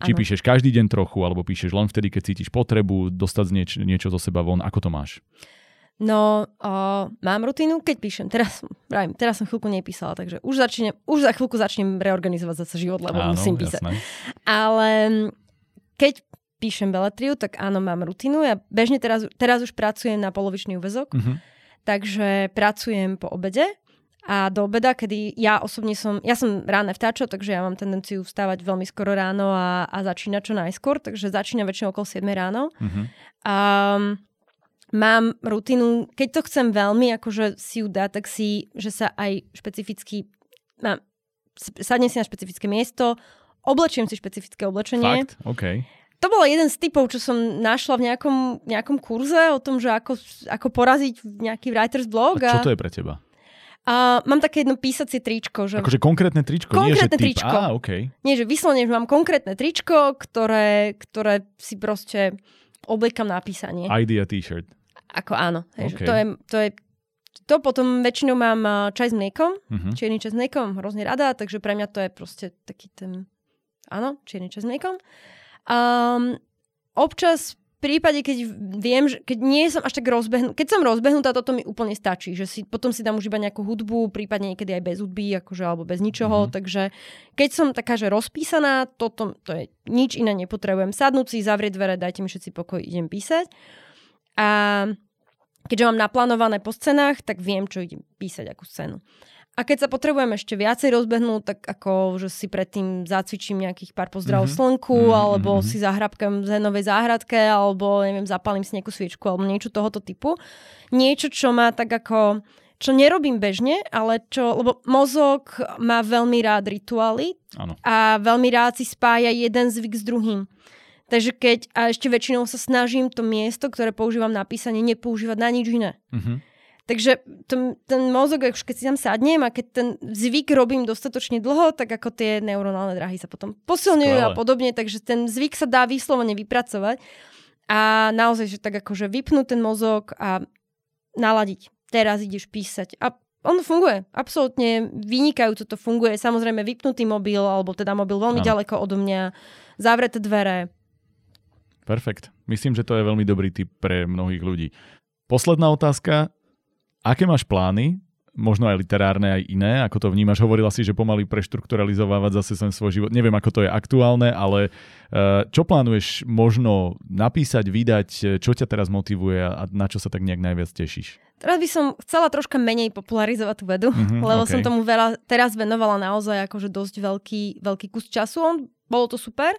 Či ano. píšeš každý deň trochu, alebo píšeš len vtedy, keď cítiš potrebu dostať nieč, niečo zo seba von. Ako to máš? No, o, mám rutinu, keď píšem. Teraz, pravím, teraz som chvíľku nepísala, takže už, začnem, už za chvíľku začnem reorganizovať zase život, lebo áno, musím písať. Jasné. Ale keď píšem beletriu, tak áno, mám rutinu. Ja bežne teraz, teraz už pracujem na polovičný úvezok, uh-huh. takže pracujem po obede a do obeda, kedy ja osobne som, ja som ráne vtáčo, takže ja mám tendenciu vstávať veľmi skoro ráno a, a začínať čo najskôr, takže začínam väčšinou okolo 7 ráno. Uh-huh. A mám rutinu, keď to chcem veľmi akože si ju dať, tak si, že sa aj špecificky, mám, sadnem si na špecifické miesto, oblečiem si špecifické oblečenie. Fakt? OK. To bol jeden z typov, čo som našla v nejakom, nejakom kurze o tom, že ako, ako poraziť nejaký writer's blog. A čo to je pre teba? A mám také jedno písacie tričko. Že... Akože konkrétne tričko? Konkrétne nie, že tričko. Á, okay. Nie, že vyslovene, že mám konkrétne tričko, ktoré, ktoré si proste obliekam na písanie. Idea t-shirt. Ako áno. Hej, okay. to, je, to je to potom väčšinou mám čaj s mliekom, uh-huh. čierny čaj s mliekom, hrozne rada, takže pre mňa to je proste taký ten, áno, čierny čaj s mliekom. Um, občas v prípade, keď viem, že keď nie som až tak rozbehnutá, keď som rozbehnutá, toto mi úplne stačí, že si, potom si dám už iba nejakú hudbu, prípadne niekedy aj bez hudby, akože, alebo bez ničoho, mm-hmm. takže keď som taká, že rozpísaná, toto, to je nič iné nepotrebujem. Sadnúť si, zavrieť dvere, dajte mi všetci pokoj, idem písať. A keďže mám naplánované po scenách, tak viem, čo idem písať, akú scénu. A keď sa potrebujem ešte viacej rozbehnúť, tak ako, že si predtým zacvičím nejakých pár pozdravov mm-hmm. slnku, mm-hmm. alebo mhm. si zahrabkám v zenovej záhradke, alebo neviem, zapalím si nejakú sviečku, alebo niečo tohoto typu. Niečo, čo má tak ako čo nerobím bežne, ale čo, lebo mozog má veľmi rád rituály ano. a veľmi rád si spája jeden zvyk s druhým. Takže keď, a ešte väčšinou sa snažím to miesto, ktoré používam na písanie, nepoužívať na nič iné. Uh-huh. Takže ten, ten mozog, už keď si tam sadnem a keď ten zvyk robím dostatočne dlho, tak ako tie neuronálne dráhy sa potom posilňujú Skvelé. a podobne, takže ten zvyk sa dá vyslovene vypracovať a naozaj, že tak akože vypnúť ten mozog a naladiť. Teraz ideš písať. A on funguje. Absolútne vynikajúco to funguje. Samozrejme vypnutý mobil, alebo teda mobil veľmi ano. ďaleko odo mňa, zavreté dvere, Perfekt. Myslím, že to je veľmi dobrý tip pre mnohých ľudí. Posledná otázka. Aké máš plány? Možno aj literárne, aj iné. Ako to vnímaš? Hovorila si, že pomaly preštrukturalizovať zase sem svoj život. Neviem, ako to je aktuálne, ale eh, čo plánuješ možno napísať, vydať? Čo ťa teraz motivuje a na čo sa tak nejak najviac tešíš? Teraz by som chcela troška menej popularizovať tú vedu, mm-hmm, [LAUGHS] lebo okay. som tomu veľa, teraz venovala naozaj akože dosť veľký, veľký kus času. On, bolo to super,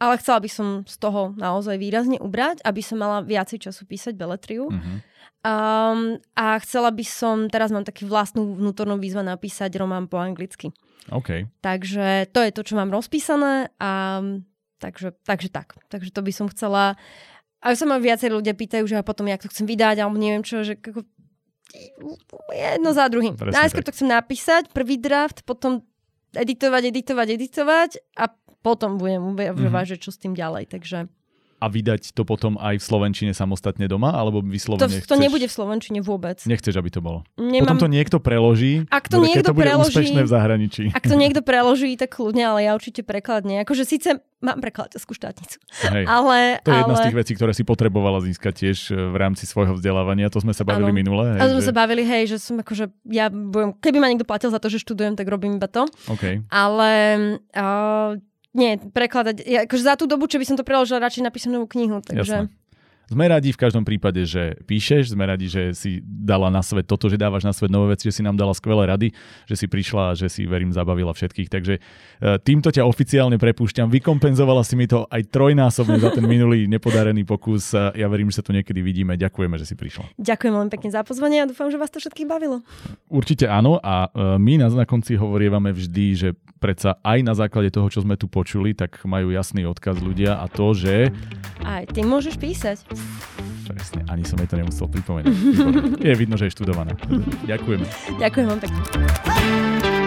ale chcela by som z toho naozaj výrazne ubrať, aby som mala viacej času písať beletriu. Mm-hmm. Um, a chcela by som, teraz mám taký vlastnú vnútornú výzvu napísať román po anglicky. OK. Takže to je to, čo mám rozpísané a takže, takže tak. Takže to by som chcela a sa ma viacerí ľudia pýtajú, že ja potom jak to chcem vydať, alebo neviem čo, že ako, jedno za druhým. Najskôr to chcem napísať, prvý draft, potom editovať, editovať, editovať a potom budem uvažovať, mm-hmm. že čo s tým ďalej. Takže a vydať to potom aj v Slovenčine samostatne doma? Alebo vyslovene to, to chceš... nebude v Slovenčine vôbec. Nechceš, aby to bolo. Nemám... Potom to niekto preloží, ak to niekto to bude preloží, úspešné v zahraničí. Ak to [LAUGHS] niekto preloží, tak kľudne, ale ja určite prekladne. Akože síce mám prekladateľskú štátnicu. Hej. Ale, to je ale... jedna z tých vecí, ktoré si potrebovala získať tiež e, v rámci svojho vzdelávania. To sme sa bavili ano. minule. Hej, a sme že... sa bavili, hej, že som akože, ja budem, keby ma niekto platil za to, že študujem, tak robím iba to. Okay. Ale uh, nie, prekladať. Ja, akože za tú dobu, čo by som to preložila, radšej napísať novú knihu. Takže... Jasné. Sme radi v každom prípade, že píšeš, sme radi, že si dala na svet toto, že dávaš na svet nové veci, že si nám dala skvelé rady, že si prišla a že si, verím, zabavila všetkých. Takže e, týmto ťa oficiálne prepúšťam. Vykompenzovala si mi to aj trojnásobne za ten minulý nepodarený pokus. Ja verím, že sa tu niekedy vidíme. Ďakujeme, že si prišla. Ďakujem veľmi pekne za pozvanie a dúfam, že vás to všetkých bavilo. Určite áno a e, my na, na konci hovorievame vždy, že predsa aj na základe toho, čo sme tu počuli, tak majú jasný odkaz ľudia a to, že... Aj ty môžeš písať. Presne, ani som jej to nemusel pripomenúť. je vidno, že je študovaná. Ďakujeme. Ďakujem vám pekne.